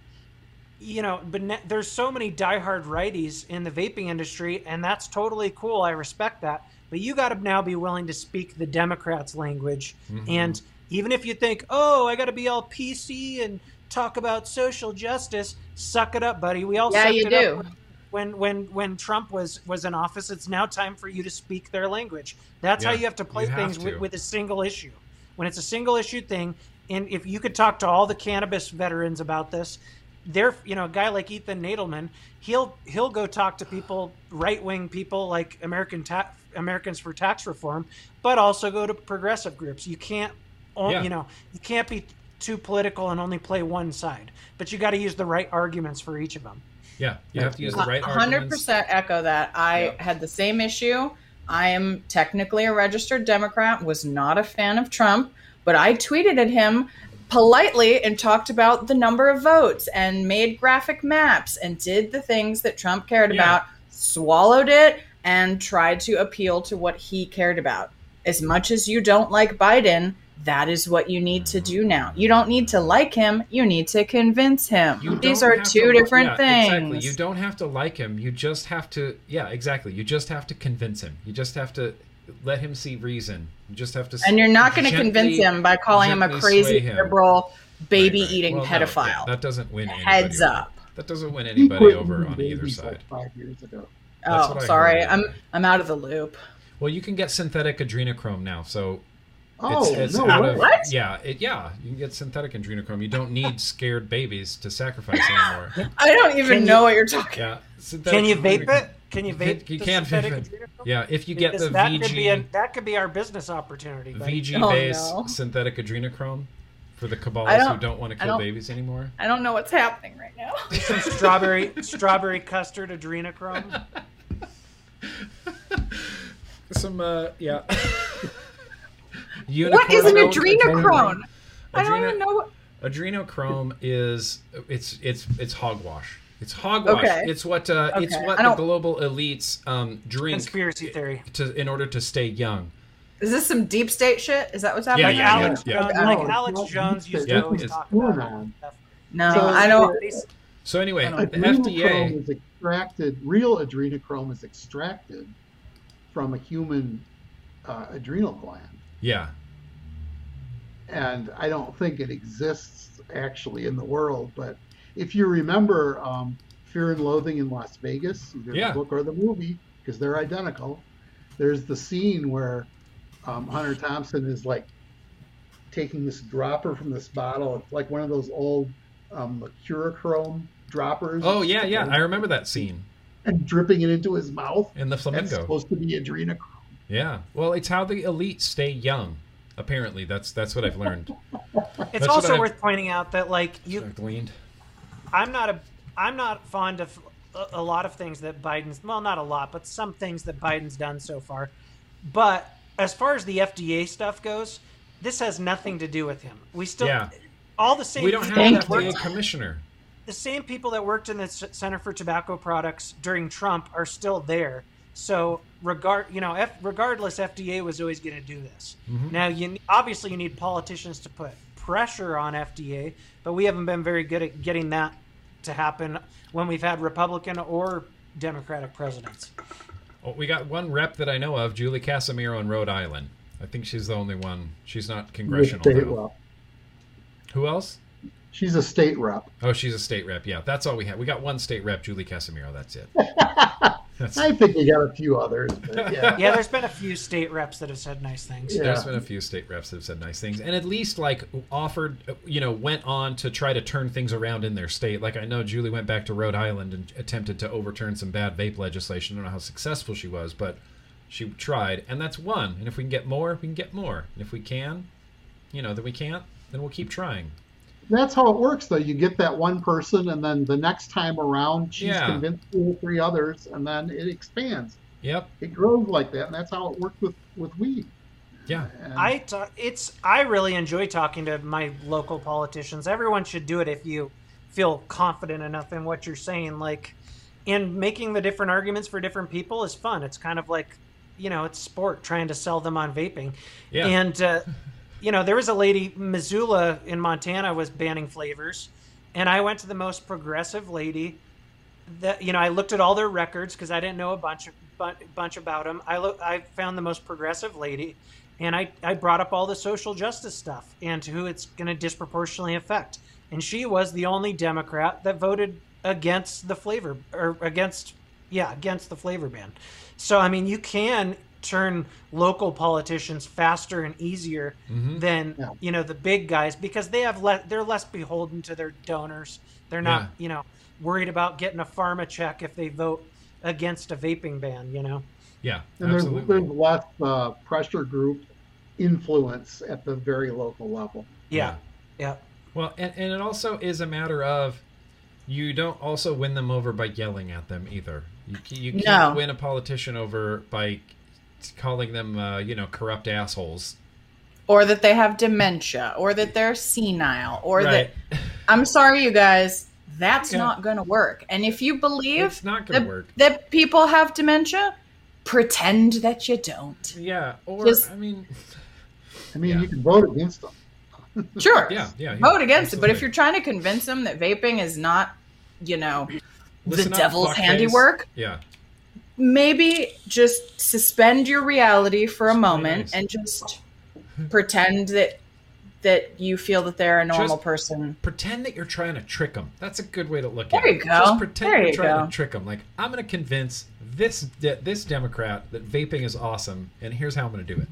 You know, but ne- there's so many diehard righties in the vaping industry, and that's totally cool. I respect that. But you got to now be willing to speak the Democrats' language. Mm-hmm. And even if you think, oh, I got to be all PC and talk about social justice, suck it up, buddy. We all Yeah, sucked you it do. up when when when Trump was was in office. It's now time for you to speak their language. That's how you have to play things to. with, with a single issue. When it's a single issue thing, and if you could talk to all the cannabis veterans about this, they're you know a guy like Ethan Nadelmann, he'll he'll go talk to people right wing people like American ta- Americans for Tax Reform, but also go to progressive groups. You can't, Yeah. you know, you can't be too political and only play one side. But you got to use the right arguments for each of them. Yeah, you have to use the right Hundred percent echo that. I Yeah. had the same issue. I am technically a registered Democrat. Was not a fan of Trump, but I tweeted at him politely and talked about the number of votes and made graphic maps and did the things that Trump cared Yeah. about. Swallowed it and tried to appeal to what he cared about. As much as you don't like Biden, that is what you need to do now. You don't need to like him. You need to convince him. These are two to- different yeah, things. Exactly. You don't have to like him. You just have to. Yeah, exactly. You just have to convince him. You just have to let him see reason. You just have to. And you're not going to convince him by calling him a crazy him. liberal, baby Right, right. eating Well, pedophile. yeah, that doesn't win. Anybody Heads over. up. That doesn't win anybody over on either side. like five years ago. That's oh, what I sorry. heard. I'm I'm out of the loop. Well, you can get synthetic adrenochrome now, so Oh it's, it's no! out way. of What? yeah, it, yeah. You can get synthetic adrenochrome. You don't need scared babies to sacrifice anymore. I don't even Can know you- what you're talking. Yeah, synthetic Can you vape it? Can you You vape? can- you can't vape it. Yeah, if you get Because the that VG could be a, that could be our business opportunity. buddy. VG Oh, based no. synthetic adrenochrome for the I cabalists who don't- don't want to kill babies anymore. I don't know what's happening right now. Some strawberry strawberry custard adrenochrome. Some uh yeah. What is an Unicorn- adrenochrome? I don't even know. What... Adrenochrome is it's it's it's hogwash. It's hogwash. Okay. It's what uh, it's what the global elites um, drink Conspiracy theory. to in order to stay young. Is this some deep state shit? Is that what's happening? Like yeah, Alex yeah. Jones, Okay. like No, Alex Jones used Yeah, to always talk about. on. stuff. No, So- I don't. So anyway, I the FDA. is extracted. Real adrenochrome is extracted from a human uh, adrenal gland, Yeah, and I don't think it exists actually in the world. But if you remember, um, Fear and Loathing in Las Vegas, either Yeah. the book or the movie, because they're identical. There's the scene where um, Hunter Thompson is like taking this dropper from this bottle. It's like one of those old um, Mercurochrome droppers. Oh yeah, yeah. I remember that scene and dripping it into his mouth. in the That's flamingo. supposed to be adrenochrome. Yeah. Well, it's how the elites stay young. Apparently, that's that's what I've learned. It's That's also worth pointing out that like you gleaned. I'm not a I'm not fond of a, lot of things that Biden's well not a lot but some things that Biden's done so far. But as far as the FDA stuff goes, this has nothing to do with him. We still Yeah. all the same We don't have an FDA commissioner. the same people that worked in the Center for Tobacco Products during Trump are still there. So regard, you know, F, regardless, FDA was always going to do this. Mhm. Now, you obviously you need politicians to put pressure on FDA, but we haven't been very good at getting that to happen when we've had Republican or Democratic presidents. Well, we got one rep that I know of, Julie Casimiro in Rhode Island. I think she's the only one. She's not congressional state rep. Who else? She's a state rep. Oh, she's a state rep. Yeah, that's all we have. We got one state rep, Julie Casimiro. That's it. That's, I think we got a few others, but yeah. Yeah, there's been a few state reps that have said nice things. Yeah. There's been a few state reps that have said nice things, and at least like offered, you know, went on to try to turn things around in their state. Like I know Julie went back to Rhode Island and attempted to overturn some bad vape legislation. I don't know how successful she was, but she tried, and that's one. And if we can get more, we can get more. And if we can, you know, that we can't, then we'll keep trying. That's how it works, though. You get that one person, and then the next time around, she's Yeah. convinced two or three others, and then it expands. Yep. It grows like that, and that's how it worked with with weed. Yeah. And I ta- it's I really enjoy talking to my local politicians. Everyone should do it if you feel confident enough in what you're saying. Like, and making the different arguments for different people is fun. It's kind of like, you know, it's sport trying to sell them on vaping. Yeah. And uh, you know, there was a lady Missoula in Montana was banning flavors, and I went to the most progressive lady. That you know, I looked at all their records because I didn't know a bunch of bunch about them. I look, I found the most progressive lady, and I I brought up all the social justice stuff and to who it's going to disproportionately affect. And she was the only Democrat that voted against the flavor or against yeah against the flavor ban. So I mean, you can turn local politicians faster and easier than Yeah. you know the big guys because they have le- they're less beholden to their donors. They're not Yeah. you know worried about getting a pharma check if they vote against a vaping ban. You know. Yeah, And there's, absolutely. there's less uh, pressure group influence at the very local level. Yeah. Yeah. Well, and, and it also is a matter of you don't also win them over by yelling at them either. You, you can't No. win a politician over by calling them, uh, you know, corrupt assholes. or that they have dementia, or that they're senile, or Right. that I'm sorry, you guys, that's Yeah. not going to work. And if you believe It's not going that, to work. that people have dementia, pretend that you don't. Yeah, or Just- I mean, I mean, Yeah. you can vote against them. Sure, yeah, yeah, yeah vote against it. But if you're trying to convince them that vaping is not, you know, Listen the up, devil's fuckface. handiwork, yeah, maybe just suspend your reality for a moment nice. and just pretend that that you feel that they're a normal Just- person. pretend that you're trying to trick them. That's a good way to look There at it. There you go. Just pretend There you're you trying go. to trick them. Like I'm going to convince this this Democrat that vaping is awesome, and here's how I'm going to do it.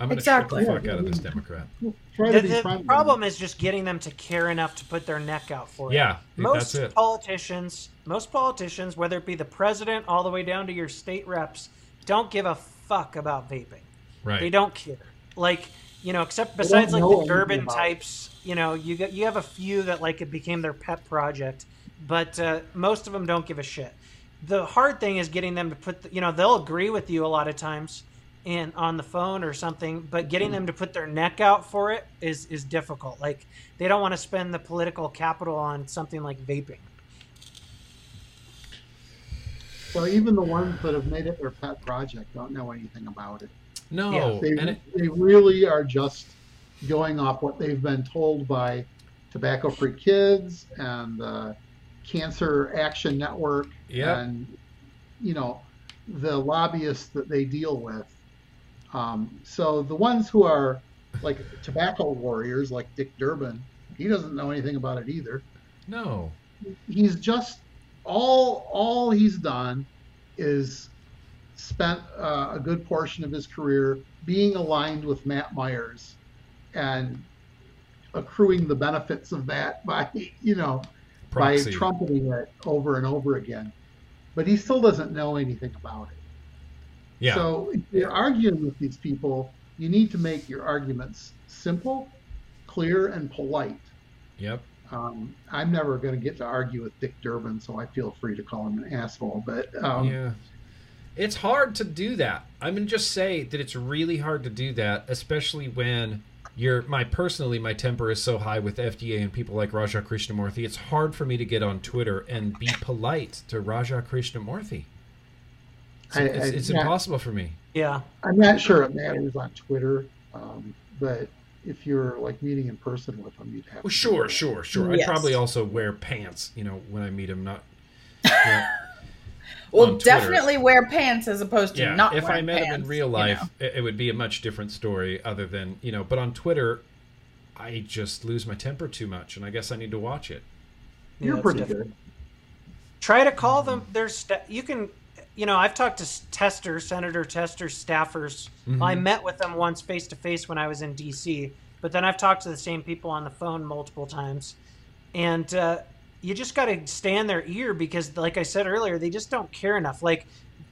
I'm going to Exactly. trick the fuck out of this Democrat. The, the problem is just getting them to care enough to put their neck out for it. Yeah, most that's it. politicians, most politicians, whether it be the president all the way down to your state reps, don't give a fuck about vaping. Right. They don't care. Like you know, except besides like the anything Durbin types, you know, you get you have a few that like it became their pet project, but uh, most of them don't give a shit. The hard thing is getting them to put, the, you know, they'll agree with you a lot of times, in on the phone or something, but getting them to put their neck out for it is is difficult. Like they don't want to spend the political capital on something like vaping. So even the ones that have made it their pet project don't know anything about it. No, Yeah. They, and it, they really are just going off what they've been told by Tobacco Free Kids and the Cancer Action Network Yep. and you know the lobbyists that they deal with. Um, so the ones who are like tobacco warriors, like Dick Durbin, he doesn't know anything about it either. no, he's just all all he's done is spent uh, a good portion of his career being aligned with Matt Myers and accruing the benefits of that by you know proxy. by trumpeting it over and over again but he still doesn't know anything about it yeah, so if you're arguing with these people you need to make your arguments simple clear and polite yep. um, I'm never going to get to argue with Dick Durbin, so I feel free to call him an asshole. But um, yeah. It's hard to do that. I'm gonna just say that it's really hard to do that, especially when you're my personally my temper is so high with FDA and people like Raja Krishnamoorthi. It's hard for me to get on Twitter and be polite to Raja Krishnamoorthi. It's, I- it's, I- it's yeah. impossible for me. Yeah, I'm not sure it matters on Twitter. Um, but if you're like meeting in person with him, you'd have. Well, to sure, do that. sure, sure. I'd probably also wear pants, you know, when I meet him. Not. Yeah. Well, definitely wear pants as opposed to yeah, not if I wearing met him in real you life, know. it, it would be a much different story. Other than you know, but on Twitter, I just lose my temper too much, and I guess I need to watch it. Yeah, You're pretty different. good. Try to call them. There's sta- you can, you know, I've talked to s- Tester, Senator Tester staffers. Mm-hmm. I met with them once face to face when I was in D.C. But then I've talked to the same people on the phone multiple times, and uh, you just got to stay in their ear because, like I said earlier, they just don't care enough. Like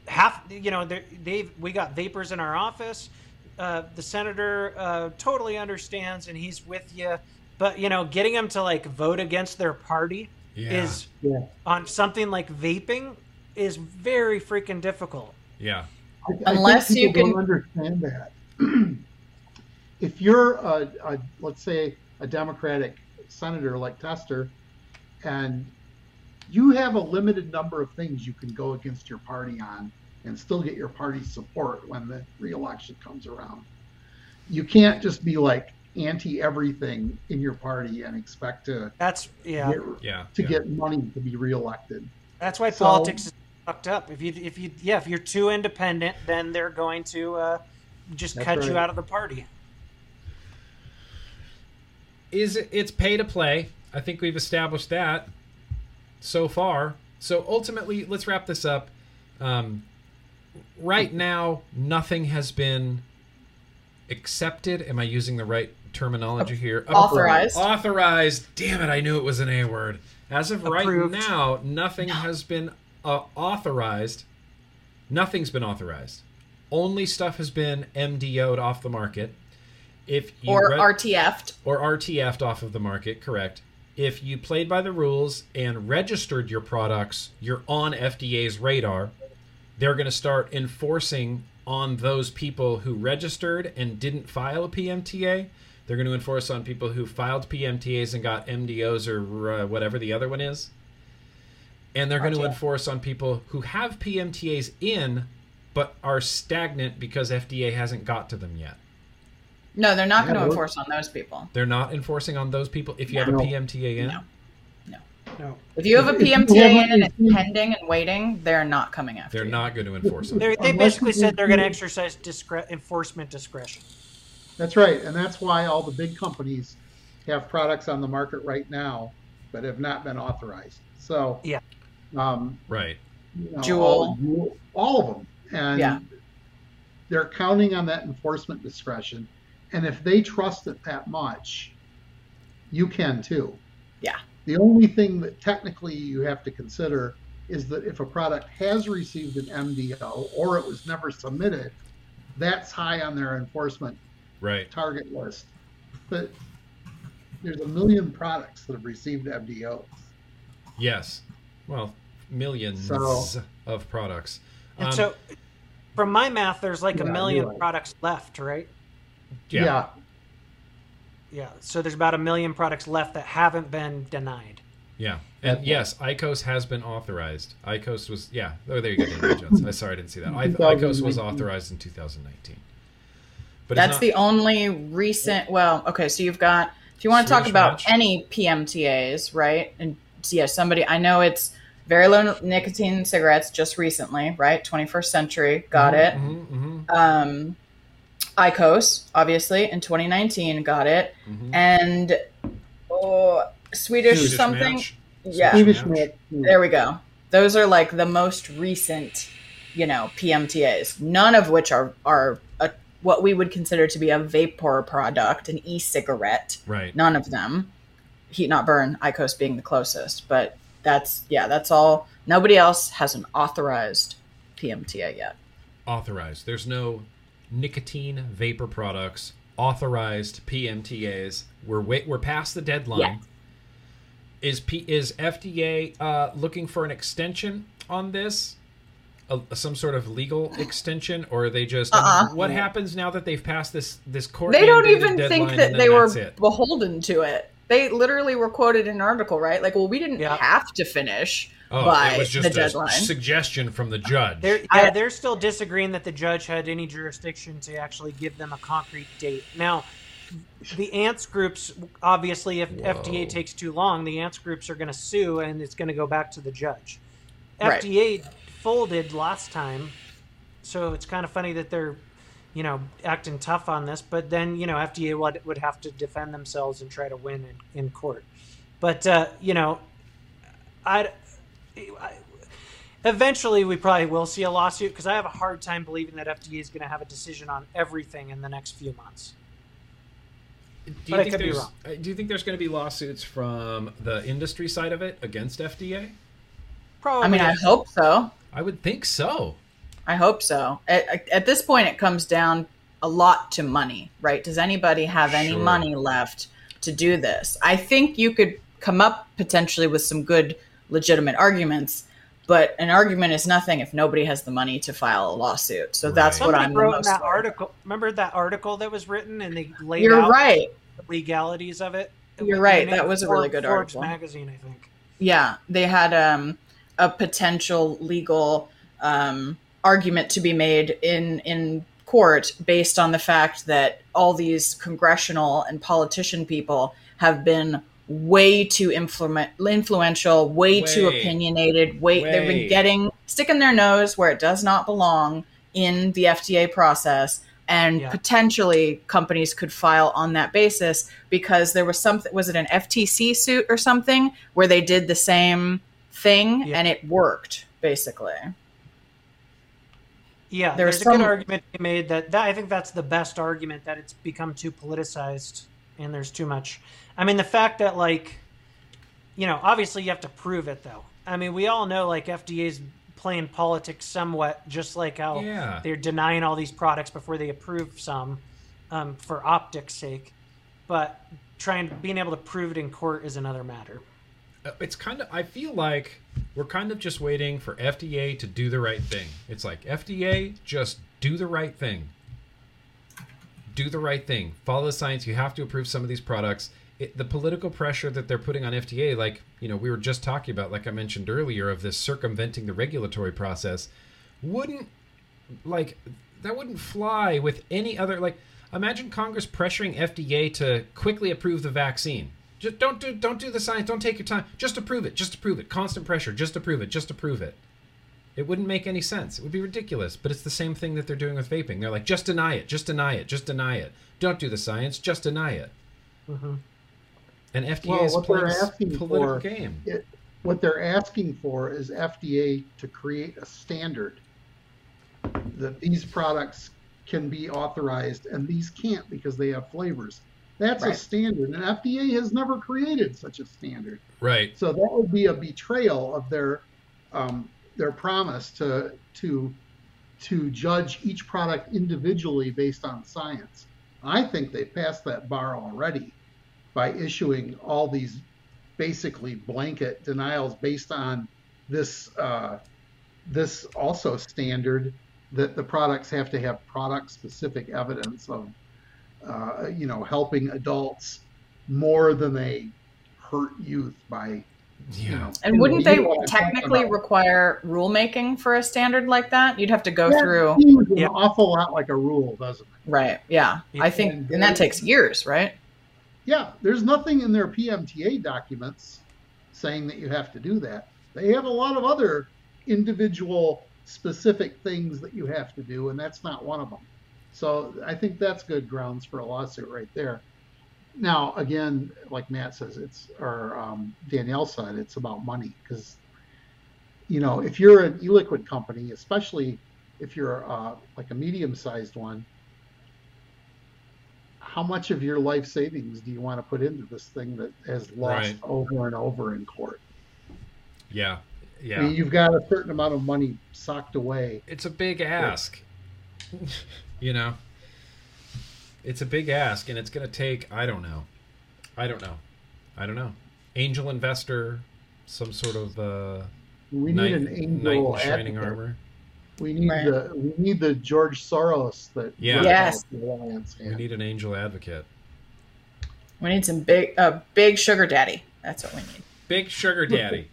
half, you know, they're- they've we got vapers in our office. Uh, the senator uh, totally understands and he's with you, but you know, getting them to like vote against their party Yeah. is Yeah. on something like vaping is very freaking difficult. Yeah, I, I Unless think you can- don't understand that. if you're a, a, let's say, a Democratic senator like Tester, and you have a limited number of things you can go against your party on and still get your party's support when the reelection comes around. You can't just be like anti everything in your party and expect to That's yeah. get, Yeah. to yeah. get money to be reelected. That's why So- politics is fucked up. If you if you yeah, if you're too independent, then they're going to uh, just That's cut you out of the party. is it, it's pay to play. I think we've established that so far. So ultimately, let's wrap this up. Um, right now, nothing has been accepted. Am I using the right terminology here? Authorized. Authorized. Damn it! I knew it was an A word. As of Approved. right now, nothing has been uh, authorized. Nothing's been authorized. Only stuff has been MDO'd off the market. If you or read- RTF'd. or RTF'd off of the market, correct. If you played by the rules and registered your products, you're on FDA's radar. They're going to start enforcing on those people who registered and didn't file a PMTA. They're going to enforce on people who filed PMTAs and got MDOs or uh, whatever the other one is. And they're going to enforce on people who have PMTAs in but are stagnant because FDA hasn't got to them yet. No, they're not going to enforce on those people. They're not enforcing on those people if you have a PMTA in. No. No, If you have a PMTA in and it's pending and waiting, they're not coming after They're you. not going to enforce it. they they basically said they're going to exercise discre- enforcement discretion. That's right, and that's why all the big companies have products on the market right now that have not been authorized. So Yeah. Um, Right. you know, Juul. all, all of them, and Yeah. they're counting on that enforcement discretion. And if they trust it that much, you can too. Yeah. The only thing that technically you have to consider is that if a product has received an MDO or it was never submitted, that's high on their enforcement Right. target list. But there's a million products that have received MDOs. Yes. Well, millions So- of products. And Um, so, from my math, there's like a Yeah, you're million right. products left, right? yeah. yeah. Yeah. So there's about a million products left that haven't been denied. Yeah. And That's- yes, IQOS has been authorized. IQOS was yeah. Oh, there you go, Daniel Jones. I sorry I didn't see that. I, IQOS was authorized in 2019. But That's not- the only recent. Well, okay, so you've got. If you want to talk about Match. any PMTAs, right? And yeah, somebody I know it's very low nicotine cigarettes just recently, right? 21st Century got it. Mhm, mhm, Um, IQOS, obviously, in 2019 got it, mhm. and oh, Swedish, Swedish something. Match. Yeah, Swedish Swedish Match. Match. there we go. Those are like the most recent, you know, PMTAs. None of which are are a, what we would consider to be a vapor product, an e-cigarette. Right. None of them. Heat not burn. IQOS being the closest, but that's yeah, that's all. Nobody else has an authorized PMTA yet. Authorized. There's no nicotine vapor products authorized PMTAs. We're wait, we're past the deadline. Yeah. Is P, is FDA uh, looking for an extension on this? A, some sort of legal extension, or are they just? I mean, Uh-uh. what happens now that they've passed this this court? They don't even think that they were it? beholden to it. They literally were quoted in an article, right? Like, well, we didn't Yeah. have to finish Oh, by it was just the a deadline. suggestion from the judge. They're, yeah, I- they're still disagreeing that the judge had any jurisdiction to actually give them a concrete date. Now, the ants groups, obviously, if Whoa. FDA takes too long, the ants groups are going to sue and it's going to go back to the judge. Right. FDA folded last time, so it's kind of funny that they're, you know, acting tough on this. But then, you know, FDA would, would have to defend themselves and try to win in, in court. But, uh, you know, I, I eventually we probably will see a lawsuit because I have a hard time believing that FDA is going to have a decision on everything in the next few months. Do But I you, think could be there's, wrong. uh, do you think there's going to be lawsuits from the industry side of it against FDA? Probably. I mean, I hope so. I would think so. I hope so. At, at this point, it comes down a lot to money, right? Does anybody have any Sure. money left to do this? I think you could come up potentially with some good, legitimate arguments, but an argument is nothing if nobody has the money to file a lawsuit. So that's Right. what I'm wrote in most that worried. article. Remember that article that was written and they laid You're out right. the legalities of it. You're right. That was a really good Forbes article. magazine, I think. Yeah, they had um, a potential legal um, argument to be made in in court based on the fact that all these congressional and politician people have been way too influ- influential, way, too opinionated. Way, they've been getting sticking their nose where it does not belong in the FDA process. And Yeah. potentially companies could file on that basis because there was something was it an FTC suit or something where they did the same thing Yeah. and it worked basically. Yeah, There's there's a some- good argument to be made that, that I think that's the best argument that it's become too politicized and there's too much. I mean, the fact that like, you know, obviously you have to prove it though. I mean, we all know like FDA's playing politics somewhat, just like how Yeah. they're denying all these products before they approve some um, for optics' sake. But trying being able to prove it in court is another matter. Uh, it's kind of i feel like we're kind of just waiting for fda to do the right thing. It's like fda just do the right thing. Do the right thing. Follow the science. You have to approve some of these products. It, the political pressure that they're putting on fda like you know we were just talking about like i mentioned earlier of this circumventing the regulatory process wouldn't like that wouldn't fly with any other like imagine congress pressuring fda to quickly approve the vaccine just don't do don't do the science. Don't take your time. Just approve it. Just approve it. Constant pressure. Just approve it. Just approve it. It wouldn't make any sense. It would be ridiculous but it's the same thing that they're doing with vaping. They're like just deny it. Just deny it. Just deny it. Don't do the science. Just deny it. Hmm and fda Well, is what playing they're asking political for- game. It, what they're asking for is FDA to create a standard that these products can be authorized and these can't because they have flavors. That's a standard, and FDA has never created such a standard. right So that would be a betrayal of their um, their promise to to to judge each product individually based on science. I think they passed that bar already by issuing all these basically blanket denials based on this uh, this also standard that the products have to have product specific evidence of uh, you know helping adults more than they hurt youth by yeah you know And wouldn't they know what I'm talking technically require rulemaking for a standard like that? You'd have to go That through an Yeah. awful lot like a rule, doesn't it? right. Yeah. Yeah. I think and that takes years, right? Yeah, there's nothing in their PMTA documents saying that you have to do that. They have a lot of other individual specific things that you have to do, and that's not one of them. So I think that's good grounds for a lawsuit right there. Now, again, like Matt says, it's or um, Danielle said, it's about money because you know if you're an e-liquid company, especially if you're uh, like a medium-sized one, how much of your life savings do you want to put into this thing that has lost Right. over and over in court? yeah I yeah mean, you've got a certain amount of money socked away. it's a big ask you know it's a big ask and it's going to take i don't know i don't know i don't know angel investor some sort of uh We need knight, an knight angel in shining advocate. armor We need Right. the we need the George Soros that Yeah. Yes. the Alliance we need an angel advocate We need some big uh big sugar daddy. That's what we need. big sugar daddy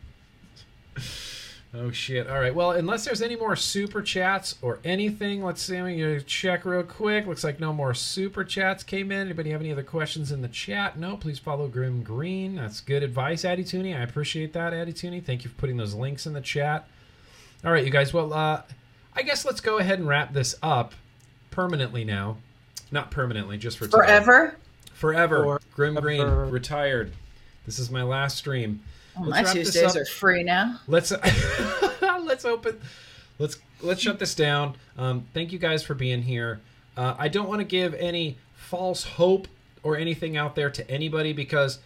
oh shit. All right. Well unless there's any more super chats or anything let's see. I'm gonna check real quick. Looks like no more super chats came in. Anybody have any other questions in the chat? No please follow Grimm Green. That's good advice addy tooney. I appreciate that addy tooney. Thank you for putting those links in the chat. All right you guys. Well uh i guess let's go ahead and wrap this up permanently now. Not permanently just for today. Forever? forever. Grimm Green retired. This is my last stream My Tuesdays are free now. let's let's open let's let's shut this down. Um, thank you guys for being here. Uh, i don't want to give any false hope or anything out there to anybody because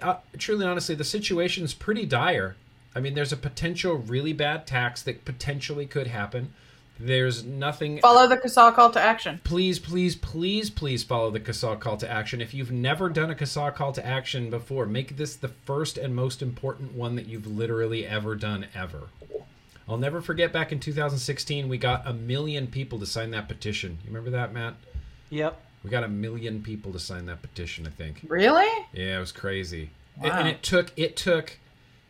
uh, truly honestly the situation's pretty dire. I mean there's a potential really bad tax that potentially could happen there's nothing Follow the CASAA call to action. please, please, please, please follow the CASAA call to action. If you've never done a CASAA call to action before, make this the first and most important one that you've literally ever done ever. I'll never forget back in 2016, we got a million people to sign that petition. You remember that, Matt? Yep. We got a million people to sign that petition, I think. Really? Yeah, it was crazy. It- Wow. and it took it took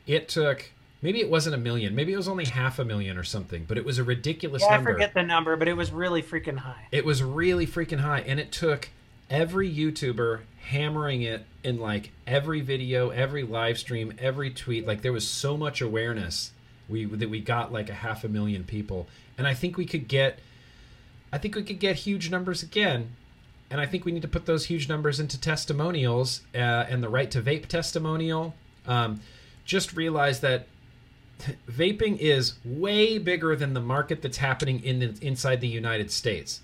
it took maybe it wasn't a million, maybe it was only half a million or something, but it was a ridiculous Yeah, I number. forget the number, but it was really freaking high. It was really freaking high, and it took every YouTuber hammering it in like every video, every live stream, every tweet. Like there was so much awareness we that we got like a half a million people, and I think we could get, I think we could get huge numbers again. And I think we need to put those huge numbers into testimonials uh, and the right to vape testimonial. Um, just realize that vaping is way bigger than the market that's happening in the, inside the United States.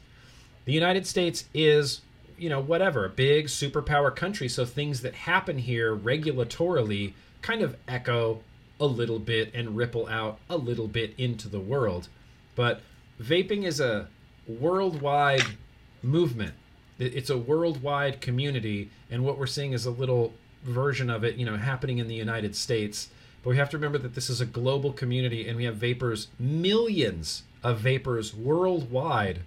The United States is, you know, whatever, a big superpower country, so things that happen here regulatorily kind of echo a little bit and ripple out a little bit into the world. But vaping is a worldwide movement. It's a worldwide community, and what we're seeing is a little version of it, you know, happening in the United States. But we have to remember that this is a global community, and we have vapers, millions of vapers worldwide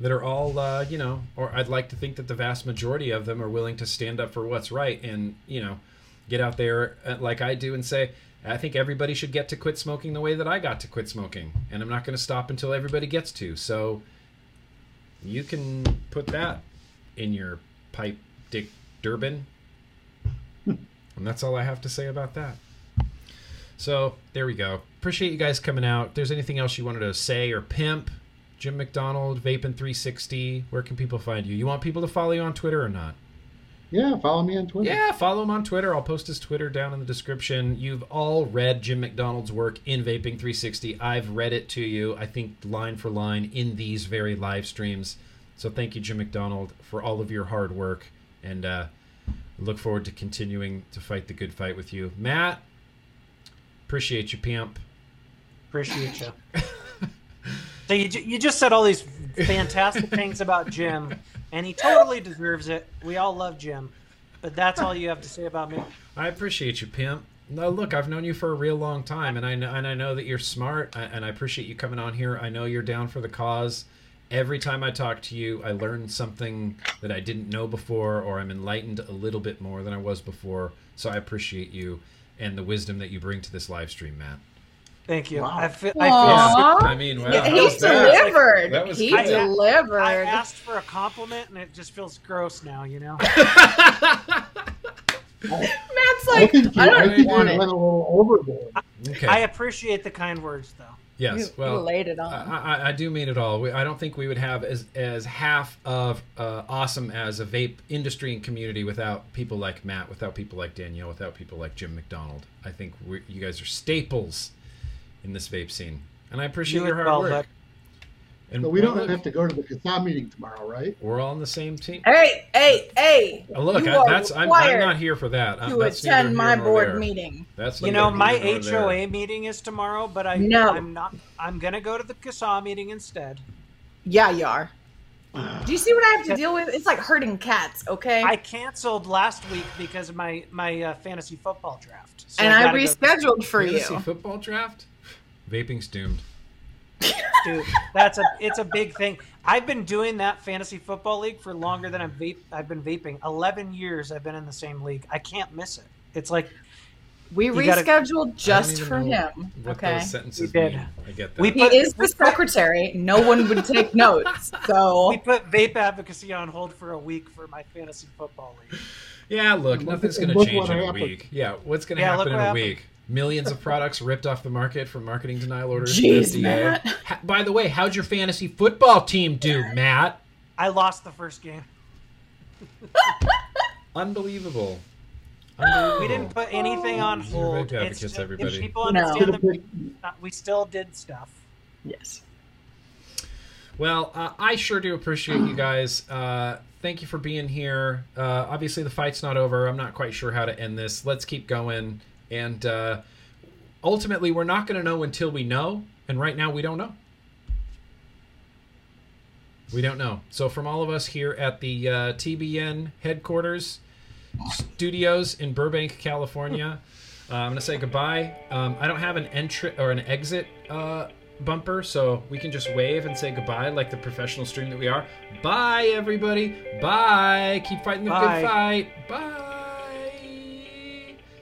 that are all, uh, you know, or I'd like to think that the vast majority of them are willing to stand up for what's right and, you know, get out there uh, like I do and say, I think everybody should get to quit smoking the way that I got to quit smoking. And I'm not going to stop until everybody gets to. So you can put that in your pipe, Dick Durbin. And that's all I have to say about that. So there we go. Appreciate you guys coming out. If there's anything else you wanted to say or pimp, Jim McDonald, Vaping360, where can people find you? You want people to follow you on Twitter or not? Yeah, follow me on Twitter. Yeah, follow him on Twitter. I'll post his Twitter down in the description. You've all read Jim McDonald's work in Vaping 360. I've read it to you, I think, line for line in these very live streams. So thank you, Jim McDonald, for all of your hard work. And uh, look forward to continuing to fight the good fight with you. Matt, appreciate you, pimp. Appreciate you. so you, you just said all these fantastic things about Jim, and he totally deserves it. We all love Jim, but that's all you have to say about me. I appreciate you, pimp. No, look, I've known you for a real long time, and I know, and I know that you're smart, and I appreciate you coming on here. I know you're down for the cause. Every time I talk to you, I learn something that I didn't know before, or I'm enlightened a little bit more than I was before. So I appreciate you and the wisdom that you bring to this live stream, Matt. Thank you. Wow. I feel. I Aw. feel I mean, wow, Yeah, he was that? delivered. That was he good. I- delivered. I asked for a compliment, and it just feels gross now. You know. Matt's I like, think I I don't think you want went it. a little overboard. Okay. I appreciate the kind words, though. Yes. You, well, you laid it on. I, I, I do mean it all. We, I don't think we would have as as half of uh, awesome as a vape industry and community without people like Matt, without people like Danielle, without people like Jim McDonald. I think we you guys are staples in this vape scene, and I appreciate You your hard well, work. Bud. And But we don't look, have to go to the CASAA meeting tomorrow, right? We're all on the same team. hey, hey, hey! Oh, look, I, that's I'm, I'm not here for that. To that's attend my board there. meeting. That's You know, my here nor there. HOA meeting is tomorrow, but I No. I'm not. I'm gonna go to the CASAA meeting instead. Yeah, you are. Do you see what I have to deal with? It's like herding cats, okay? I canceled last week because of my my uh, fantasy football draft, So and I gotta go- rescheduled for Fantasy you. Fantasy football draft. Vaping's doomed. Dude. That's a it's a big thing. I've been doing that fantasy football league for longer than I've vape. I've been vaping. Eleven years I've been in the same league. I can't miss it. It's like We You gotta- rescheduled just for him. What Okay. those sentences We did. mean. I get that. We He is the secretary. No one would take notes. So we put vape advocacy on hold for a week for my fantasy football league. Yeah, look, Look- nothing's going to look change what in a week. Yeah, what's going to Yeah, happen in a happened. week? Millions of products ripped off the market from marketing denial orders. Jeez, FDA. Matt. Ha- by the way, how'd your fantasy football team do, Matt? I lost the first game. Unbelievable. Unbelievable. We didn't put anything on These are hold. vape It's advocates, just, everybody. if people understand Should've that we still did stuff. yes. Well, uh, I sure do appreciate you guys. Uh, thank you for being here. Uh, obviously, the fight's not over. I'm not quite sure how to end this. Let's keep going. And uh, ultimately, we're not going to know until we know. And right now, we don't know. We don't know. So, from all of us here at the uh, TBN headquarters studios in Burbank, California, uh, I'm going to say goodbye. Um, I don't have an entry or an exit uh, bumper, so we can just wave and say goodbye like the professional stream that we are. Bye, everybody. Bye. Keep fighting the Bye. good fight. Bye.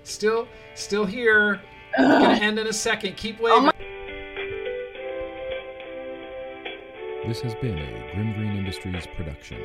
Still, still here. Gonna end in a second. Keep oh waving. This has been a Grimm Green Industries production.